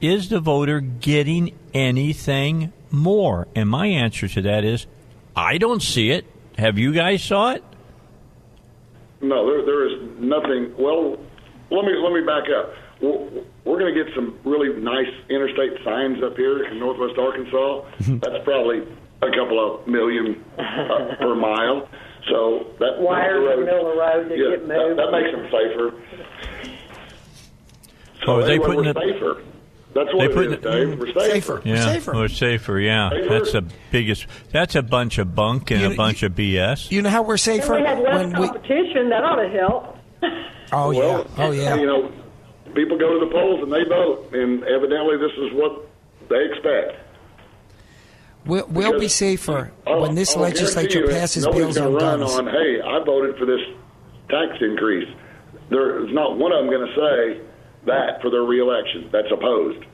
Is the voter getting anything more? And my answer to that is, I don't see it. Have you guys saw it? No, there, there is nothing. Well, let me let me back up. We're, we're going to get some really nice interstate signs up here in northwest Arkansas. That's probably a couple of million uh, per mile. So that Wires that in the middle of road that yeah, get that, that makes them safer. Oh, are they anyway, putting we're it- safer. That's They what it putting is, it- Dave. We're safer. Yeah, We're safer. Yeah, Safer. that's the biggest. That's a bunch of bunk and You- a bunch of BS. You know how we're safer And we have less when we. competition. That ought to help. Oh yeah. Oh yeah. You know, people go to the polls and they vote, and evidently this is what they expect. We'll, we'll be safer I'll- when this I'll legislature passes bills on gonna run guns. on, hey, I voted for this tax increase. There's not one of them going to say that for their reelection. That's opposed.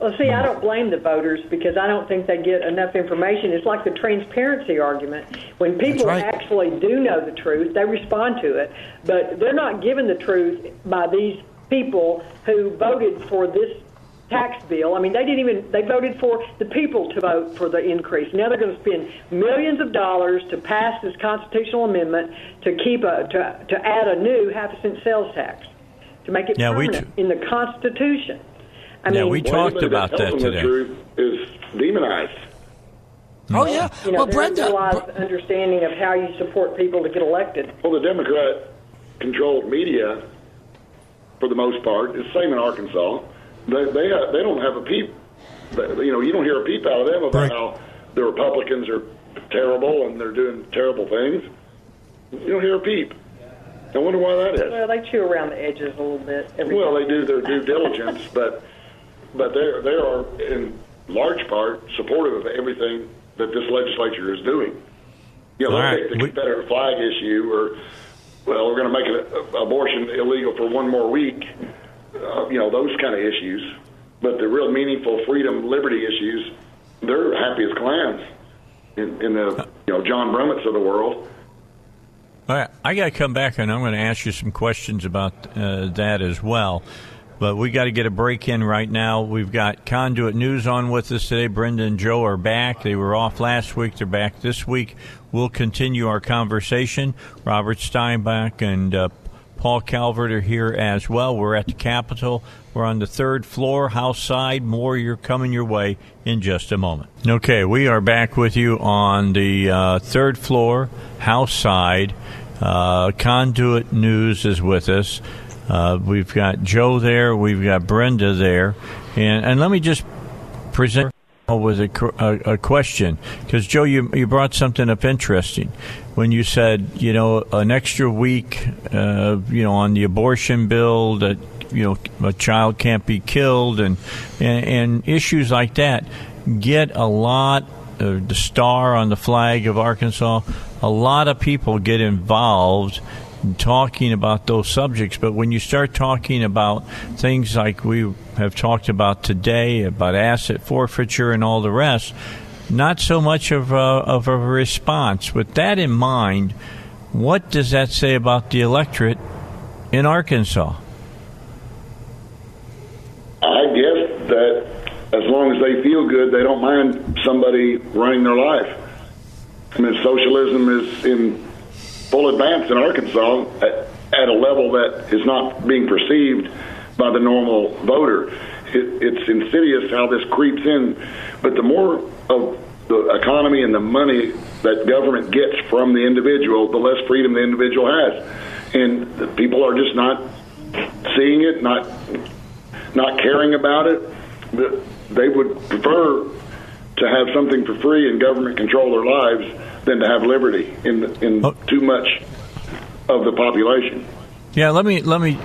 Well, see, I don't blame the voters because I don't think they get enough information. It's like the transparency argument. When people right. actually do know the truth, they respond to it, but they're not given the truth by these people who voted for this tax bill. I mean, they didn't even they voted for the people to vote for the increase. Now they're going to spend millions of dollars to pass this constitutional amendment to keep a to to add a new half a cent sales tax to make it Yeah, we permanent in the Constitution. I Yeah, mean, we talked about tells that today. The truth is demonized. Mm. Oh yeah. You know, well, there's Brenda. a lot of understanding of how you support people to get elected. Well, the Democrat-controlled media, for the most part, is the same in Arkansas. They they have, they don't have a peep. You know, you don't hear a peep out of them about Right. how the Republicans are terrible and they're doing terrible things. You don't hear a peep. I wonder why that is. Well, they chew around the edges a little bit. Every Well, they do their due diligence, but but they they are in large part supportive of everything that this legislature is doing. You know, All they'll right, take the we- Confederate flag issue, or well, we're going to make it, uh, abortion illegal for one more week. Uh, you know, those kind of issues. But the real meaningful freedom, liberty issues, they're happy as clams in, in the you know John Brummetts of the world. I got to come back and I'm going to ask you some questions about uh, that as well. But we got to get a break in right now. We've got Conduit News on with us today. Brenda and Joe are back. They were off last week. They're back this week. We'll continue our conversation. Robert Steinbuch and uh, Paul Calvert are here as well. We're at the Capitol. We're on the third floor, house side. More you're coming your way in just a moment. Okay, we are back with you on the uh, third floor, house side. Uh, Conduit News is with us. Uh, we've got Joe there. We've got Brenda there. And, and let me just present with a, a, a question because Joe, you you brought something up interesting when you said you know an extra week, uh, you know, on the abortion bill that you know a child can't be killed and and, and issues like that get a lot. The star on the flag of Arkansas. A lot of people get involved talking about those subjects, but when you start talking about things like we have talked about today, about asset forfeiture and all the rest, not so much of a, of a response. With that in mind, what does that say about the electorate in Arkansas? I guess that as long as they feel good, they don't mind somebody running their life. I mean, socialism is in full advance in Arkansas at, at a level that is not being perceived by the normal voter. It, it's insidious how this creeps in, but the more of the economy and the money that government gets from the individual, the less freedom the individual has, and the people are just not seeing it, not not caring about it. They would prefer to have something for free and government control their lives than to have liberty in in too much of the population. Yeah, let me let me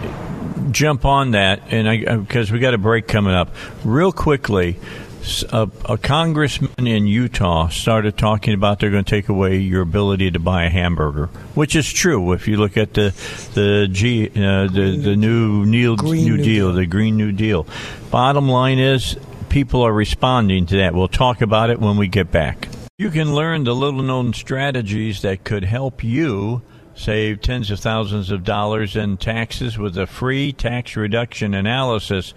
jump on that, and because we got a break coming up real quickly. a, a, congressman in Utah started talking about they're going to take away your ability to buy a hamburger, which is true. If you look at the the G uh, the the new New, new, new deal, deal, the Green New Deal. Bottom line is, people are responding to that. We'll talk about it when we get back. You can learn the little known strategies that could help you save tens of thousands of dollars in taxes with a free tax reduction analysis.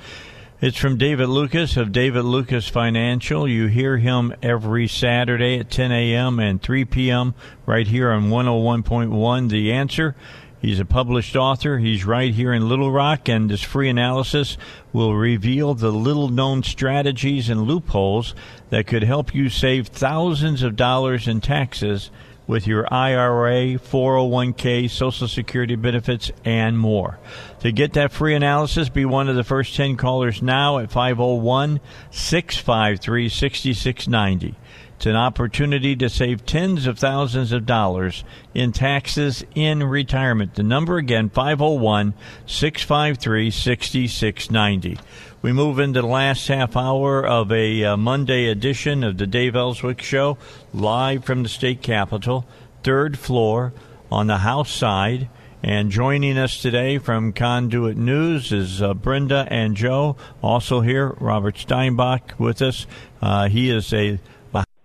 It's from David Lucas of David Lucas Financial. You hear him every Saturday at 10 a.m. and 3 p.m. right here on 101.1 The Answer. He's a published author. He's right here in Little Rock, and this free analysis will reveal the little known strategies and loopholes that could help you save thousands of dollars in taxes with your IRA, 401k, Social Security benefits, and more. To get that free analysis, be one of the first 10 callers now at 501 653 6690. It's an opportunity to save tens of thousands of dollars in taxes in retirement. The number again, 501 653 6690. We move into the last half hour of a uh, Monday edition of the Dave Elswick Show, live from the state capitol, third floor on the House side. And joining us today from Conduit News is uh, Brenda and Joe. Also here, Robert Steinbuch with us. Uh, he is a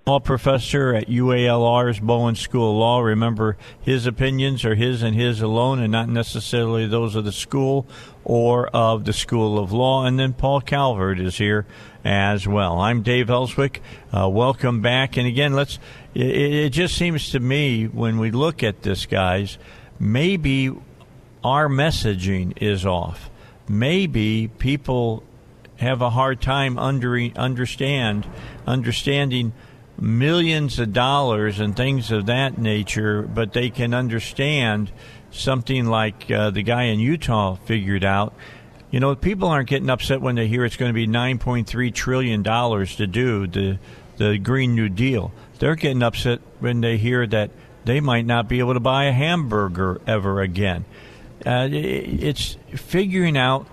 law professor at UALR's Bowen School of Law. Remember, his opinions are his and his alone, and not necessarily those of the school or of the School of Law. And then Paul Calvert is here as well. I'm Dave Elswick. Uh, welcome back. And again, let's. It, it just seems to me when we look at this, guys, maybe our messaging is off. Maybe people have a hard time under, understand understanding millions of dollars and things of that nature, but they can understand something like uh, the guy in Utah figured out. You know, people aren't getting upset when they hear it's going to be 9.3 trillion dollars to do the the Green New Deal. They're getting upset when they hear that they might not be able to buy a hamburger ever again. Uh, it's figuring out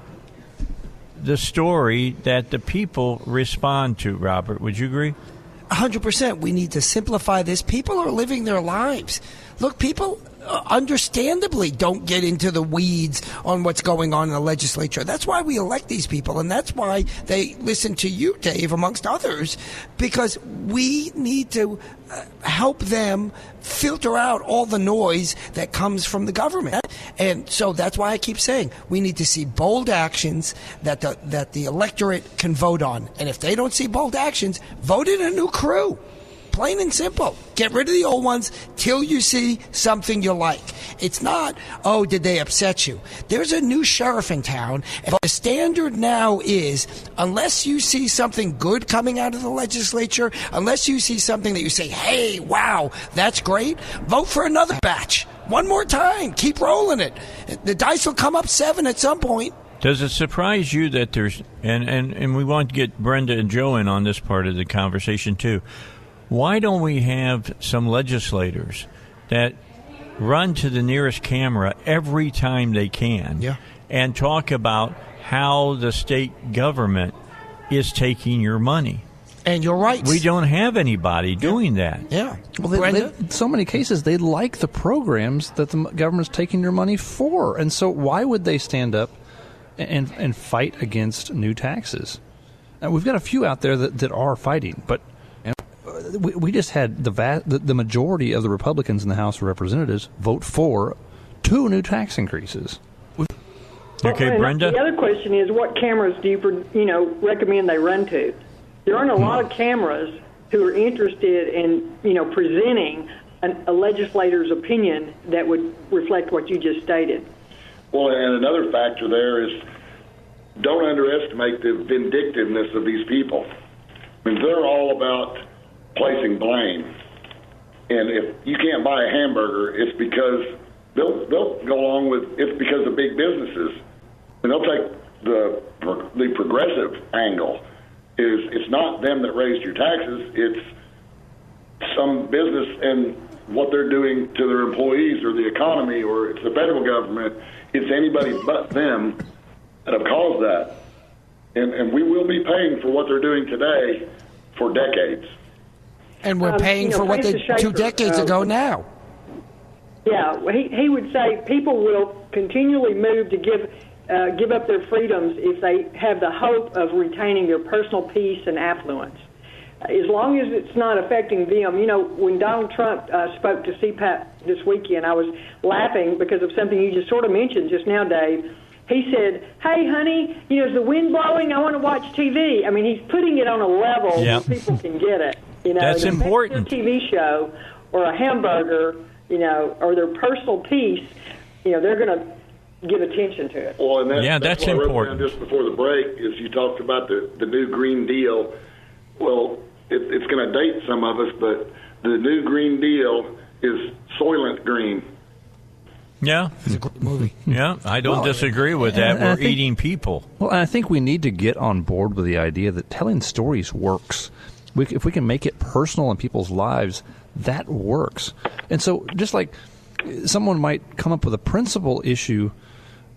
the story that the people respond to. Robert, would you agree? 100%. We need to simplify this. People are living their lives. Look, people understandably don't get into the weeds on what's going on in the legislature. That's why we elect these people, and that's why they listen to you, Dave, amongst others, because we need to uh, help them filter out all the noise that comes from the government. And so that's why I keep saying we need to see bold actions that the, that the electorate can vote on. And if they don't see bold actions, vote in a new crew. Plain and simple. Get rid of the old ones till you see something you like. It's not, oh, did they upset you? There's a new sheriff in town, and the standard now is unless you see something good coming out of the legislature, unless you see something that you say, hey, wow, that's great, vote for another batch. One more time. Keep rolling it. The dice will come up seven at some point. Does it surprise you that there's and, and, and we want to get Brenda and Joe in on this part of the conversation too why don't we have some legislators that run to the nearest camera every time they can yeah. and talk about how the state government is taking your money? and your rights. We don't have anybody doing yeah. that. Yeah. Well, they, they, so many cases they like the programs that the government's taking their money for, and so why would they stand up and and fight against new taxes? Now, we've got a few out there that, that are fighting, but we, we just had the, va- the, the majority of the Republicans in the House of Representatives vote for two new tax increases. Okay, well, Brenda. The other question is, what cameras do you you know recommend they run to? There aren't a lot of cameras who are interested in you know presenting an, a legislator's opinion that would reflect what you just stated. Well, and another factor there is don't underestimate the vindictiveness of these people. I mean, they're all about placing blame. And if you can't buy a hamburger, it's because they'll they'll go along with it's because of big businesses, and they'll take the the progressive angle. Is it's not them that raised your taxes, it's some business and what they're doing to their employees or the economy or it's the federal government. It's anybody but them that have caused that. and, and we will be paying for what they're doing today for decades. And we're Um, paying you know, for what they Francis two decades um, ago now. Yeah, he he would say people will continually move to give uh, give up their freedoms if they have the hope of retaining their personal peace and affluence. As long as it's not affecting them, you know, when Donald Trump uh, spoke to CPAC this weekend, I was laughing because of something you just sort of mentioned just now, Dave. He said, "Hey, honey, you know, is the wind blowing? I want to watch TV." I mean, he's putting it on a level Yeah. where people can get it. You know, That's If it affects important. Their TV show or a hamburger, you know, or their personal peace, you know, they're going to give attention to it. Well, and that's, Yeah, that's, that's what I wrote important. just before the break is you talked about the the new Green Deal. Well, it, it's going to date some of us, but the new Green Deal is Soylent Green. Yeah. It's a great movie. Yeah, I don't Well, disagree with that. We're think- eating people. Well, I think we need to get on board with the idea that telling stories works. We, if we can make it personal in people's lives, that works. And so, just like someone might come up with a principle issue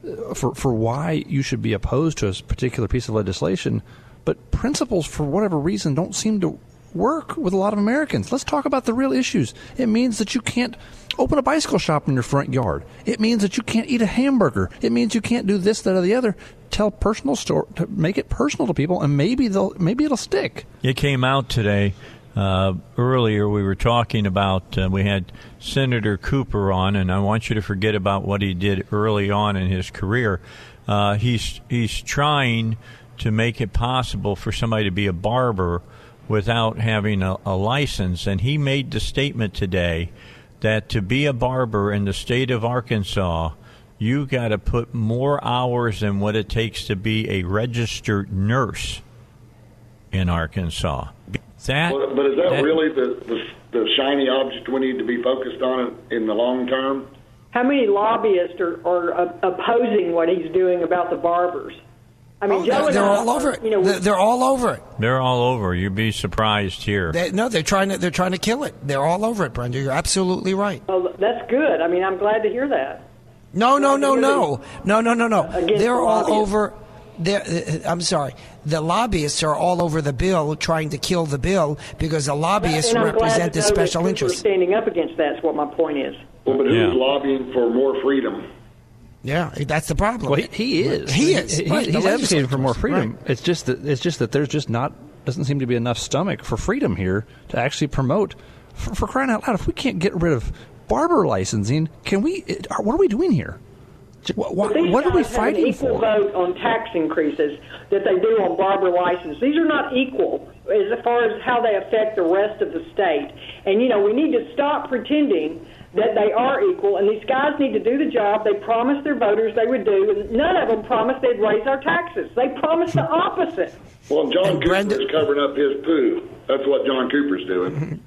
uh, for for why you should be opposed to a particular piece of legislation, but principles for whatever reason don't seem to work with a lot of Americans. Let's talk about the real issues. It means that you can't open a bicycle shop in your front yard. It means that you can't eat a hamburger. It means you can't do this, that, or the other. Tell personal story to make it personal to people, and maybe they'll maybe it'll stick. It came out today. Uh, earlier, we were talking about, uh, we had Senator Cooper on, and I want you to forget about what he did early on in his career. Uh, he's, he's trying to make it possible for somebody to be a barber without having a, a license. And he made the statement today that to be a barber in the state of Arkansas, you got to put more hours than what it takes to be a registered nurse in Arkansas. That, But, but is that, that- really the, the the shiny object we need to be focused on in in the long term? How many lobbyists are, are uh, opposing what he's doing about the barbers? I mean, Oh, Joe they're, they're all over it. You know, They're, they're all over it. They're all over. You'd be surprised here. They, no, they're trying to they're trying to kill it. They're all over it, Brenda. You're absolutely right. well, that's good. I mean, I'm glad to hear that. No, no, no, no, no, no, no, no. They're all over. They're, uh, I'm sorry. The lobbyists are all over the bill, trying to kill the bill because the lobbyists and I'm represent to the know that special people are interests. standing up against that's what my point is. Well, but who's Yeah. lobbying for more freedom? Yeah, that's the problem. Well, he, he is. He is. He- Right, he's advocating for more legislators. freedom. It's just that it's just that there's just not doesn't seem to be enough stomach for freedom here to actually promote. For, for crying out loud, if we can't get rid of barber licensing, can we? it- What are we doing here? What, what, These what are we guys have an fighting equal for? vote on tax increases that they do on barber license. These are not equal as far as how they affect the rest of the state. And you know, we need to stop pretending that they are equal. And these guys need to do the job they promised their voters they would do. And none of them promised they'd raise our taxes. They promised the opposite. Well, John And Brenda- Cooper's covering up his poo. That's what John Cooper's doing.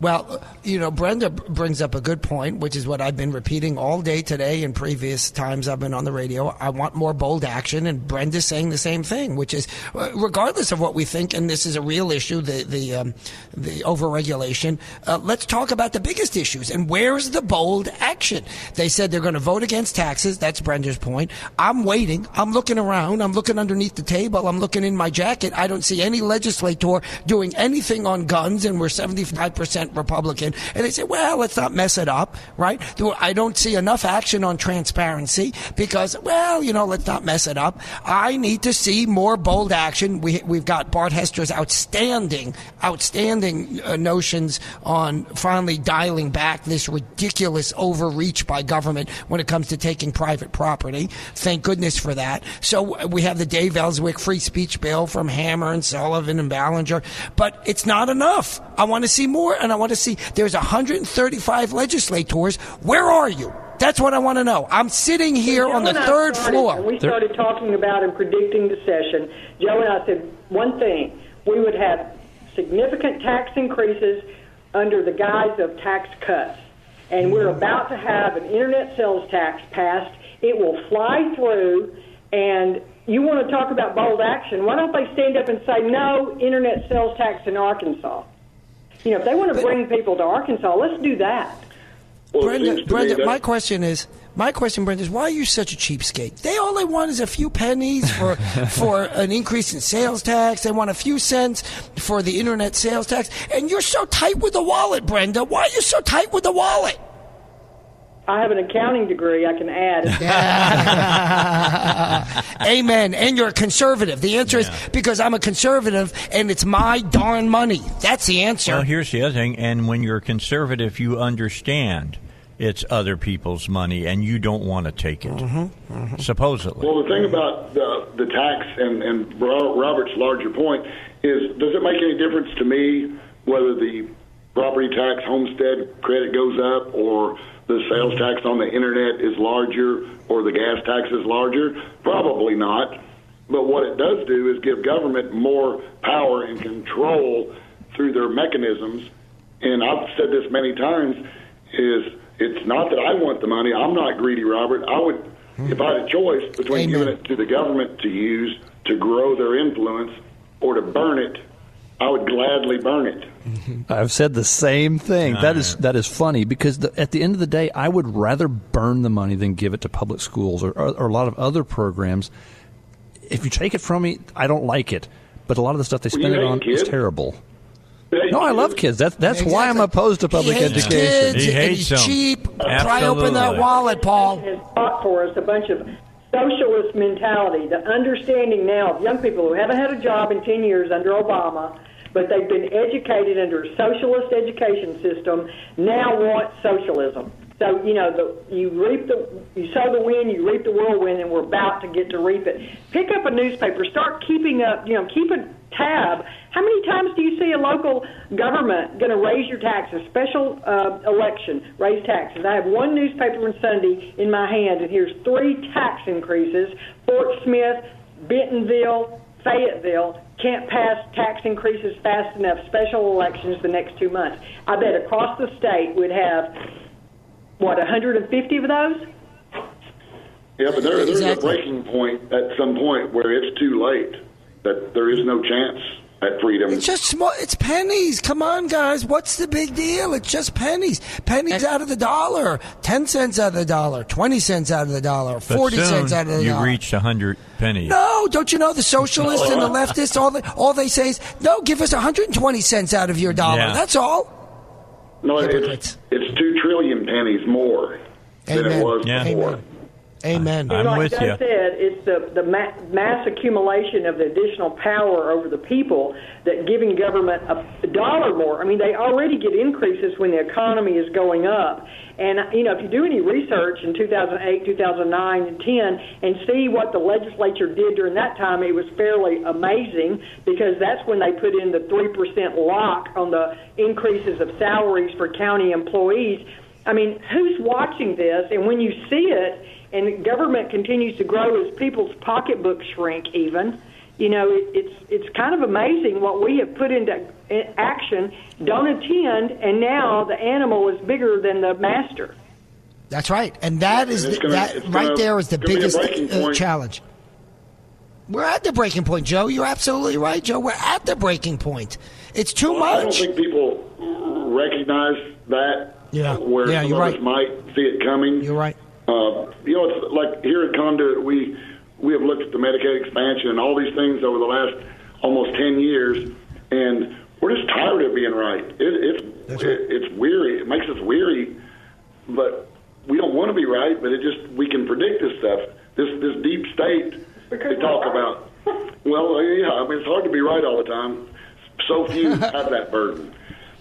Well, you know, Brenda brings up a good point, which is what I've been repeating all day today and previous times I've been on the radio. I want more bold action, and Brenda's saying the same thing, which is, uh, regardless of what we think, and this is a real issue, the the um, the overregulation. Uh, let's talk about the biggest issues and where's the bold action? They said they're going to vote against taxes. That's Brenda's point. I'm waiting. I'm looking around. I'm looking underneath the table. I'm looking in my jacket. I don't see any legislator doing anything on guns, and we're 75 percent Republican. And they say, well, let's not mess it up, right? I don't see enough action on transparency because, well, you know, let's not mess it up. I need to see more bold action. We, we've got Bart Hester's outstanding, outstanding uh, notions on finally dialing back this ridiculous overreach by government when it comes to taking private property. Thank goodness for that. So uh, we have the Dave Elswick free speech bill from Hammer and Sullivan and Ballinger, but it's not enough. I want to see more, and want to see there's 135 legislators. Where are you? That's what I want to know. I'm sitting here on the Joe and I third started- floor. We started talking about and predicting the session, Joe and I said one thing: we would have significant tax increases under the guise of tax cuts, and we're about to have an internet sales tax passed. It will fly through, and you want to talk about bold action? Why don't they stand up and say no internet sales tax in Arkansas? You know, if they want to bring people to Arkansas, let's do that. Well, Brenda, seems to me Brenda, that- my question is, my question, Brenda, is why are you such a cheapskate? They all they want is a few pennies for for an increase in sales tax. They want a few cents for the internet sales tax, and you're so tight with the wallet, Brenda. Why are you so tight with the wallet? I have an accounting degree. I can add. Amen. And you're a conservative. The answer is because I'm a conservative, and it's my darn money. That's the answer. Well, here's the other thing. And when you're conservative, you understand it's other people's money and you don't want to take it. Mm-hmm. Supposedly. Well, the thing about the, the tax and, and Robert's larger point is does it make any difference to me whether the property tax homestead credit goes up or the sales tax on the internet is larger or the gas tax is larger? Probably not. But what it does do is give government more power and control through their mechanisms. And I've said this many times is it's not that I want the money. I'm not greedy, Robert. I would hmm. if I had a choice between giving it to the government to use to grow their influence or to burn it, I would gladly burn it. I've said the same thing. That is that is funny because the, at the end of the day, I would rather burn the money than give it to public schools or, or, or a lot of other programs. If you take it from me, I don't like it. But a lot of the stuff they spend it hate on is kids. terrible. No, I love kids. That's that's why I'm opposed to public he hates education. kids, and he's cheap. Pry open that wallet, Paul. has taught for us a bunch of socialist mentality, the understanding now of young people who haven't had a job in 10 years under Obama, but they've been educated under a socialist education system, now want socialism. So, you know, the, you reap the, you sow the wind, you reap the whirlwind, and we're about to get to reap it. Pick up a newspaper, start keeping up, you know, keep a tab. How many times do you see a local government going to raise your taxes? Special uh, election, raise taxes. I have one newspaper on Sunday in my hand, and here's three tax increases: Fort Smith, Bentonville, Fayetteville can't pass tax increases fast enough. Special elections the next two months. I bet across the state we'd have what 150 of those. Yeah, but there, there's a breaking point at some point where it's too late, that there is no chance at freedom. It's just small. It's pennies. Come on, guys. What's the big deal? It's just pennies. Pennies out of the dollar. Ten cents out of the dollar. Twenty cents out of the dollar. Forty soon, cents out of the you dollar. You reached a hundred pennies. no, don't you know the socialists and the leftists? All they, all they say is, no, give us 120 cents out of your dollar. Yeah. That's all. no, it's, it's two trillion pennies more than it was Yeah. before. Amen. And like Doug you. said, it's the, the ma- mass accumulation of the additional power over the people that giving government a dollar more. I mean, they already get increases when the economy is going up. And, you know, if you do any research in 2008, 2009, and 10 and see what the legislature did during that time, it was fairly amazing because that's when they put in the 3% lock on the increases of salaries for county employees. I mean, who's watching this? And when you see it, and government continues to grow as people's pocketbooks shrink, even, you know, it, it's it's kind of amazing what we have put into action. Don't attend, and now the animal is bigger than the master. That's right. And that is And the, gonna- that right gonna- there is the gonna be a biggest uh, challenge. We're at the breaking point, Joe. You're absolutely right, Joe. We're at the breaking point. It's too Well, I don't much. think people recognize that. Yeah. Where Yeah, some you're of us might see it coming. You're right. Uh, you know, it's like here at Conduit, we we have looked at the Medicaid expansion and all these things over the last almost ten years, and we're just tired of being right. It, it's it, it's weary. It makes us weary, but we don't want to be right. But it just we can predict this stuff. This this deep state they talk about. Well, yeah, I mean it's hard to be right all the time. So few have that burden.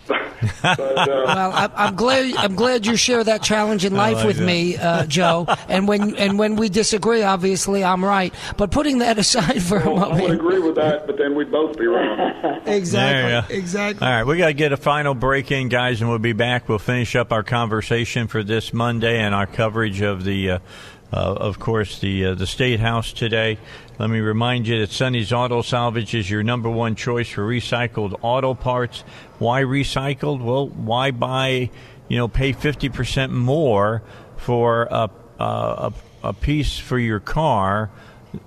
But, uh, well, I, I'm glad. I'm glad you share that challenge in life like with that. me, uh, Joe. And when and when we disagree, obviously I'm right. But putting that aside for a I would moment, I would agree with that, but then we'd both be wrong. exactly, There you go. exactly. All right, we got to get a final break in, guys, and we'll be back. We'll finish up our conversation for this Monday and our coverage of the, uh, uh, of course, the uh, the State House today. Let me remind you that Sonny's Auto Salvage is your number one choice for recycled auto parts. Why recycled? Well, why buy, you know, pay fifty percent more for a, a a piece for your car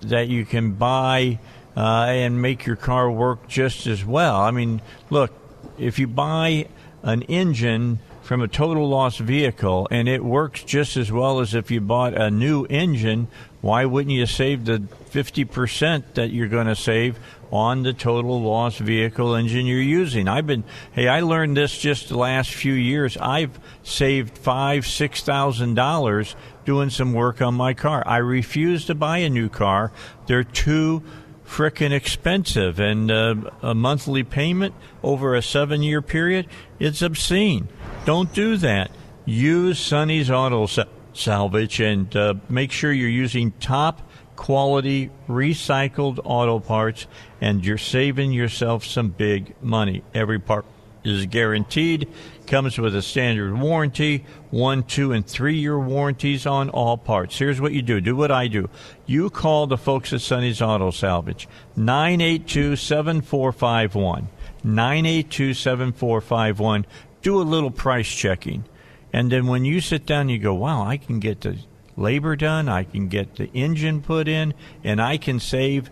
that you can buy uh, and make your car work just as well. I mean, look, if you buy an engine from a total loss vehicle, and it works just as well as if you bought a new engine. Why wouldn't you save the 50% that you're going to save on the total loss vehicle engine you're using? I've been, hey, I learned this just the last few years. I've saved five, six thousand dollars doing some work on my car. I refuse to buy a new car. They're too frickin' expensive, and uh, a monthly payment over a seven year period, it's obscene. Don't do that. Use Sonny's Auto Salvage and uh, make sure you're using top quality recycled auto parts, and you're saving yourself some big money. Every part is guaranteed comes with a standard warranty, one, two, and three year warranties on all parts. Here's what you do do what I do. You call the folks at Sonny's Auto Salvage, 982 7451. 982 7451. Do a little price checking. And then when you sit down, you go, wow, I can get the labor done, I can get the engine put in, and I can save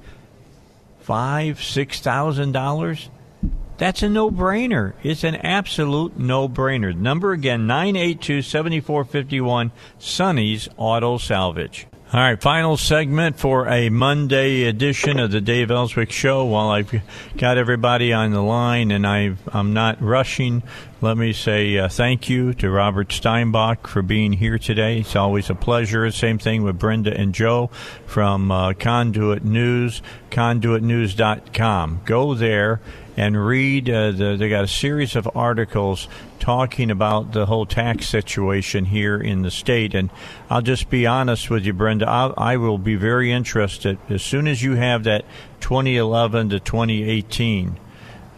five, six thousand dollars that's a no brainer. It's an absolute no brainer. Number again, 982 7451, Sonny's Auto Salvage. All right, final segment for a Monday edition of the Dave Elswick Show. While I've got everybody on the line and i am not rushing, let me say uh, thank you to Robert Steinbuch for being here today. It's always a pleasure. Same thing with Brenda and Joe from uh, Conduit News, conduitnews.com. Go there and read. Uh, the, they got a series of articles talking about the whole tax situation here in the state. And I'll just be honest with you, Brenda. I'll, I will be very interested as soon as you have that 2011 to 2018.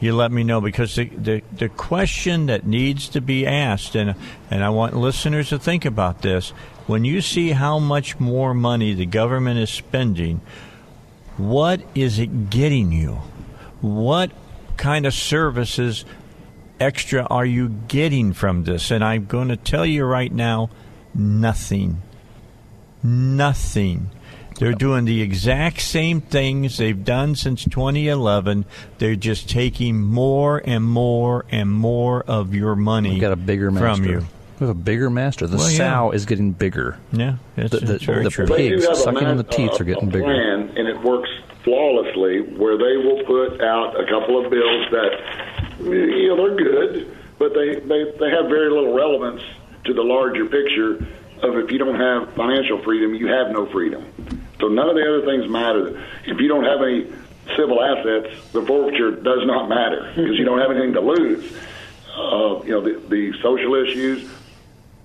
You let me know because the, the, the question that needs to be asked, and and I want listeners to think about this. When you see how much more money the government is spending, what is it getting you? What kind of services extra are you getting from this? And I'm going to tell you right now nothing. Nothing. They're doing the exact same things they've done since 2011. They're just taking more and more and more of your money We've got a bigger master. from you. We have a bigger master. The Well, yeah. sow is getting bigger. Yeah, it's, the, the, it's very the true. Pigs sucking on the teats are getting a bigger. plan, and it works flawlessly. Where they will put out a couple of bills that you know they're good, but they they they have very little relevance to the larger picture of if you don't have financial freedom, you have no freedom. So none of the other things matter. If you don't have any civil assets, the forfeiture does not matter because you don't have anything to lose. Uh, you know the, the social issues.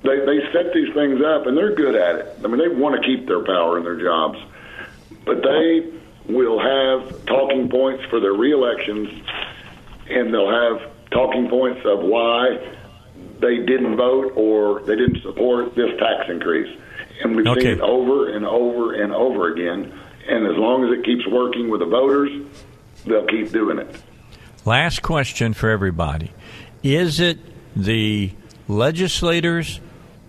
They they set these things up and they're good at it. I mean they want to keep their power and their jobs, but they will have talking points for their reelections, and they'll have talking points of why they didn't vote or they didn't support this tax increase. And we've Okay. seen it over and over and over again. And as long as it keeps working with the voters, they'll keep doing it. Last question for everybody. Is it the legislators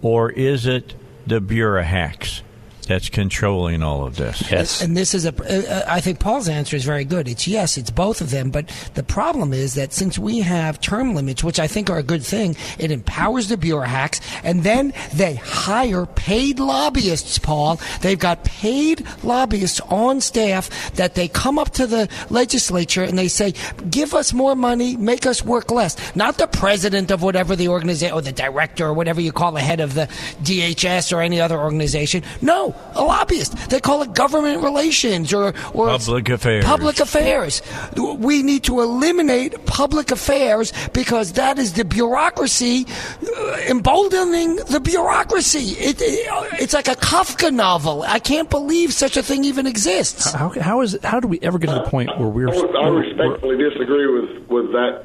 or is it the bureau hacks that's controlling all of this? Yes. And this is a. uh, think Paul's answer is very good. It's yes, it's both of them. But the problem is that since we have term limits, which I think are a good thing, it empowers the bureau hacks, and then they hire paid lobbyists. Paul, they've got paid lobbyists on staff that they come up to the legislature and they say, "Give us more money, make us work less." Not the president of whatever the organization or the director or whatever you call the head of the DHS or any other organization. No, a lobbyist. They call it government relations or or Public affairs. Public affairs. We need to eliminate public affairs because that is the bureaucracy uh, emboldening the bureaucracy. It, it, it's like a Kafka novel. I can't believe such a thing even exists. How, how is how do we ever get to the point where we're, I, would- I respectfully disagree with with that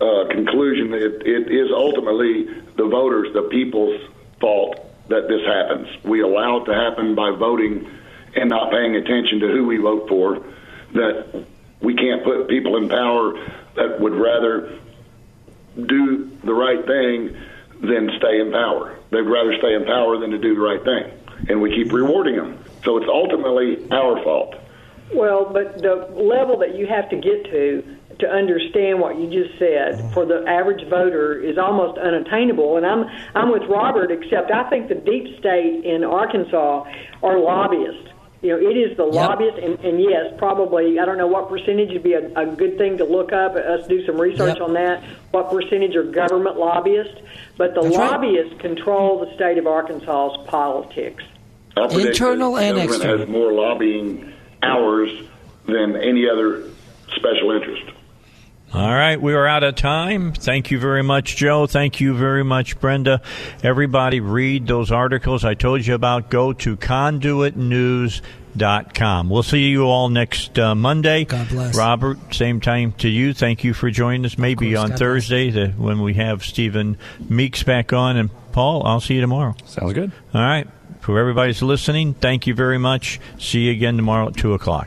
uh, conclusion. It, it is ultimately the voters, the people's fault that this happens. We allow it to happen by voting and not paying attention to who we vote for. That we can't put people in power that would rather do the right thing than stay in power. They'd rather stay in power than to do the right thing, and we keep rewarding them. So it's ultimately our fault. Well, but the level that you have to get to to understand what you just said mm-hmm. for the average voter is almost unattainable. And I'm I'm with Robert, except I think the deep state in Arkansas are lobbyists. You know, it is the lobbyists, and, and yes, probably I don't know what percentage would be a, a good thing to look up. Us do some research Yep. on that. What percentage are government lobbyists? But the That's right. lobbyists control the state of Arkansas's politics. I Internal and the government external. has more lobbying hours than any other special interest. All right, we are out of time. Thank you very much, Joe. Thank you very much, Brenda. Everybody, read those articles I told you about. Go to conduitnews.com. We'll see you all next uh, Monday. God bless. Robert, same time to you. Thank you for joining us. Maybe course. on God Thursday the, when we have Stephen Meeks back on. And Paul, I'll see you tomorrow. Sounds good. All right. For everybody's listening, thank you very much. See you again tomorrow at 2 o'clock.